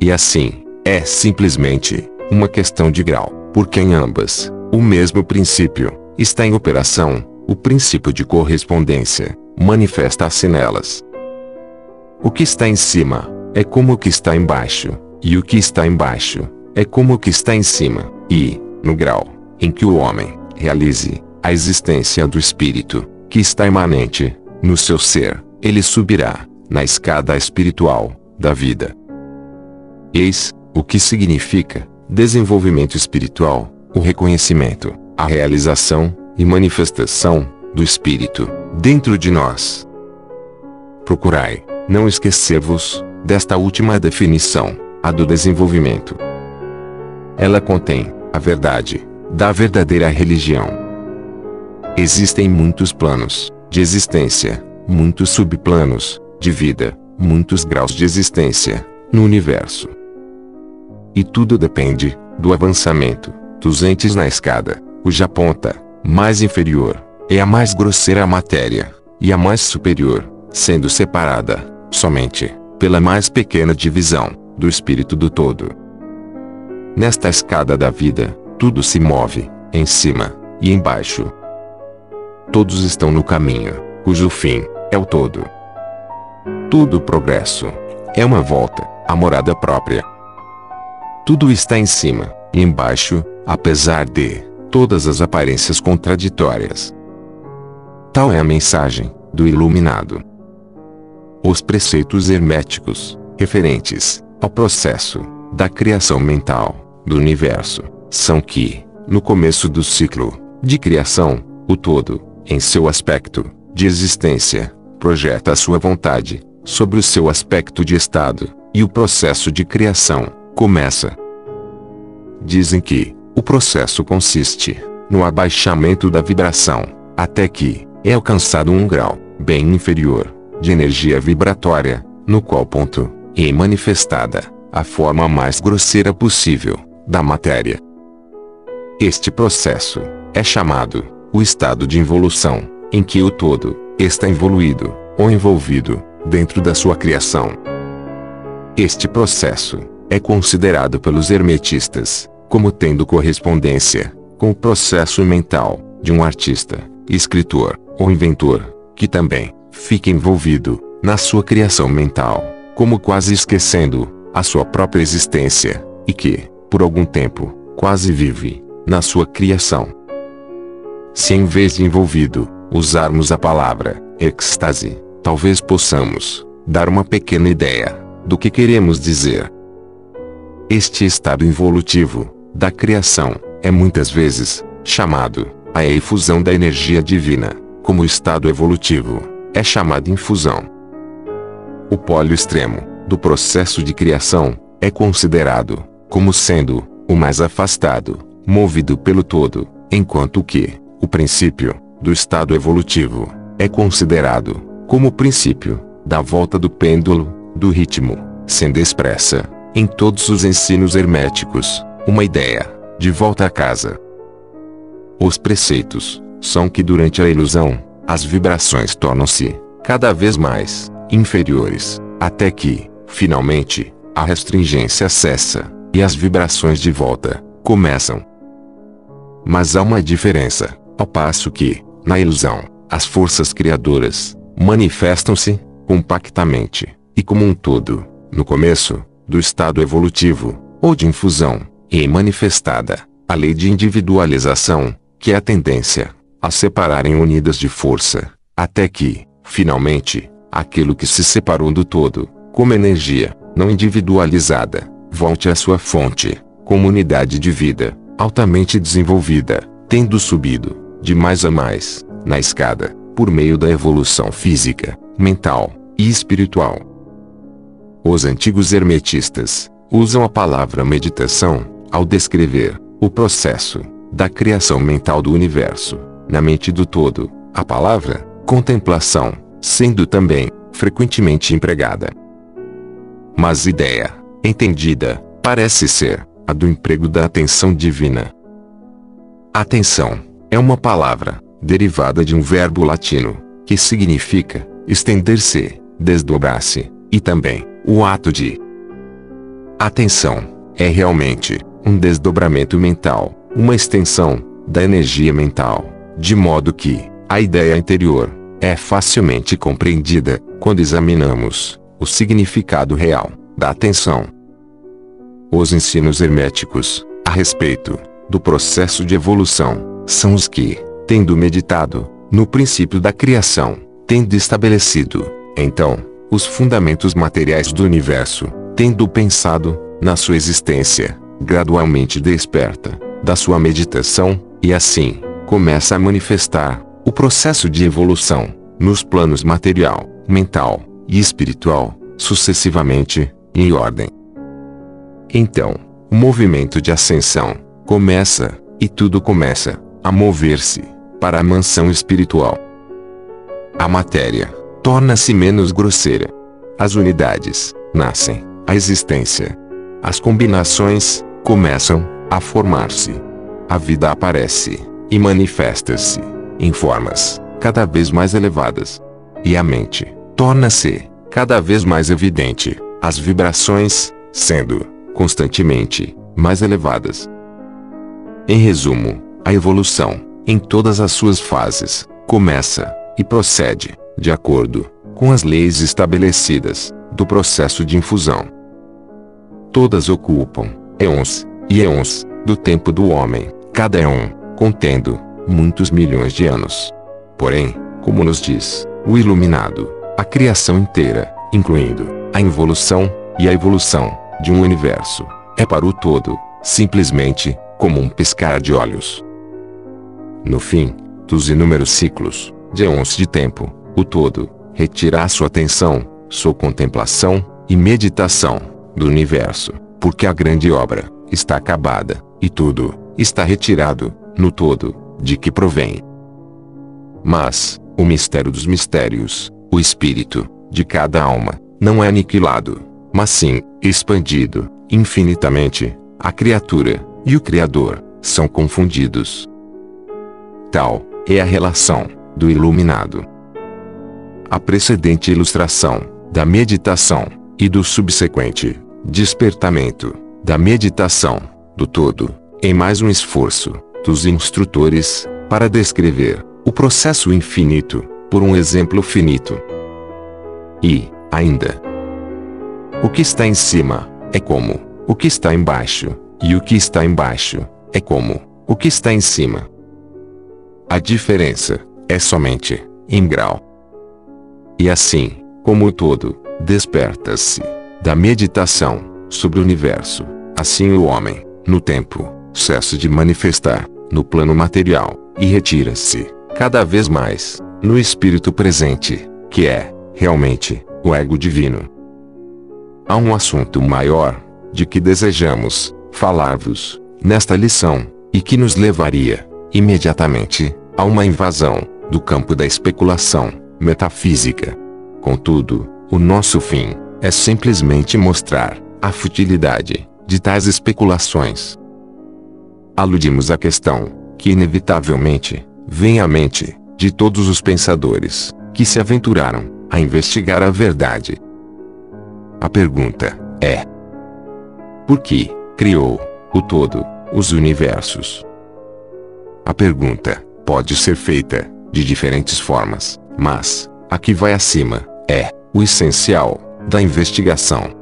Speaker 1: E assim, é simplesmente uma questão de grau, porque em ambas, o mesmo princípio está em operação, o princípio de correspondência manifesta-se nelas. O que está em cima é como o que está embaixo, e o que está embaixo é como o que está em cima, e, no grau em que o homem realize a existência do espírito, que está imanente no seu ser, ele subirá na escada espiritual da vida. Eis o que significa desenvolvimento espiritual, o reconhecimento, a realização e manifestação do espírito dentro de nós. Procurai não esquecer-vos desta última definição, a do desenvolvimento. Ela contém a verdade da verdadeira religião. Existem muitos planos de existência, muitos subplanos de vida, muitos graus de existência no universo. E tudo depende do avançamento dos entes na escada, cuja ponta mais inferior é a mais grosseira matéria, e a mais superior, sendo separada somente pela mais pequena divisão do espírito do todo. Nesta escada da vida, tudo se move, em cima e embaixo. Todos estão no caminho, cujo fim é o todo. Tudo progresso é uma volta à morada própria. Tudo está em cima e embaixo, apesar de todas as aparências contraditórias. Tal é a mensagem do iluminado. Os preceitos herméticos, referentes ao processo da criação mental do universo, são que, no começo do ciclo de criação, o todo, em seu aspecto de existência, projeta a sua vontade sobre o seu aspecto de estado, e o processo de criação começa. Dizem que o processo consiste no abaixamento da vibração, até que é alcançado um grau bem inferior de energia vibratória, no qual ponto é manifestada a forma mais grosseira possível da matéria. Este processo é chamado o estado de involução, em que o todo está evoluído ou envolvido dentro da sua criação. Este processo é considerado pelos hermetistas como tendo correspondência com o processo mental de um artista, escritor ou inventor, que também fica envolvido na sua criação mental, como quase esquecendo a sua própria existência, e que, por algum tempo, quase vive na sua criação. Se em vez de envolvido, usarmos a palavra êxtase, talvez possamos dar uma pequena ideia do que queremos dizer. Este estado involutivo da criação é muitas vezes chamado a efusão da energia divina, como estado evolutivo, é chamado infusão. O polo extremo do processo de criação é considerado como sendo o mais afastado, movido pelo todo, enquanto que o princípio do estado evolutivo é considerado como o princípio da volta do pêndulo, do ritmo, sendo expressa em todos os ensinos herméticos, uma ideia de volta a casa. Os preceitos são que durante a ilusão, as vibrações tornam-se cada vez mais inferiores, até que, finalmente, a restringência cessa e as vibrações de volta começam. Mas há uma diferença, ao passo que, na ilusão, as forças criadoras manifestam-se compactamente e como um todo, no começo do estado evolutivo ou de infusão, e manifestada a lei de individualização, que é a tendência a separarem unidas de força, até que, finalmente, aquilo que se separou do todo, como energia não individualizada, volte à sua fonte, comunidade de vida, altamente desenvolvida, tendo subido, de mais a mais, na escada, por meio da evolução física, mental e espiritual. Os antigos hermetistas usam a palavra meditação ao descrever o processo da criação mental do universo, na mente do todo, a palavra contemplação, sendo também frequentemente empregada. Mas ideia, entendida, parece ser a do emprego da atenção divina. Atenção é uma palavra derivada de um verbo latino que significa estender-se, desdobrar-se, e também o ato de atenção é realmente um desdobramento mental, uma extensão da energia mental, de modo que a ideia interior é facilmente compreendida quando examinamos o significado real da atenção. Os ensinos herméticos a respeito do processo de evolução são os que, tendo meditado no princípio da criação, tendo estabelecido, então, os fundamentos materiais do universo, tendo pensado na sua existência, gradualmente desperta da sua meditação, e assim, começa a manifestar o processo de evolução nos planos material, mental e espiritual, sucessivamente, em ordem. Então, o movimento de ascensão começa, e tudo começa a mover-se para a mansão espiritual. A matéria torna-se menos grosseira. As unidades nascem, a existência. As combinações começam a formar-se. A vida aparece e manifesta-se em formas cada vez mais elevadas. E a mente torna-se cada vez mais evidente, as vibrações sendo constantemente mais elevadas. Em resumo, a evolução, em todas as suas fases, começa e procede de acordo com as leis estabelecidas do processo de infusão. Todas ocupam éons e éons do tempo do homem, cada éon contendo muitos milhões de anos. Porém, como nos diz o Iluminado, a criação inteira, incluindo a involução e a evolução de um universo, é para o todo, simplesmente, como um piscar de olhos. No fim dos inúmeros ciclos, de éons de tempo, o todo retira a sua atenção, sua contemplação e meditação do universo, porque a grande obra está acabada, e tudo está retirado, no todo, de que provém. Mas, o mistério dos mistérios, o espírito de cada alma, não é aniquilado, mas sim expandido infinitamente. A criatura e o Criador são confundidos. Tal é a relação do iluminado. A precedente ilustração da meditação e do subsequente despertamento da meditação do todo, em mais um esforço dos instrutores para descrever o processo infinito por um exemplo finito. E, ainda, o que está em cima é como o que está embaixo, e o que está embaixo é como o que está em cima. A diferença é somente em grau. E assim, como o todo, desperta-se da meditação sobre o universo, assim o homem, no tempo cessa de manifestar, no plano material, e retira-se, cada vez mais, no espírito presente, que é, realmente, o ego divino. Há um assunto maior, de que desejamos falar-vos, nesta lição, e que nos levaria, imediatamente, a uma invasão do campo da especulação metafísica. Contudo, o nosso fim é simplesmente mostrar a futilidade de tais especulações. Aludimos à questão que inevitavelmente vem à mente de todos os pensadores que se aventuraram a investigar a verdade. A pergunta é: por que criou o todo, os universos? A pergunta pode ser feita de diferentes formas, mas a que vai acima é o essencial da investigação.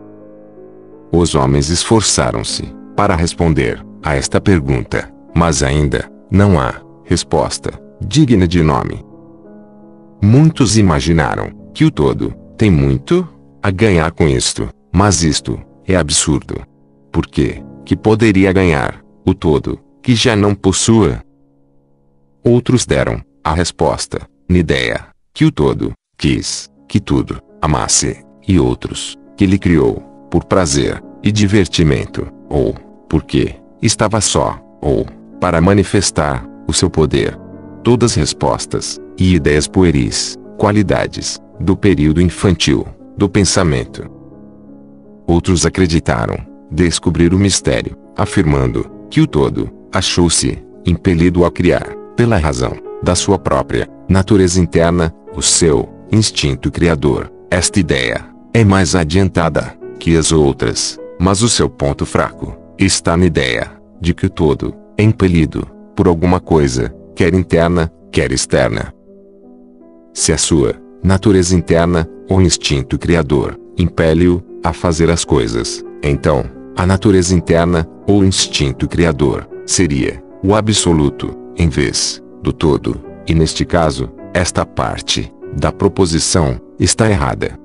Speaker 1: Os homens esforçaram-se para responder a esta pergunta, mas ainda não há resposta digna de nome. Muitos imaginaram que o todo tem muito a ganhar com isto, mas isto é absurdo. Por quê? Que poderia ganhar o todo que já não possua? Outros deram a resposta, na ideia que o todo quis que tudo amasse, e outros que ele criou por prazer e divertimento, ou porque estava só, ou para manifestar o seu poder. Todas respostas e ideias pueris, qualidades do período infantil, do pensamento. Outros acreditaram descobrir o mistério, afirmando que o todo achou-se impelido a criar, pela razão da sua própria natureza interna, o seu instinto criador. Esta ideia é mais adiantada que as outras, mas o seu ponto fraco está na ideia de que o todo é impelido por alguma coisa, quer interna, quer externa. Se a sua natureza interna, ou instinto criador, impele-o a fazer as coisas, então, a natureza interna, ou instinto criador, seria o absoluto, em vez do todo, e neste caso, esta parte da proposição está errada.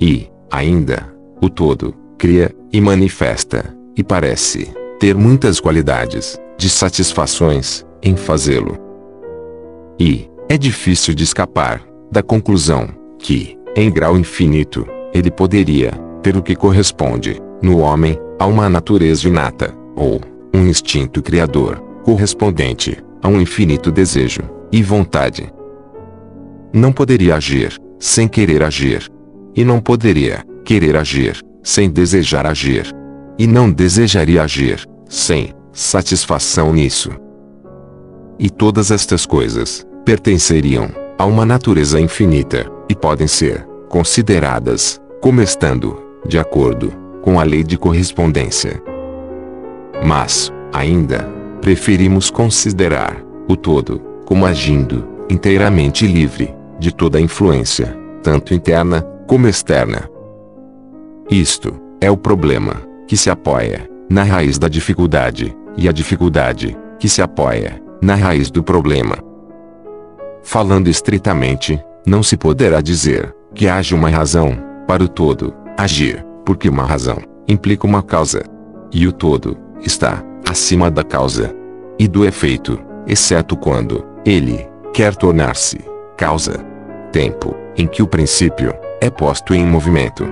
Speaker 1: E, ainda, o todo cria e manifesta, e parece ter muitas qualidades de satisfações em fazê-lo. E é difícil de escapar da conclusão que, em grau infinito, ele poderia ter o que corresponde, no homem, a uma natureza inata, ou um instinto criador, correspondente a um infinito desejo e vontade. Não poderia agir sem querer agir. E não poderia querer agir sem desejar agir. E não desejaria agir sem satisfação nisso. E todas estas coisas pertenceriam a uma natureza infinita, e podem ser consideradas como estando de acordo com a lei de correspondência. Mas, ainda, preferimos considerar o todo como agindo inteiramente livre de toda influência, tanto interna como externa. Isto é o problema que se apoia na raiz da dificuldade, e a dificuldade que se apoia na raiz do problema. Falando estritamente, não se poderá dizer que haja uma razão para o todo agir, porque uma razão implica uma causa. E o todo está acima da causa e do efeito, exceto quando ele quer tornar-se causa. Tempo em que o princípio é posto em movimento.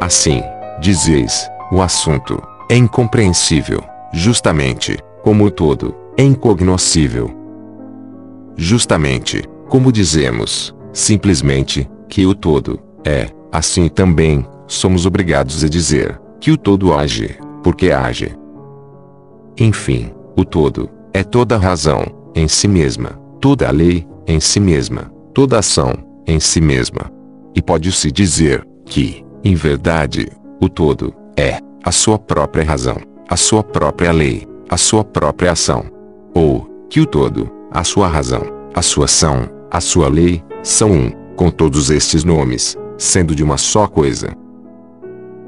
Speaker 1: Assim, dizeis, o assunto é incompreensível, justamente como o todo é incognoscível justamente, como dizemos, simplesmente, que o todo é, assim também, somos obrigados a dizer que o todo age, porque age. Enfim, o todo é toda a razão em si mesma, toda a lei em si mesma, toda ação em si mesma. E pode-se dizer que, em verdade, o todo é a sua própria razão, a sua própria lei, a sua própria ação. Ou que o todo a sua razão, a sua ação, a sua lei, são um, com todos estes nomes, sendo de uma só coisa.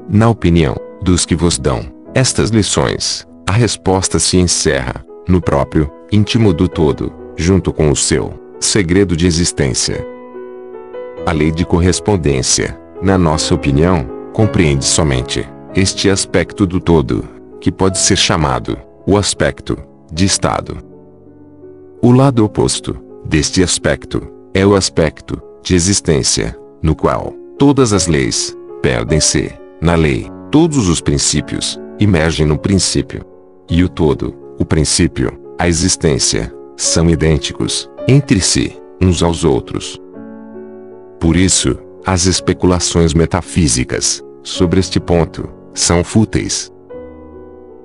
Speaker 1: Na opinião dos que vos dão estas lições, a resposta se encerra no próprio íntimo do todo, junto com o seu segredo de existência. A lei de correspondência, na nossa opinião, compreende somente este aspecto do todo, que pode ser chamado o aspecto de Estado. O lado oposto deste aspecto é o aspecto de existência, no qual todas as leis perdem-se na lei, todos os princípios emergem no princípio. E o todo, o princípio, a existência, são idênticos entre si, uns aos outros. Por isso, as especulações metafísicas sobre este ponto são fúteis.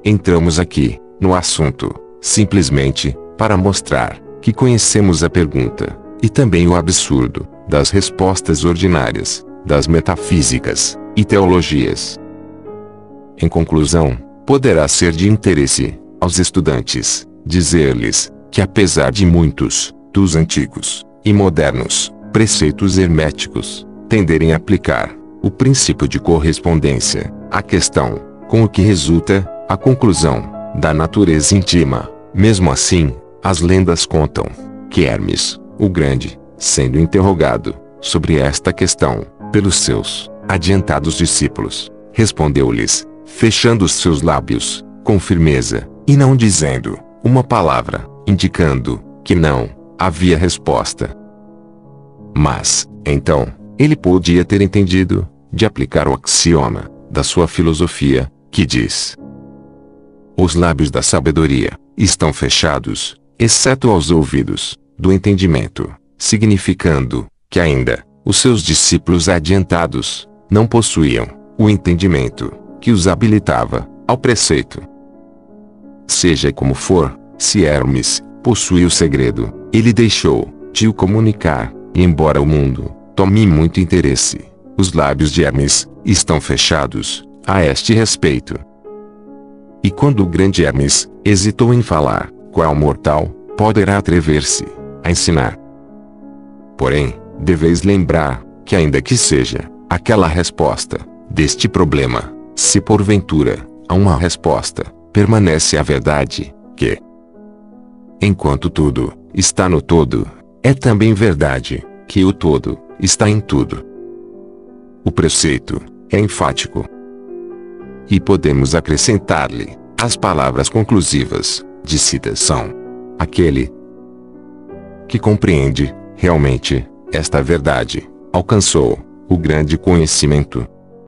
Speaker 1: Entramos aqui no assunto simplesmente para mostrar que conhecemos a pergunta e também o absurdo das respostas ordinárias das metafísicas e teologias. Em conclusão, poderá ser de interesse aos estudantes dizer-lhes que apesar de muitos dos antigos e modernos preceitos herméticos tenderem a aplicar o princípio de correspondência à questão, com o que resulta a conclusão da natureza íntima. Mesmo assim, as lendas contam que Hermes, o Grande, sendo interrogado sobre esta questão pelos seus adiantados discípulos, respondeu-lhes, fechando os seus lábios, com firmeza, e não dizendo uma palavra, indicando que não havia resposta. Mas, então, ele podia ter entendido, de aplicar o axioma da sua filosofia, que diz: Os lábios da sabedoria estão fechados, exceto aos ouvidos do entendimento, significando que ainda os seus discípulos adiantados não possuíam o entendimento que os habilitava ao preceito. Seja como for, se Hermes possui o segredo, ele deixou de o comunicar, embora o mundo tome muito interesse, os lábios de Hermes estão fechados a este respeito. E quando o grande Hermes hesitou em falar, qual mortal poderá atrever-se a ensinar? Porém, deveis lembrar que ainda que seja aquela resposta deste problema, se porventura há uma resposta, permanece a verdade, que enquanto tudo está no todo, é também verdade que o todo está em tudo. O preceito é enfático. E podemos acrescentar-lhe as palavras conclusivas de citação. Aquele que compreende realmente esta verdade alcançou o grande conhecimento.